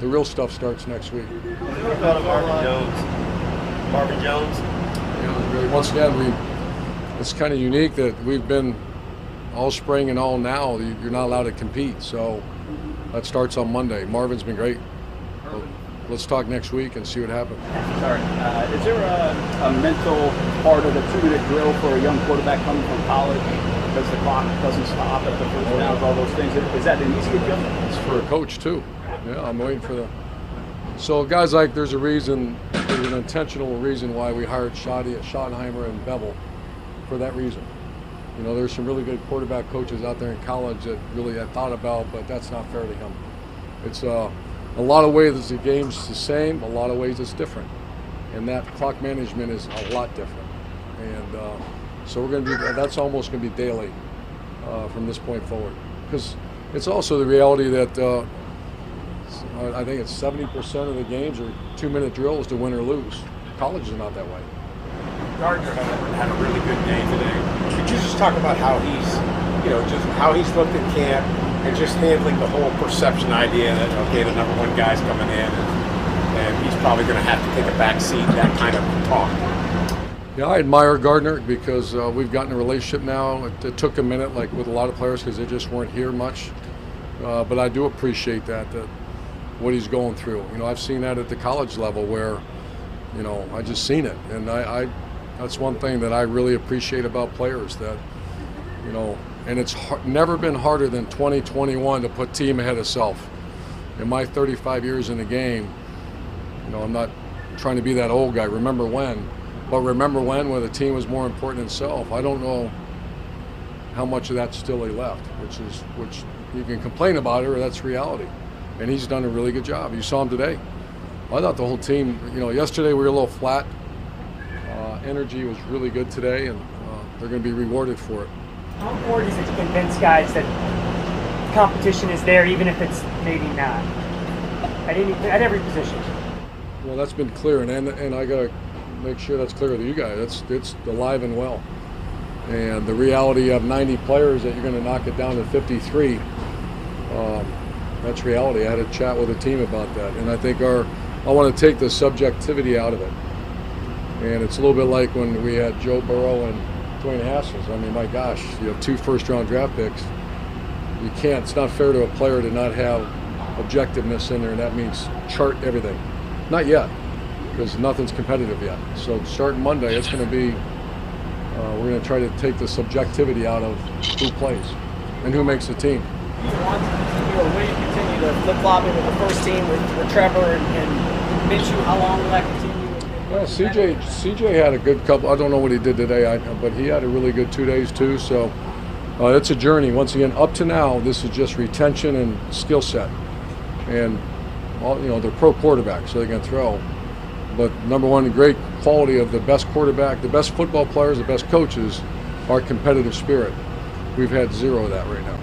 [SPEAKER 17] the real stuff starts next week.
[SPEAKER 14] What about Marvin Jones? Marvin Jones?
[SPEAKER 17] Really, once again, we it's kind of unique that we've been all spring and all now. You're not allowed to compete, so that starts on Monday. Marvin's been great. But let's talk next week and see what happens.
[SPEAKER 19] Sorry. Uh, is there a, a mental part of the two-minute drill for a young quarterback coming from college because the clock doesn't stop at the first downs, all those things? Is that an easy adjustment?
[SPEAKER 17] It's for a coach too. Yeah, I'm waiting for the. So guys like, there's a reason, there's an intentional reason why we hired Shoddy, Schottenheimer and Bevell, for that reason. You know, there's some really good quarterback coaches out there in college that really I thought about, but that's not fair to him. It's uh, a lot of ways the game's the same, a lot of ways it's different, and that clock management is a lot different. And uh, so we're going to do that's almost going to be daily uh, from this point forward, because it's also the reality that. Uh, I think it's 70% of the games are two-minute drills to win or lose. College is not that way.
[SPEAKER 12] Gardner had a, had a really good day today. Could you just talk about how he's, you know, just how he's looked at camp and just handling the whole perception idea that okay, the number one guy's coming in and, and he's probably going to have to take a back seat, that kind of talk.
[SPEAKER 17] Yeah, I admire Gardner because uh, we've gotten a relationship now. It, it took a minute, like with a lot of players, because they just weren't here much. Uh, but I do appreciate that, that what he's going through. You know, I've seen that at the college level where, you know, I just seen it, and I, I that's one thing that I really appreciate about players that, you know, and it's never been harder than 2021 to put team ahead of self. In my 35 years in the game, you know, I'm not trying to be that old guy. Remember when? But remember when, when the team was more important than self. I don't know how much of that still he left, which is which you can complain about it, or that's reality. And he's done a really good job. You saw him today. I thought the whole team. You know, yesterday we were a little flat. Uh, energy was really good today, and uh, they're going to be rewarded for it.
[SPEAKER 13] How important is it to convince guys that competition is there, even if it's maybe not at any at every position?
[SPEAKER 17] Well, that's been clear, and and, and I got to make sure that's clear to you guys. That's it's alive and well. And the reality of 90 players that you're going to knock it down to 53, um, that's reality. I had a chat with a team about that, and I think our I want to take the subjectivity out of it. And it's a little bit like when we had Joe Burrow and Dwayne Haskins. I mean, my gosh, you have two first-round draft picks. You can't. It's not fair to a player to not have objectiveness in there, and that means chart everything. Not yet, because nothing's competitive yet. So starting Monday, it's going to be. Uh, we're going to try to take the subjectivity out of who plays and who makes the team.
[SPEAKER 20] you want you know, will you continue to flip flopping with the first team with, with Trevor and, and Minshew? How long will that continue?
[SPEAKER 17] Well, CJ CJ had a good couple. I don't know what he did today, I, but he had a really good two days too. So uh, it's a journey. Once again, up to now, this is just retention and skill set, and all you know they're pro quarterbacks, so they can throw. But number one, the great quality of the best quarterback, the best football players, the best coaches, are competitive spirit. We've had zero of that right now.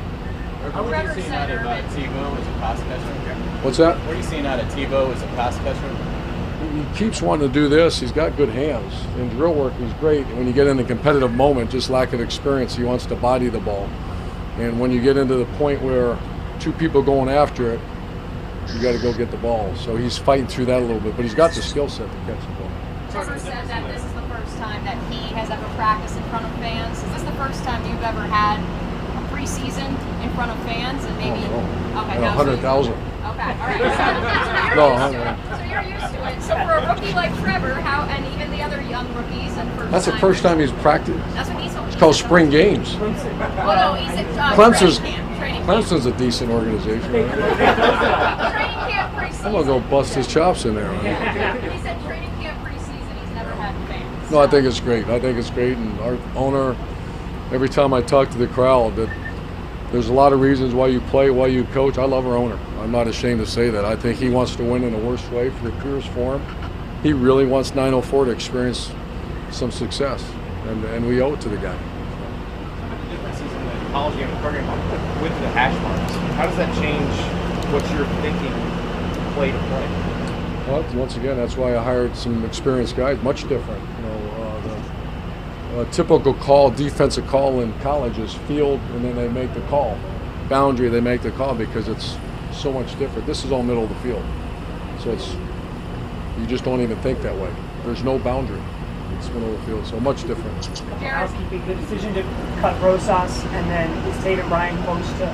[SPEAKER 18] What are you seeing out of uh, Tebow as a pass catcher?
[SPEAKER 17] What's that?
[SPEAKER 18] What are you seeing out of Tebow as a pass catcher?
[SPEAKER 17] he keeps wanting to do this. He's got good hands. In drill work, he's great. And when you get in a competitive moment, just lack of experience, he wants to body the ball. And when you get into the point where two people going after it, you got to go get the ball. So he's fighting through that a little bit, but he's got the skill set to catch the ball.
[SPEAKER 15] Tucker said that this is the first time that he has ever practiced in front of fans. Is this the first time you've ever had a preseason in front of fans and maybe?
[SPEAKER 17] Oh,
[SPEAKER 15] no.
[SPEAKER 17] Okay, 100,000
[SPEAKER 15] back. All right. So, so, you're, no, so you're used to it. So for a rookie like Trevor, how and even the other young rookies and first
[SPEAKER 17] That's the first time he's practiced.
[SPEAKER 15] That's what he's
[SPEAKER 17] It's called spring games.
[SPEAKER 15] Oh, no, he's at uh,
[SPEAKER 17] Clemson's. Clemson's a decent organization. Right? I'm gonna go bust his chops in there.
[SPEAKER 15] Right?
[SPEAKER 17] No, I think it's great. I think it's great, and our owner. Every time I talk to the crowd, that there's a lot of reasons why you play, why you coach. I love our owner. I'm not ashamed to say that. I think he wants to win in the worst way for the purest form. He really wants 904 to experience some success, and and we owe it to the guy.
[SPEAKER 11] The differences in the college game and program with the hash marks. How does that change what you're thinking play to play?
[SPEAKER 17] Well, once again, that's why I hired some experienced guys, much different. You know, uh, the a typical call, defensive call in college is field, and then they make the call. Boundary, they make the call because it's so much different. This is all middle of the field. So it's you just don't even think that way. There's no boundary. It's middle of the field, so much different.
[SPEAKER 13] Housekeeping, the decision to cut Rosas and then is Taven Bryan close to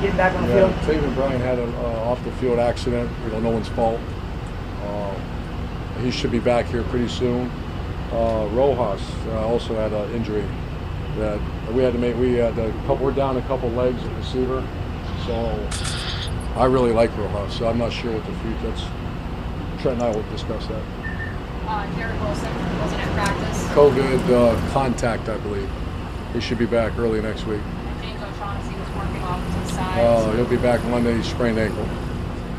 [SPEAKER 13] getting back on the
[SPEAKER 17] Yeah,
[SPEAKER 13] field?
[SPEAKER 17] Taven Bryan had an uh, off the field accident. You know, no one's fault. Uh, he should be back here pretty soon. Uh, Rosas uh, also had an injury that we had to make. We had a couple. We're down a couple legs at receiver, so I really like Rosas. So I'm not sure what the future. That's Trent and I will discuss that.
[SPEAKER 15] Uh, Derek Wilson wasn't at practice.
[SPEAKER 17] COVID uh, contact, I believe. He should be back early next week.
[SPEAKER 15] James O'Shaughnessy was working off to the side.
[SPEAKER 17] Uh, he'll be back Monday. He sprained ankle.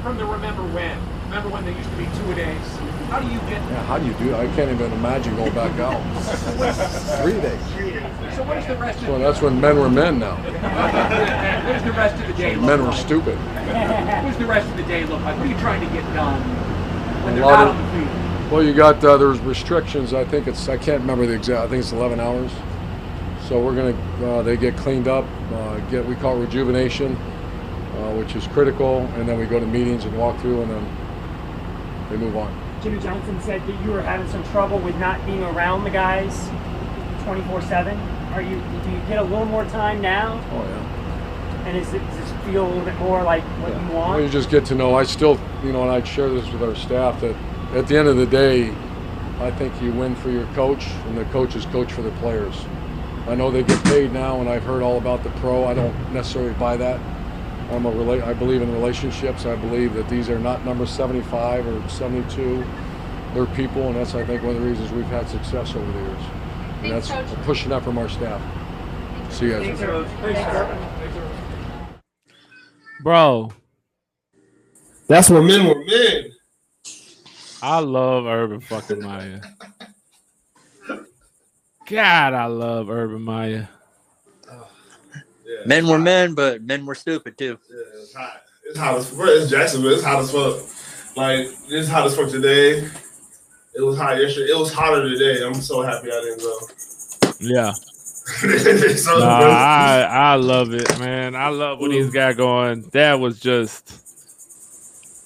[SPEAKER 12] From the remember when? Remember when there used to be two a days? How do you get
[SPEAKER 17] Yeah, how do you do that? I can't even imagine going back out. Three days.
[SPEAKER 12] So what is the rest of
[SPEAKER 17] Well, that's when men were men now.
[SPEAKER 12] what does the rest of the day look
[SPEAKER 17] Men were
[SPEAKER 12] like?
[SPEAKER 17] stupid.
[SPEAKER 12] What does the rest of the day look like? What are you trying to get done when
[SPEAKER 17] A
[SPEAKER 12] they're
[SPEAKER 17] lot
[SPEAKER 12] not
[SPEAKER 17] of-
[SPEAKER 12] on the field?
[SPEAKER 17] Well, you got uh, there's restrictions. I think it's I can't remember the exact. I think it's 11 hours. So we're gonna uh, they get cleaned up. Uh, get we call it rejuvenation, uh, which is critical, and then we go to meetings and walk through, and then they move on.
[SPEAKER 13] Jimmy Johnson said that you were having some trouble with not being around the guys 24/7. Are you? Do you get a little more time now?
[SPEAKER 17] Oh yeah.
[SPEAKER 13] And is it, does this feel a little bit more like what you want?
[SPEAKER 17] Well, you just get to know. I still, you know, and I share this with our staff that at the end of the day, I think you win for your coach, and the coaches coach for the players. I know they get paid now, and I've heard all about the pro. I don't necessarily buy that. I'm a rela- I believe in relationships. I believe that these are not number 75 or 72. They're people, and that's I think one of the reasons we've had success over the years. And that's pushing that from our staff. See you guys.
[SPEAKER 2] Bro,
[SPEAKER 5] That's when men were men.
[SPEAKER 2] I love Urban fucking Meyer. God, I love Urban Meyer.
[SPEAKER 6] Men were men, but men were stupid too.
[SPEAKER 5] It's hot. It's hot as fuck. It's Jacksonville. It's hot as fuck. Like it's hot as fuck today. It was hot yesterday. It was hotter today. I'm so happy I didn't go.
[SPEAKER 2] Yeah.
[SPEAKER 5] So-
[SPEAKER 2] Nah, I I love it, man. I love what he's got going. That was just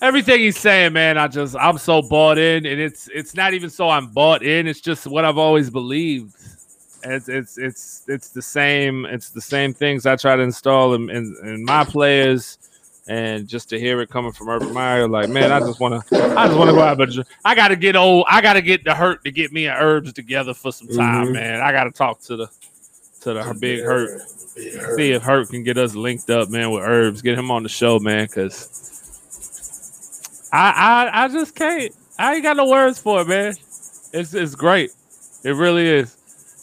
[SPEAKER 2] everything he's saying, man. I just I'm so bought in, and it's it's not even so I'm bought in. It's just what I've always believed. It's it's it's it's the same. It's the same things I try to install in in, in my players. And just to hear it coming from Urban Meyer, like man, I just want to, I just want to go out. But I got to get old. I got to get the hurt to get me and Herbs together for some time,
[SPEAKER 5] Mhm.
[SPEAKER 2] man. I got to talk to the to the big hurt. See if Hurt can get us linked up, man, with Herbs. Get him on the show, man, because I, I I just can't. I ain't got no words for it, man. It's it's great. It really is.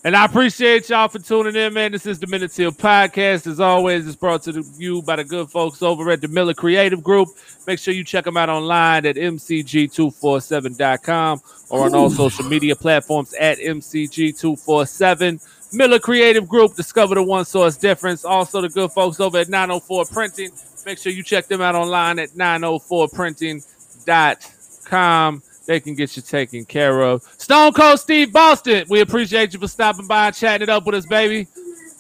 [SPEAKER 2] And I appreciate y'all for tuning in, man. This is the Men In Teal Podcast. As always, it's brought to you by the good folks over at the Miller Creative Group. Make sure you check them out online at mcg247.com or on all social media platforms at mcg247. Miller Creative Group, discover the one source difference. Also, the good folks over at 904 Printing. Make sure you check them out online at 904printing.com. They can get you taken care of. Stone Cold Steve Boston, we appreciate you for stopping by and chatting it up with us, baby.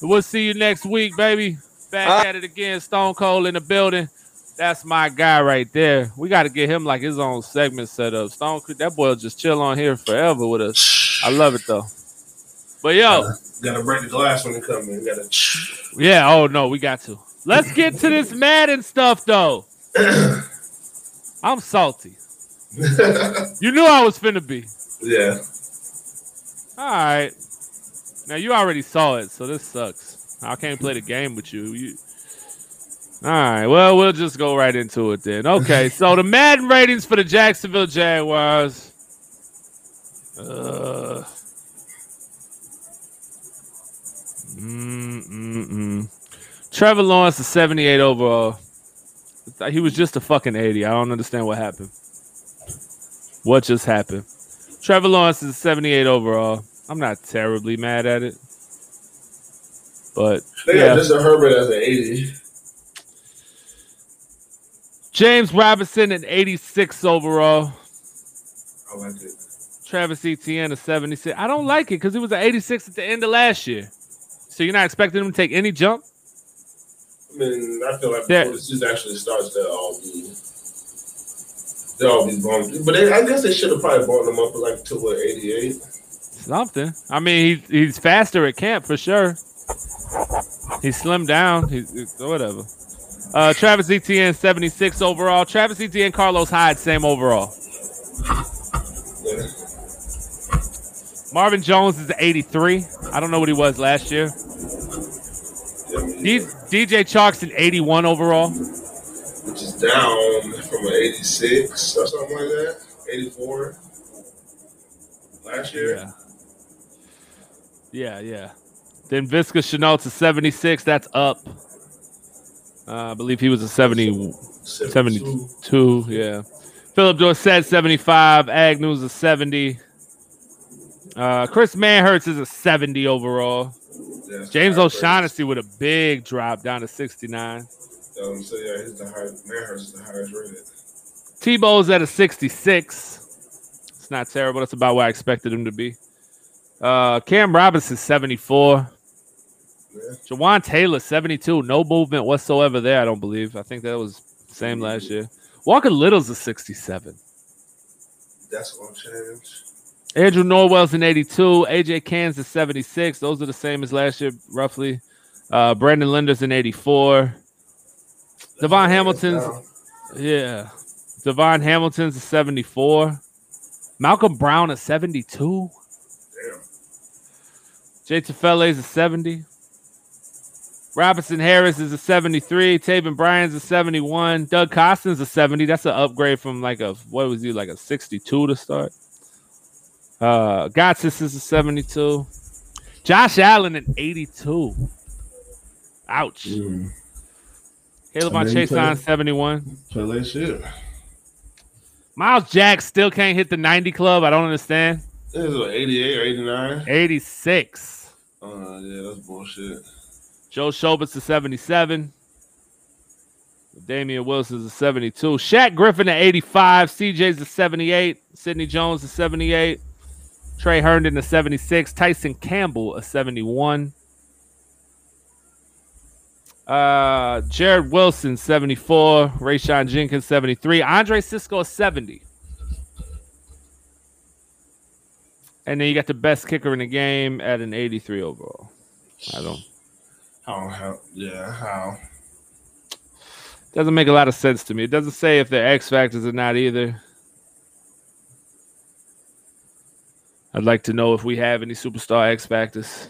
[SPEAKER 2] We'll see you next week, baby. Back at it again. Stone Cold in the building. That's my guy right there. We got to get him like his own segment set up. Stone Cold, that boy will just chill on here forever with us. I love it though. But yo,
[SPEAKER 5] Gotta break the glass when they come in. Gotta.
[SPEAKER 2] yeah, oh no, we got to. Let's get to this Madden stuff though. I'm salty. you knew I was finna be.
[SPEAKER 5] Yeah.
[SPEAKER 2] All right. Now you already saw it, so this sucks. I can't play the game with you. you... All right. Well, we'll just go right into it then. Okay. so the Madden ratings for the Jacksonville Jaguars. Uh. Mm-mm-mm. Trevor Lawrence is 78 overall. He was just a fucking 80. I don't understand what happened. What just happened? Trevor Lawrence is 78 overall. I'm not terribly mad at it. But
[SPEAKER 5] They
[SPEAKER 2] yeah.
[SPEAKER 5] got Justin Herbert as an 80.
[SPEAKER 2] James Robinson at 86 overall.
[SPEAKER 5] I like it.
[SPEAKER 2] Travis Etienne a 76. I don't like it because it was an 86 at the end of last year. So you're not expecting him to take any jump?
[SPEAKER 5] I mean, I feel like
[SPEAKER 2] There-
[SPEAKER 5] before the season actually starts, they'll all be. They always bought, but they, I guess they should have probably bought them up to like to what eighty eight.
[SPEAKER 2] Something. I mean, he's he's faster at camp for sure. He slimmed down. He's, whatever. Uh, Travis Etienne 76 overall. Travis Etienne, Carlos Hyde, same overall. Marvin Jones is 83. I don't know what he was last year. D- DJ Chalk's an 81 overall.
[SPEAKER 5] Down from an 86 or something like that. 84 last year.
[SPEAKER 2] Yeah. Yeah, yeah. Then Viska Shenault's a 76. That's up. Uh, I believe he was a 70, 72. Yeah. Phillip Dorsett, 75. Agnew's a 70. Uh, Chris Manhertz is a 70 overall.
[SPEAKER 5] That's
[SPEAKER 2] James O'Shaughnessy with a big drop down to 69.
[SPEAKER 5] Um, so yeah, he's the highest. Manhertz is the highest rated.
[SPEAKER 2] Tebow's at a 66. It's not terrible. That's about where I expected him to be. Uh, Cam Robinson, 74. Jawaan Taylor, 72. No movement whatsoever there, I don't believe. I think that was same last year. Walker Little's a 67.
[SPEAKER 5] That's gonna change.
[SPEAKER 2] Andrew Norwell's an 82. AJ Cann is 76. Those are the same as last year, roughly. Uh, Brandon Linder's an 84. DaVon Hamilton's, yeah. DaVon Hamilton's a 74. Malcom Brown a 72.
[SPEAKER 5] Damn.
[SPEAKER 2] Jay Tufele's a 70. Robertson-Harris is a 73. Taven Bryan's a 71. Doug Costin's a 70. That's an upgrade from like a what was he like a 62 to start. Uh Gotsis is a 72. Josh Allen an 82. Ouch. Caleb on Chase on 71.
[SPEAKER 5] Play that shit.
[SPEAKER 2] Myles Jack still can't hit the 90 club. I don't understand.
[SPEAKER 5] This is what, 88 or 89.
[SPEAKER 2] 86.
[SPEAKER 5] Uh, yeah, that's bullshit.
[SPEAKER 2] Joe Schobert is 77. Damien Wilson's a 72. Shaq Griffin at 85. CJ's a 78. Sidney Jones a 78. Tre Herndon a 76. Tyson Campbell a 71. Uh, Jarrod Wilson 74. Rayshawn Jenkins 73. Andre Cisco 70. And then you got the best kicker in the game at an 83 overall. I don't.
[SPEAKER 5] How? How? Yeah. How?
[SPEAKER 2] Doesn't make a lot of sense to me. It doesn't say if they're X factors or not either. I'd like to know if we have any superstar X factors.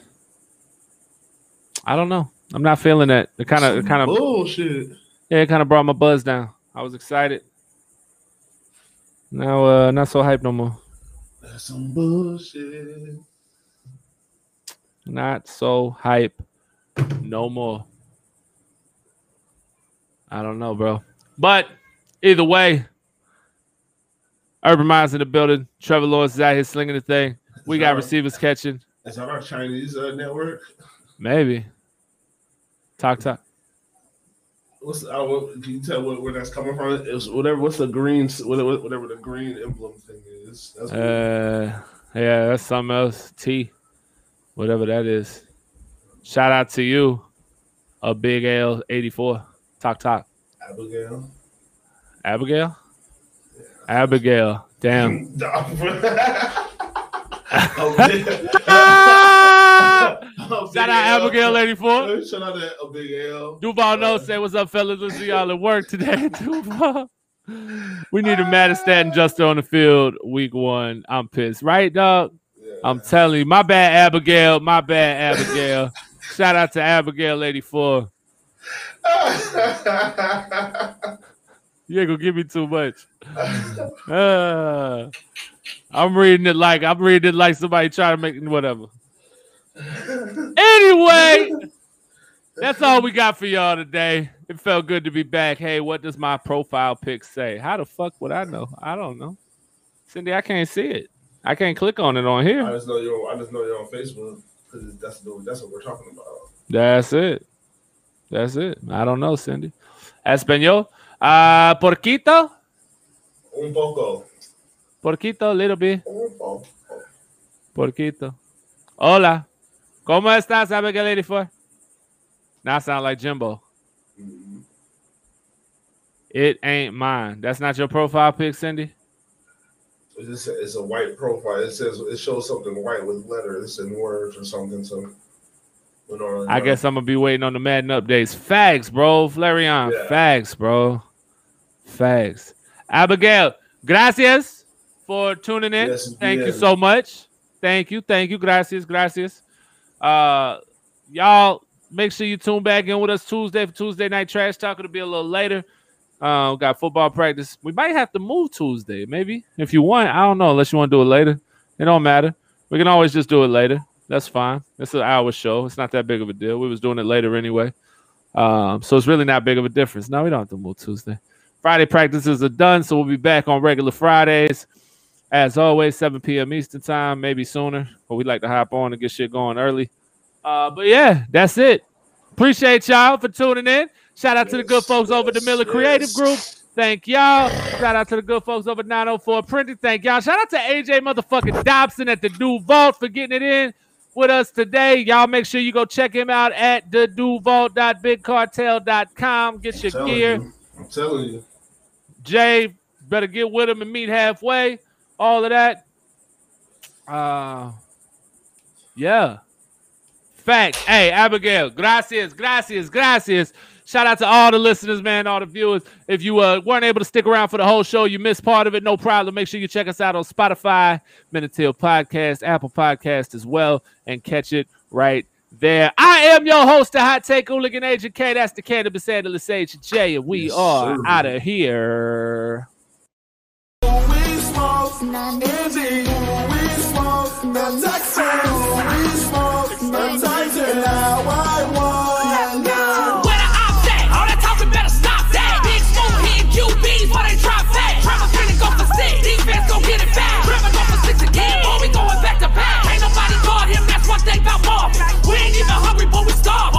[SPEAKER 2] I don't know. I'm not feeling that. It kind of, kind of,
[SPEAKER 5] bullshit.
[SPEAKER 2] yeah, it kind of brought my buzz down. I was excited. Now, uh, not so hyped no more.
[SPEAKER 5] That's some bullshit.
[SPEAKER 2] Not so hype no more. I don't know, bro. But either way, Urban Minds in the building. Trevor Lawrence is out here slinging the thing. We got receivers catching.
[SPEAKER 5] Is that our Chinese uh, network?
[SPEAKER 2] Maybe. Talk talk.
[SPEAKER 5] What's uh, what, can you tell what, where that's coming from? It's whatever. What's the green? Whatever, whatever the green emblem thing is. That's
[SPEAKER 2] Uh, yeah, that's something else. T, whatever that is. Shout out to you, a big L eighty four. Talk talk.
[SPEAKER 5] Abigail.
[SPEAKER 2] Abigail. Abigail. Damn. Shout out Abigail eighty four.
[SPEAKER 5] Shout out to a big L.
[SPEAKER 2] Duval no say what's up, fellas. We'll see y'all at work today. Duval. We need a Madistat and Juster on the field week one. I'm pissed, right, dog? I'm telling you, my bad, Abigail. My bad, Abigail. Shout out to Abigail 84. You ain't gonna give me too much. Uh, I'm reading it like I'm reading it like somebody trying to make whatever. Anyway, that's all we got for y'all today. It felt good to be back. Hey, what does my profile pic say? How the fuck would I know? I don't know. Cindy, I can't see it. I can't click on it on
[SPEAKER 5] I
[SPEAKER 2] here.
[SPEAKER 5] just know you're. I just know you're on Facebook because that's the, that's what we're talking about.
[SPEAKER 2] That's it. That's it. I don't know, Cindy. Espanol. Uh, porquito.
[SPEAKER 5] Un poco.
[SPEAKER 2] Porquito, a little bit.
[SPEAKER 5] Un poco.
[SPEAKER 2] Porquito. Hola. ¿Cómo estás, Abigail 84? Now I sound like Jimbo. Mm-hmm. It ain't mine. That's not your profile pic, Cindy.
[SPEAKER 5] It's, just, it's a white profile. It says it shows something white with letters and words or something. So
[SPEAKER 2] I guess I'm gonna be waiting on the Madden updates. Facts, bro. Flarion.
[SPEAKER 5] Yeah.
[SPEAKER 2] Facts, bro. Facts. Abigail, gracias for tuning in.
[SPEAKER 5] Yes,
[SPEAKER 2] Thank you so much. Thank you. Thank you. Gracias. Gracias. Uh y'all make sure you tune back in with us Tuesday for Tuesday night trash talk. It'll be a little later. Uh, got football practice. We might have to move Tuesday, maybe if you want. I don't know, unless you want to do it later. It don't matter. We can always just do it later. That's fine. It's an hour show. It's not that big of a deal. We was doing it later anyway. Um, so it's really not big of a difference. No, we don't have to move Tuesday. Friday practices are done, so we'll be back on regular Fridays. As always, 7 p.m. Eastern time, maybe sooner. But we like to hop on and get shit going early. Uh, but yeah, that's it. Appreciate y'all for tuning in. Shout out to the good folks over at the Miller Creative Group. Thank y'all. Shout out to the good folks over at 904 Printing. Thank y'all. Shout out to AJ motherfucking Dobson at the Duvault for getting it in with us today. Y'all make sure you go check him out at the Get your
[SPEAKER 5] telling
[SPEAKER 2] gear.
[SPEAKER 5] you. I'm telling you.
[SPEAKER 2] Jay, better get with him and meet halfway. All of that. Uh yeah. Facts. Hey, Abigail, gracias, gracias, gracias. Shout out to all the listeners, man, all the viewers. If you uh, weren't able to stick around for the whole show, you missed part of it, no problem. Make sure you check us out on Spotify, Men In Teal Podcast, Apple Podcast as well, and catch it right there. I am your host, the Hot Take Hooligan Agent K. That's the Cannabis Analyst Agent J, and we are
[SPEAKER 1] sir.
[SPEAKER 2] out of here.
[SPEAKER 1] Is it we smoke the taxi? We smoke the. Now
[SPEAKER 21] I want now.
[SPEAKER 1] All that better stop that. Big QBs they drop go for six. Defense get it back. Six again. We going back to back. Ain't nobody guard him. That's. We ain't even hungry, but we starving.